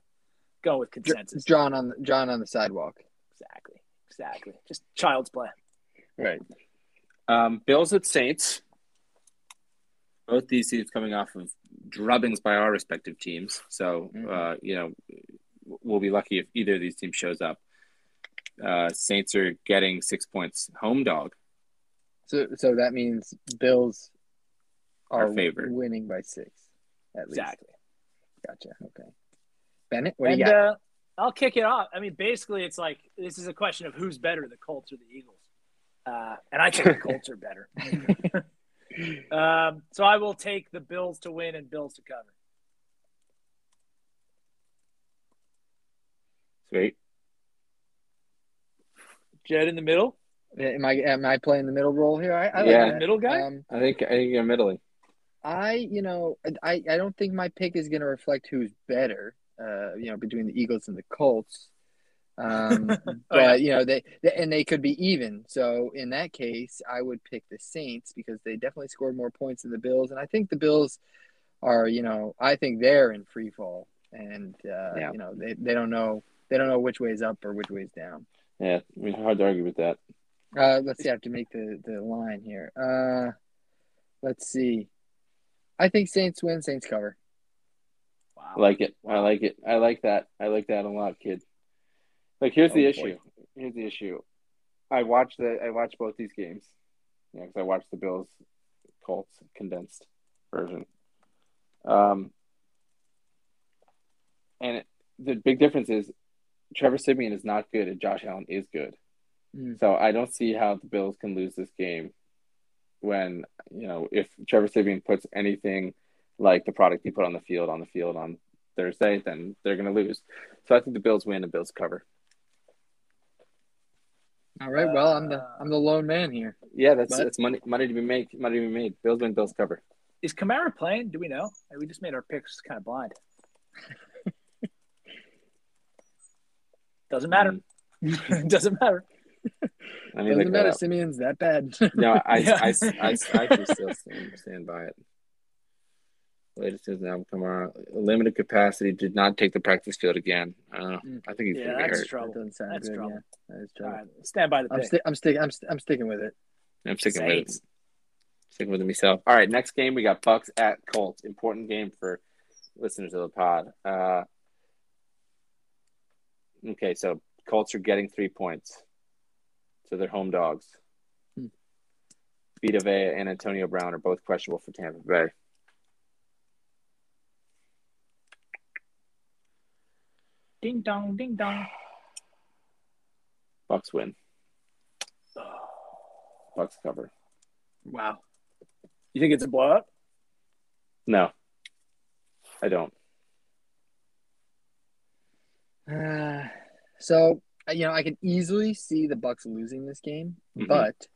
going with consensus. John on the, John on the sidewalk. Exactly. Exactly. Just child's play. Right. Um, Bills at Saints. Both these teams coming off of drubbings by our respective teams. So, Mhm. uh, you know, we'll be lucky if either of these teams shows up. Uh, Saints are getting six points home dog. So so that means Bills are Are favored. winning by six at least. Exactly. Gotcha. Okay. Bennett, what do you got? uh, I'll kick it off. I mean, basically, it's like this is a question of who's better, the Colts or the Eagles. Uh, and I think the Colts are better. um, so I will take the Bills to win and Bills to cover. Sweet. Gedd in the middle. am I am I playing the middle role here? I, I Yeah. like that. Middle guy? Um, I think I think you're middling. I, you know, I, I don't think my pick is going to reflect who's better, uh, you know, between the Eagles and the Colts. Um, but Oh, yeah. you know, they, they and they could be even. So in that case, I would pick the Saints because they definitely scored more points than the Bills, and I think the Bills are, you know, I think they're in free fall, and uh, Yeah. you know, they, they don't know they don't know which way is up or which way is down. Yeah, I mean, hard to argue with that. Uh, let's see. I have to make the the line here. Uh, let's see. I think Saints win. Saints cover. Wow. I like it. I like it. I like that. I like that a lot, kid. Like, here's Oh, the boy. issue. Here's the issue. I watched the. I watched both these games. Yeah, because I watched the Bills Colts condensed version. Um, and it, the big difference is Trevor Siemian is not good, and Josh Allen is good. Mm. So I don't see how the Bills can lose this game when you know if Trevor Siemian puts anything like the product he put on the field on the field on Thursday, then they're going to lose. So I think the Bills win and Bills cover. All right. Well, I'm the uh, I'm the lone man here. Yeah, that's But- that's money money to be made. Money to be made. Bills win. Bills cover. Is Kamara playing? Do we know? We just made our picks kind of blind. Doesn't matter. Mm. Doesn't matter. I mean, Doesn't matter. Uh, Siemian's that bad. No, I, Yeah. I, I, I, I actually still stand, stand by it. Latest season Alvin Kamara, limited capacity, did not take the practice field again. Uh, Mm. I think he's Yeah, going to be that's hurt. trouble. doesn't sound That's good. trouble. Yeah, that is trouble. right, stand by the I'm pick. sti- I'm sticking. I'm st- I'm sticking with it. I'm sticking with it. Sticking with it myself. All right, next game we got Bucks at Colts. Important game for listeners of the pod. Uh, okay, so Colts are getting three points. So they're home dogs. Hmm. Vita Vea and Antonio Brown are both questionable for Tampa Bay. Ding dong, ding dong. Bucks win. Bucks cover. Wow. You think it's a blowout? No, I don't. Uh, so you know, I can easily see the Bucks losing this game, Mhm. but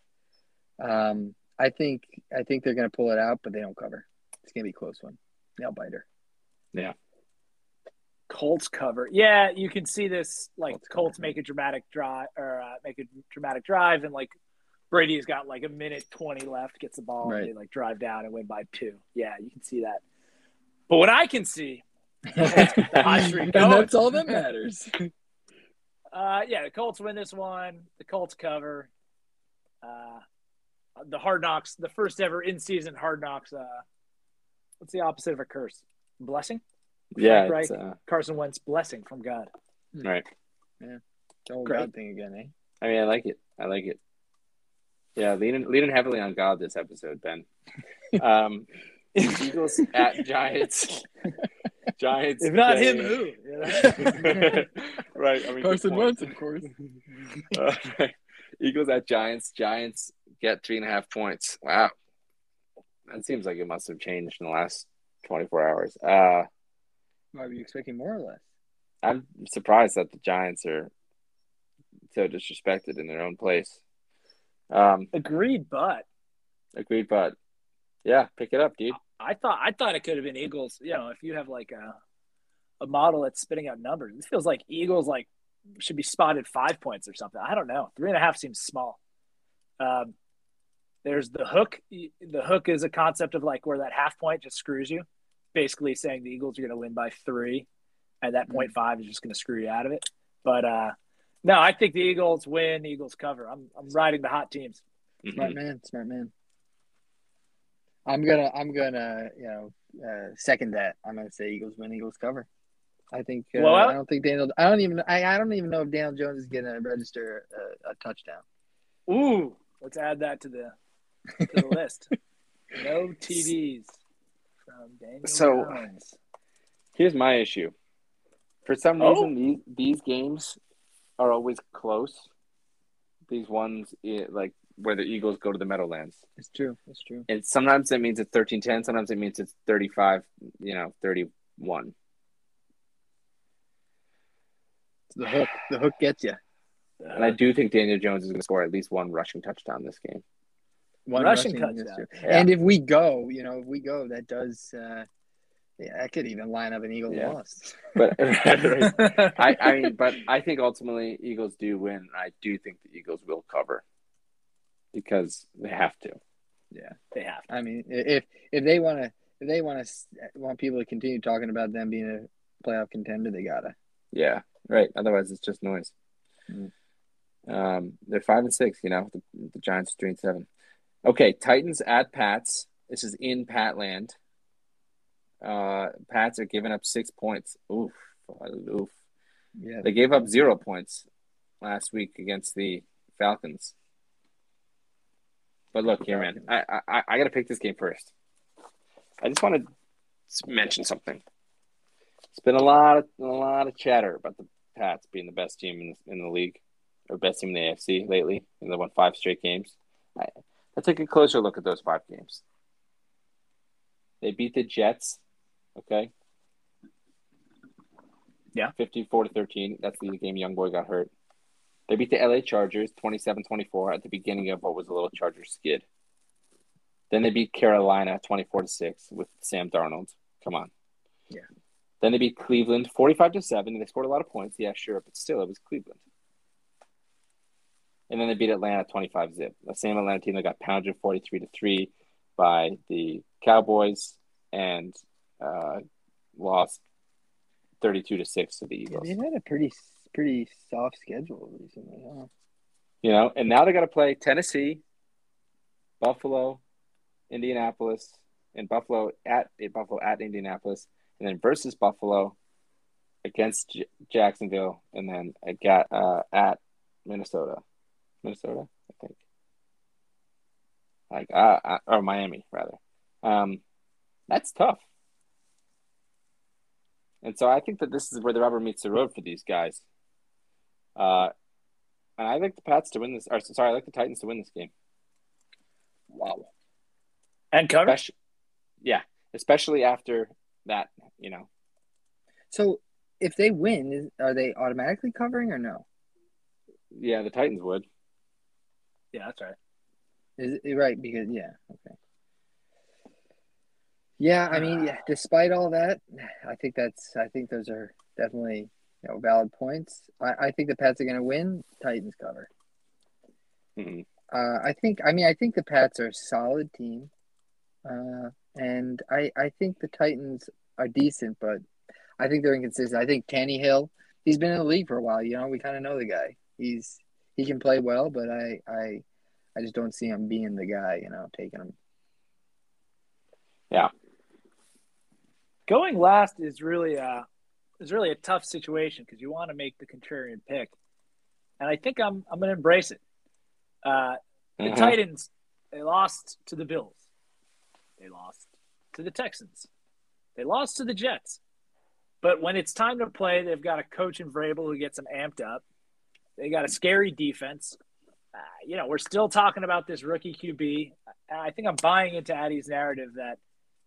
um, I think I think they're going to pull it out, but they don't cover. It's going to be a close one. Nail biter. Colts cover. Yeah, you can see this like Colts Colts, make a dramatic drive or uh, make a dramatic drive, and like Brady's got like a minute twenty left, gets the ball, Right. and they like drive down and win by two. Yeah, you can see that. But what I can see, and that's all that matters. uh, yeah, the Colts win this one. The Colts cover. Uh, the Hard Knocks, the first ever in season Hard Knocks. Uh, what's the opposite of a curse? Blessing. Yeah, Frank Reich, uh, Carson Wentz blessing from God. right. The whole Great. God thing again, eh? I mean, I like it. I like it. Yeah, leaning leaning heavily on God this episode, Ben. Um, Eagles at Giants. Giants. If not him, who? You right. I mean, Carson point. Wentz, of course. Uh, right. Eagles at Giants. Giants get three and a half points. Wow. That seems like it must have changed in the last 24 hours. Uh, Are you expecting more or less? I'm surprised that the Giants are so disrespected in their own place. Um, Agreed, but agreed, but yeah, pick it up, dude. I thought I thought it could have been Eagles. You know, if you have like a a model that's spitting out numbers, it feels like Eagles like should be spotted five points or something. I don't know. Three and a half seems small. Um, there's the hook. The hook is a concept of like where that half point just screws you, basically saying the Eagles are going to win by three, and that point five is just going to screw you out of it. But uh, no, I think the Eagles win. Eagles cover. I'm I'm riding the hot teams. Smart man, smart man. I'm gonna, I'm gonna, you know, uh, second that. I'm gonna say Eagles win, Eagles cover. I think. Uh, Blowout? I don't think Daniel. I don't even. I, I don't even know if Daniel Jones is gonna register a, a touchdown. Ooh, let's add that to the to the list. No TVs from Daniel So- Jones. Here's my issue. For some Oh. reason, these these games are always close. These ones, eh, like where the Eagles go to the Meadowlands, It's true. It's true. and sometimes that means it's 13-10, Sometimes it means it's 35, you know, 31. The hook. The hook gets you. And I do think Daniel Jones is going to score at least one rushing touchdown this game. One Rushing rushing, touchdown. Yeah. And if we go, you know, if we go, that does. Uh, yeah, that could even line up an Eagle Yeah. loss. But I, I mean, but I think ultimately Eagles do win. I do think the Eagles will cover because they have to. Yeah, they have. To. I mean, if if they want to, if they want to want people to continue talking about them being a playoff contender, they gotta. Yeah, right. Otherwise, it's just noise. Mm. Um, they're five and six. You know, the, the Giants are three and seven. Okay, Titans at Pats. This is in Patland. Uh, Pats are giving up six points. Oof, oof. Yeah, They gave up zero points last week against the Falcons. But look here, man. I I, I got to pick this game first. I just want to mention something. It's been a lot of a lot of chatter about the Pats being the best team in the, in the league or best team in the AFC lately, and they won five straight games. I, I take a closer look at those five games. They beat the Jets, okay, Yeah. 54 to 13. That's the game young boy got hurt. They beat the LA Chargers 27-24 at the beginning of what was a little Chargers skid. Then they beat Carolina 24 to 6 with Sam Darnold. Come on. Yeah. Then they beat Cleveland 45 to 7. They scored a lot of points. Yeah, sure, but still it was Cleveland. And then they beat Atlanta 25 zip. The same Atlanta team that got pounded 43 to 3 by the Cowboys and uh, lost 32 to 6 to the Yeah, Eagles. they've had a pretty pretty soft schedule recently. Huh? You know, and now they got to play Tennessee, Buffalo, Indianapolis, and Buffalo at Buffalo at Indianapolis, and then versus Buffalo, against J- Jacksonville, and then at uh, at Minnesota, Minnesota, I think, like uh, uh, or Miami rather. Um, that's tough. And so I think that this is where the rubber meets the road for these guys. Uh, and I like the Pats to win this. Or sorry, I like the Titans to win this game. Wow. And cover. Especially, yeah, especially after that, you know. So if they win, are they automatically covering or no? Yeah, the Titans would. Yeah, that's right. Is it right? Because yeah, okay. Yeah, I mean, yeah, despite all that, I think that's I think those are definitely you know valid points. I, I think the Pats are going to win. Titans cover. Mm-hmm. Uh, I think I mean I think the Pats are a solid team, uh, and I I think the Titans are decent, but I think they're inconsistent. I think Tannehill, he's been in the league for a while. You know, we kind of know the guy. He's he can play well, but I I I just don't see him being the guy. You know, taking him. Yeah. Going last is really a is really a tough situation because you want to make the contrarian pick, and I think I'm I'm going to embrace it. Uh, the Mhm. Titans they lost to the Bills, they lost to the Texans, they lost to the Jets. But when it's time to play, they've got a coach in Vrabel who gets them amped up. They got a scary defense. Uh, you know, we're still talking about this rookie QB. I think I'm buying into Addy's narrative that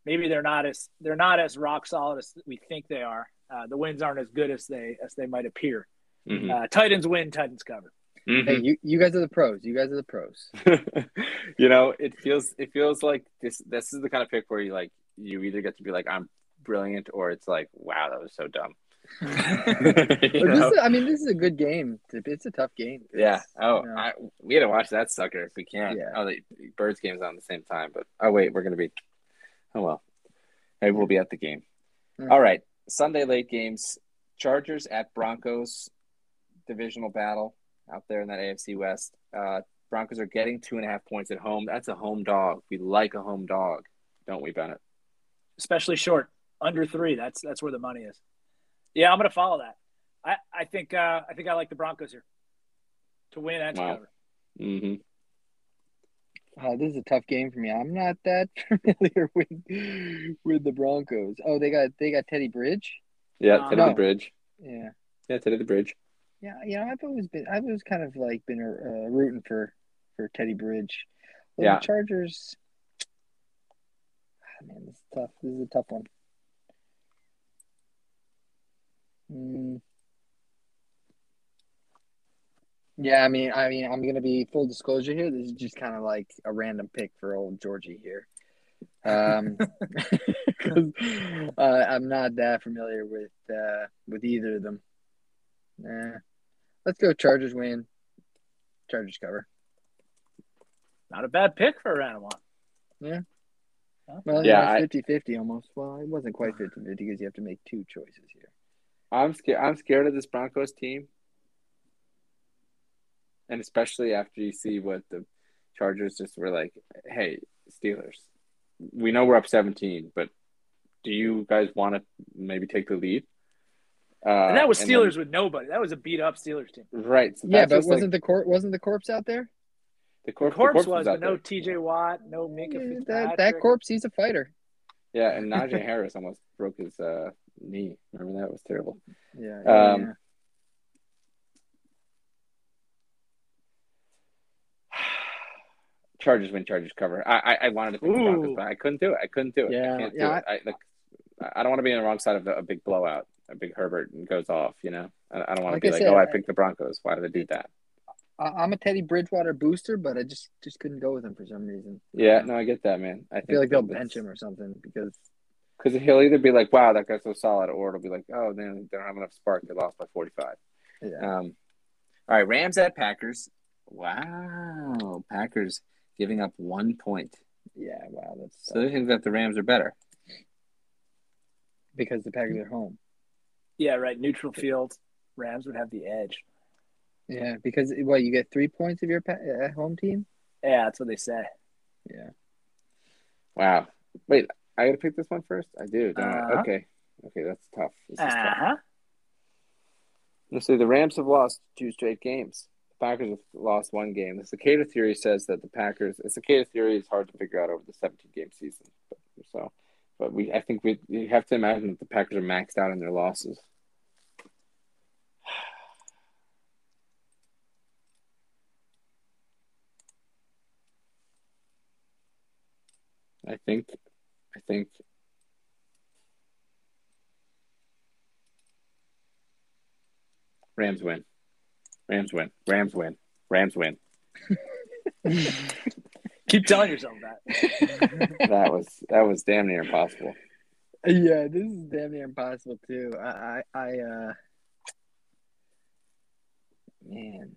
maybe they're not as they're not as rock solid as we think they are. Uh, the wins aren't as good as they as they might appear. Mhm. Uh, Titans win, Titans cover. Mhm. Hey, you you guys are the pros. You guys are the pros. you know, it feels it feels like this this is the kind of pick where you like you either get to be like I'm brilliant or it's like wow that was so dumb. You But this is, I mean, this is a good game. It's a- tough game. Yeah. Oh, you know. I, we had to watch that sucker if we can. Yeah. Oh, the Birds game's on at the same time, but oh wait, we're gonna be. Oh well, maybe we'll be at the game. Hmm. All right, Sunday late games: Chargers at Broncos, divisional battle out there in that AFC West. Uh, Broncos are getting two and a half points at home. That's a home dog. We like a home dog, don't we, Bennett? especially short under three. That's that's where the money is. Yeah, I'm going to follow that. I I think uh, I think I like the Broncos here to win and to Wow. cover. Mm-hmm. Uh, this is a tough game for me. I'm not that familiar with with the Broncos. Oh, they got they got Teddy Bridge. Yeah, Uh, Teddy no. the Bridge. Yeah, Yeah, Teddy the Bridge. yeah. You know, I've always been I've always kind of like been uh, rooting for for Teddy Bridge. Well, Yeah. the Chargers. Ah, man, this is tough. This is a tough one. Mm. Yeah, I mean, I mean, I'm gonna be full disclosure here. This is just kind of like a random pick for old Georgie here, um, 'cause, uh, I'm not that familiar with uh, with either of them. Nah. Let's go Chargers win. Chargers cover. Not a bad pick for a random one. Yeah. Well, Yeah, yeah, I- 50 50 almost. Well, it wasn't quite 50 50 because you have to make two choices here. I'm scared. I'm scared of this Broncos team, and especially after you see what the Chargers just were like. Hey, Steelers, we know we're up 17, but do you guys want to maybe take the lead? Uh, and that was then- Steelers with nobody. That was a beat up Steelers team. right? So yeah, but wasn't the corp wasn't the corpse out there? the The corpse, corpse, the corpse was, out but no. T.J. Watt, no Minkah Yeah, that that corpse, he's a fighter. Yeah, and Najee Harris almost broke his uh, knee. Remember that was terrible. Yeah. Um, yeah. Chargers win, Chargers cover. I I, I wanted to pick the Broncos, but I couldn't do it. I couldn't do it. Yeah, I can't do yeah, it. I, like, I don't want to be on the wrong side of the, a big blowout. A big Herbert and goes off. You know, I, I don't want to Like be I like, said, oh, I picked the Broncos. Why did I do that? I, I'm a Teddy Bridgewater booster, but I just just couldn't go with him for some reason. Yeah, no, I get that, man. I, I feel like they'll bench him or something because because he'll either be like, wow, that guy's so solid, or it'll be like, oh, man, they don't have enough spark. They lost by forty-five. yeah. Um, all right, Rams at Packers. Wow, Packers giving up one point. Yeah, wow, that's So they think that the Rams are better. because the Packers are home. Yeah, right. Neutral field. Rams would have the edge. Yeah, because what you get three points of your pa- uh, home team. Yeah, that's what they say. Yeah, Wow. Wait, I got to pick this one first. I do. Don't Uh-huh. Okay. Okay, that's tough. This is Uh tough. huh. Let's see. The Rams have lost two straight games. The Packers have lost one game. The cicada theory says that the Packers. The cicada theory is hard to figure out over the 17 game season. But, so, but we, I think we, you have to imagine that the Packers are maxed out in their losses. I think, I think. Rams win. Rams win. Rams win. Rams win. Keep telling yourself that. That was that was damn near impossible. Yeah, this is damn near impossible too. I, I, I uh, man,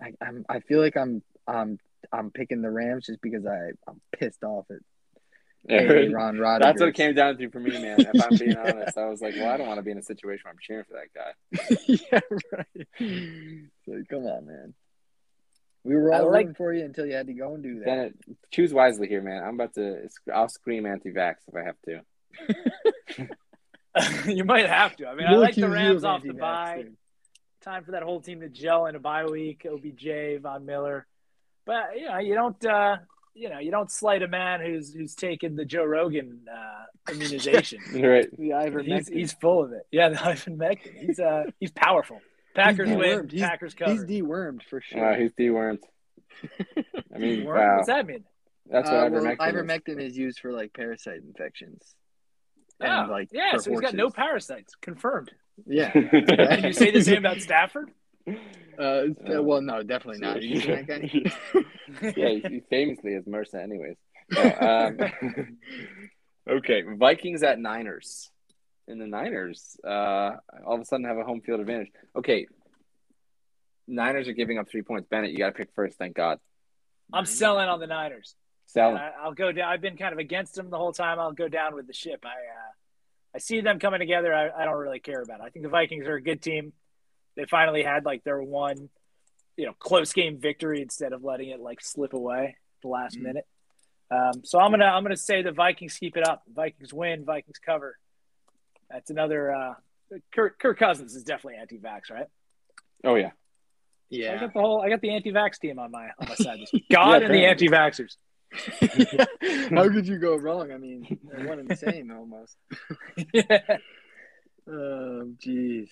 I, I'm, I feel like I'm, I'm, I'm picking the Rams just because I, I'm pissed off at Aaron Rodgers. That's what it came down to for me, man. If I'm being honest, I was like, well, I don't want to be in a situation where I'm cheering for that guy. yeah, right. So, come on, man. We were I all like- rooting for you until you had to go and do that. Then it, choose wisely here, man. I'm about to. I'll scream anti-vax if I have to. you might have to. I mean, I We'll like the Rams off the anti-vax, bye. dude. Time for that whole team to gel in a bye week. OBJ, Von Miller, but you know you don't. Uh, you know you don't slight a man who's who's taken the Joe Rogan uh, immunization. Right. The ivermectin. he's he's full of it. Yeah, the ivermectin. He's uh he's powerful. Packers He's win. dewormed. He's- Packers He's dewormed for sure. Uh, he's dewormed. I mean, Worm? wow. What's that mean? That's Uh, what well, ivermectin, is. ivermectin is used for like parasite infections. Oh, And, like, yeah, for so he's got no parasites. Confirmed. Yeah. Can you say the same about Stafford? Uh, well, no, definitely not. Are you using that guy? yeah, he, he famously has MRSA, anyways. No, um, okay, Vikings at Niners. And the Niners, uh, all of a sudden have a home field advantage. Okay, Niners are giving up three points. Bennett, you got to pick first. Thank God. I'm selling on the Niners. Sell. I, I'll go down. I've been kind of against them the whole time. I'll go down with the ship. I uh, I see them coming together. I, I don't really care about it. I think the Vikings are a good team. They finally had like their one, you know, close game victory instead of letting it like slip away at the last Mhm. minute. Um, so I'm gonna I'm gonna say the Vikings keep it up. Vikings win. Vikings cover. That's another. Uh, Kirk, Kirk Cousins is definitely anti-vax, right? Oh yeah. Yeah. I got the whole. I got the anti-vax team on my on my side this week. God and the anti-vaxers. How could you go wrong? I mean, they're one and the same almost. yeah. Oh, jeez.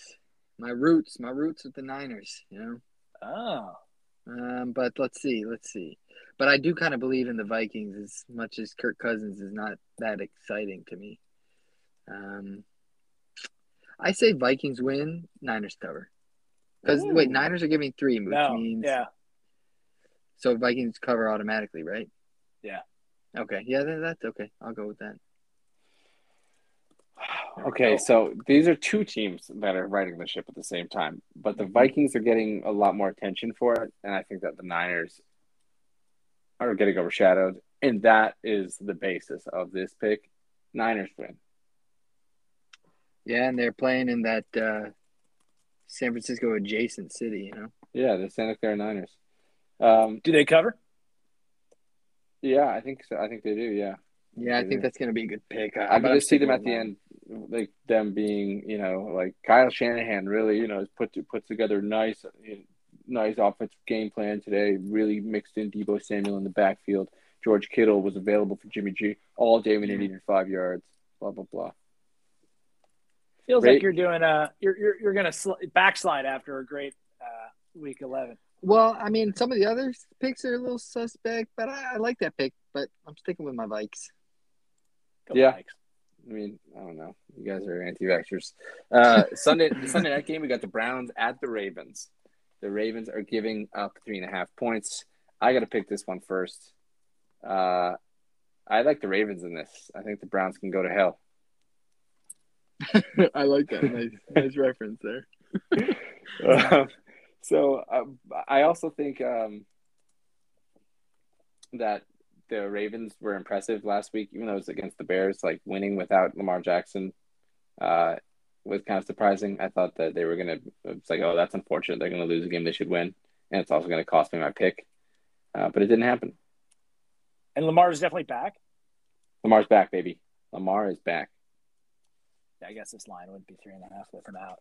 My roots, my roots with the Niners, you know. Oh. Um, but let's see, let's see. But I do kind of believe in the Vikings as much as Kirk Cousins is not that exciting to me. Um, I say Vikings win, Niners cover. Because wait, Niners are giving three, which No. means Yeah. so Vikings cover automatically, right? Yeah. Okay, yeah, that's okay. I'll go with that. Okay, so these are two teams that are riding the ship at the same time, but the Vikings are getting a lot more attention for it, and I think that the Niners are getting overshadowed, and that is the basis of this pick. Niners win. Yeah, and they're playing in that uh, San Francisco adjacent city, you know. Yeah, the Santa Clara Niners. Um, Do they cover? yeah, I think so. I think they do. Yeah, Yeah, I think that's going to be a good pick. I but can I'm just see them at the end, like them being, you know, like Kyle Shanahan really, you know, has put puts together nice, nice offensive game plan today. Really mixed in Deebo Samuel in the backfield. George Kittle was available for Jimmy G all day when he needed five yards. Blah blah blah. Feels Great. like you're doing a you're you're, you're gonna sl- backslide after a great uh, week eleven. Well, I mean, some of the other picks are a little suspect, but I, I like that pick. But I'm sticking with my Vikes. Yeah. I mean, I don't know. You guys are anti-vaxxers. Uh, Sunday, the Sunday night game, we got the Browns at the Ravens. The Ravens are giving up three and a half points. I got to pick this one first. Uh, I like the Ravens in this. I think the Browns can go to hell. I like that. Nice, nice reference there. Um, so uh, I also think um, that the Ravens were impressive last week, even though it was against the Bears. Like winning without Lamar Jackson uh, was kind of surprising. I thought that they were gonna. It's like, oh, that's unfortunate. They're gonna lose a game they should win, and it's also gonna cost me my pick. Uh, but it didn't happen. And Lamar is definitely back. Lamar's back, baby. Lamar is back. I guess this line wouldn't be three and a half if I'm out.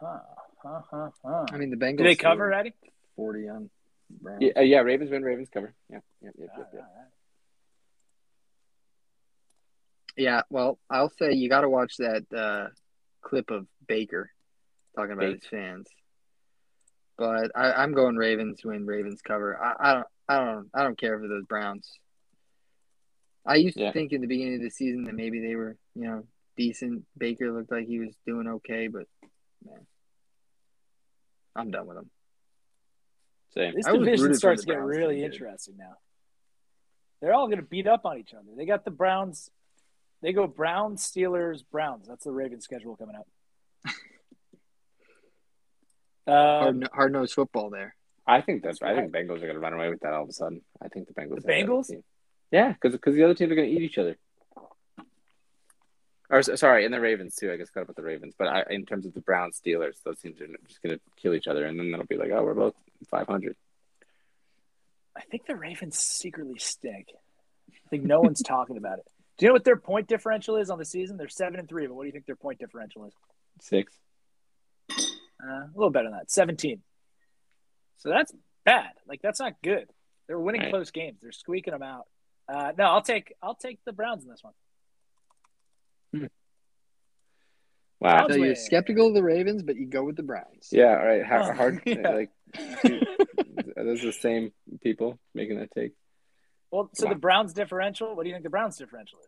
Huh, huh, huh, huh. I mean, the Bengals. Do they cover, Addy? forty on Browns. Yeah, uh, yeah. Ravens win. Ravens cover. Yeah, yeah, yeah, yeah. yeah. All right. Yeah, well, I'll say you got to watch that uh, clip of Baker talking about Baker. his fans. But I, I'm going Ravens win, Ravens cover. I, I don't, I don't, I don't care for those Browns. I used Yeah. to think in the beginning of the season that maybe they were, you know, decent. Baker looked like he was doing okay, but man, I'm done with him. Same. This I division starts the to get Browns really be interesting now. They're all going to beat up on each other. They got the Browns. They go Browns, Steelers, Browns. That's the Ravens schedule coming up. Hard, Um, no- hard nosed football there. I think that's. That's I think Bengals are going to run away with that all of a sudden. I think the Bengals. The Bengals? team. Yeah, because the other teams are going to eat each other. Or sorry, and the Ravens too. I guess got about the Ravens, but I, in terms of the Browns, Steelers, those teams are just going to kill each other, and then that'll be like, oh, we're both five hundred. I think the Ravens secretly stink. I think no one's talking about it. Do you know what their point differential is on the season? They're seven and three, but what do you think their point differential is? Six. Uh, a little better than that, seventeen. So that's bad. Like that's not good. They're winning Right. close games. They're squeaking them out. Uh, no, I'll take I'll take the Browns in this one. Wow. So you're skeptical of the Ravens, but you go with the Browns. Yeah. All right. How, Oh, hard. yeah. Like, are those the same people making that take? Well, so Wow. the Browns differential. What do you think the Browns differential is?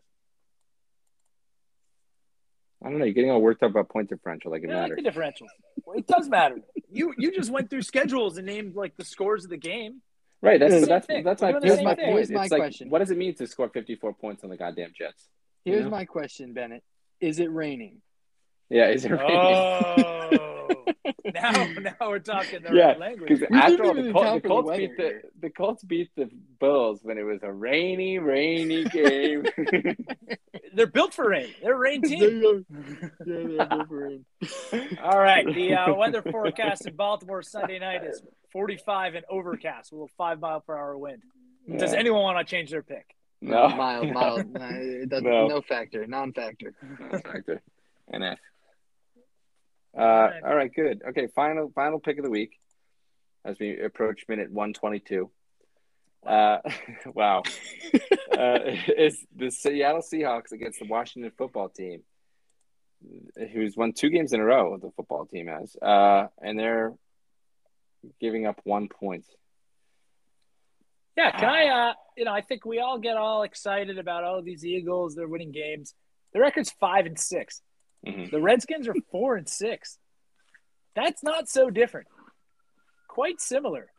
I don't know. You're getting all worked up about point differential, like it Yeah, I like matters. the differential. Well, it does matter. You you just went through schedules and named like the scores of the game. Right. That's Same that's thing. that's my, doing the that's my thing. point. Here's my it's like, question. what does it mean to score 54 points on the goddamn Jets? Here's Yeah. my question, Bennett. Is it raining? Yeah. Is it raining? Oh, now now we're talking the Yeah, right language. Because after all, the, even Col- the for the Colts beat the the Colts beat the Bills when it was a rainy, rainy game. They're built for rain. They're a rain There team. you go. Yeah, they're built for rain. All right. The uh, weather forecast in Baltimore Sunday night is 45 and overcast with a five mile per hour wind. Does anyone want to change their pick? No. mild, mild. No, No. no. factor, non-factor. Factor. NF. Uh, all right, good. Okay, final final pick of the week as we approach minute one twenty two. Uh, wow, uh, is the Seattle Seahawks against the Washington Football Team, who's won two games in a row. The football team has, uh, and they're giving up one point. Yeah, can I? Uh, you know, I think we all get all excited about oh these Eagles, they're winning games. The record's five and 6 Mhm. The Redskins are four and six. That's not so different. Quite similar.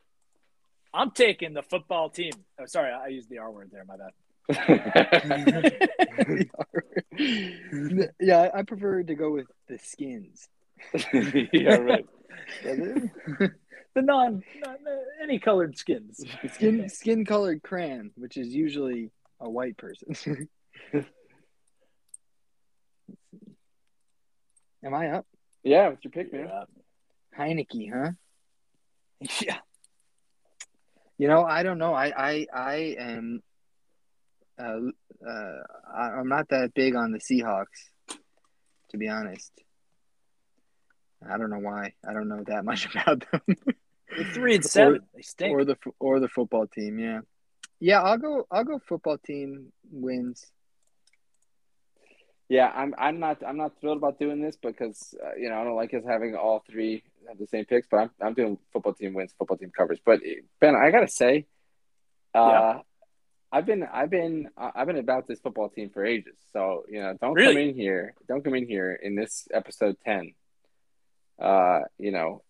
I'm taking the football team. Oh, sorry, I used the R word there. My bad. yeah, I- I prefer to go with the skins. yeah, right. the non, non any colored skins. Skin skin colored crayon, which is usually a white person. Am I up? Yeah, what's your pick, man? Yeah. Heinicke, huh? yeah. You know, I don't know. I I I am. Uh, uh, I- I'm not that big on the Seahawks, to be honest. I don't know why. I don't know that much about them. They're three and seven. they stink. or the or the football team. Yeah, yeah. I'll go. I'll go. Football team wins. Yeah, I'm. I'm not. I'm not thrilled about doing this because uh, you know I don't like us having all three have the same picks. But I'm. I'm doing football team wins, football team covers. But uh, Ben, I gotta say, uh, Yeah. I've been. I've been. uh, I've been about this football team for ages. So you know, don't come in here. Don't come in here in this episode ten. Uh, you know,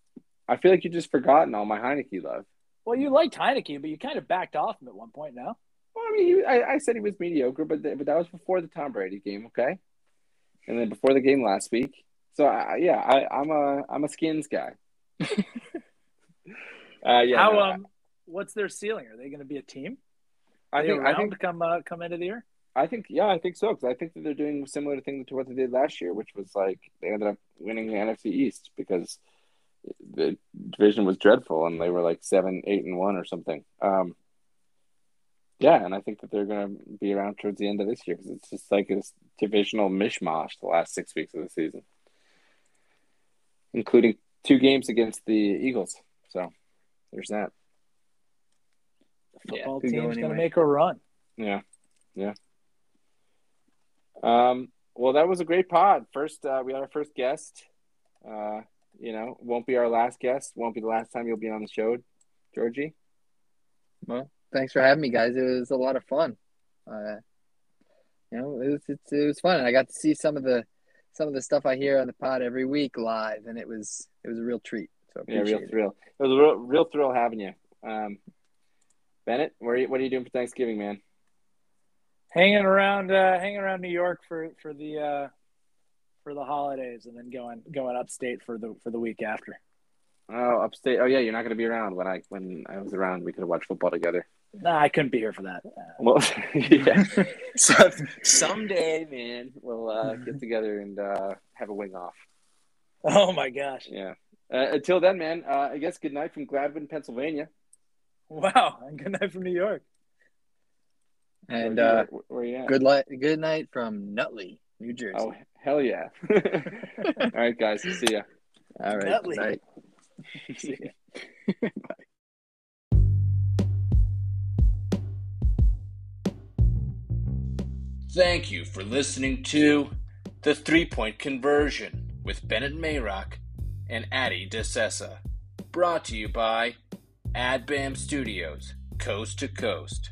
I feel like you've just forgotten all my Heinicke love. Well, you liked Heinicke, but you kind of backed off him at one point now. Well, I mean, he, I, I said he was mediocre, but th- but that was before the Tom Brady game, okay? And then before the game last week. So I, yeah, I, I'm a I'm a skins guy. uh, yeah, How no, um, what's their ceiling? Are they going to be a team? I Are they think I think to come uh, come into the year. I think yeah, I think so because I think that they're doing similar things to what they did last year, which was like they ended up winning the NFC East because the division was dreadful and they were like seven, eight, and one or something. Um, Yeah, and I think that they're going to be around towards the end of this year because it's just like this divisional mishmash the last six weeks of the season, including two games against the Eagles. So there's that. The football could go team's going to make a run. Yeah, yeah. Um. Well, that was a great pod. First, uh, we had our first guest. Uh, you know, won't be our last guest. Won't be the last time you'll be on the show, Georgie. Well, thanks for having me, guys. It was a lot of fun. Uh, you know, it was it's, it was fun. And I got to see some of the some of the stuff I hear on the pod every week live, and it was it was a real treat. So Yeah, real it. thrill. It was a real, real thrill having you. Um, Bennett, where are you, what are you doing for Thanksgiving, man? Hanging around, uh, hanging around New York for for the uh, for the holidays, and then going going upstate for the for the week after. Oh, upstate. Oh, yeah, you're not going to be around when I when I was around. We could have watched football together. Nah, I couldn't be here for that. Uh, Well, yeah. so, someday, man, we'll uh, get together and uh, have a wing off. oh my gosh! Yeah. Uh, until then, man, uh, I guess good night from Gladwyne, Pennsylvania. Wow, and good night from New York. And where, uh, where, where you at? good light, good night from Nutley, New Jersey. Oh, hell yeah. All right, guys. See ya. All right, Nutley. good night. See ya. Thank you for listening to The Three Point Conversion with Bennett Mayrock and Addy DeSessa. Brought to you by AdBam Studios, Coast to Coast.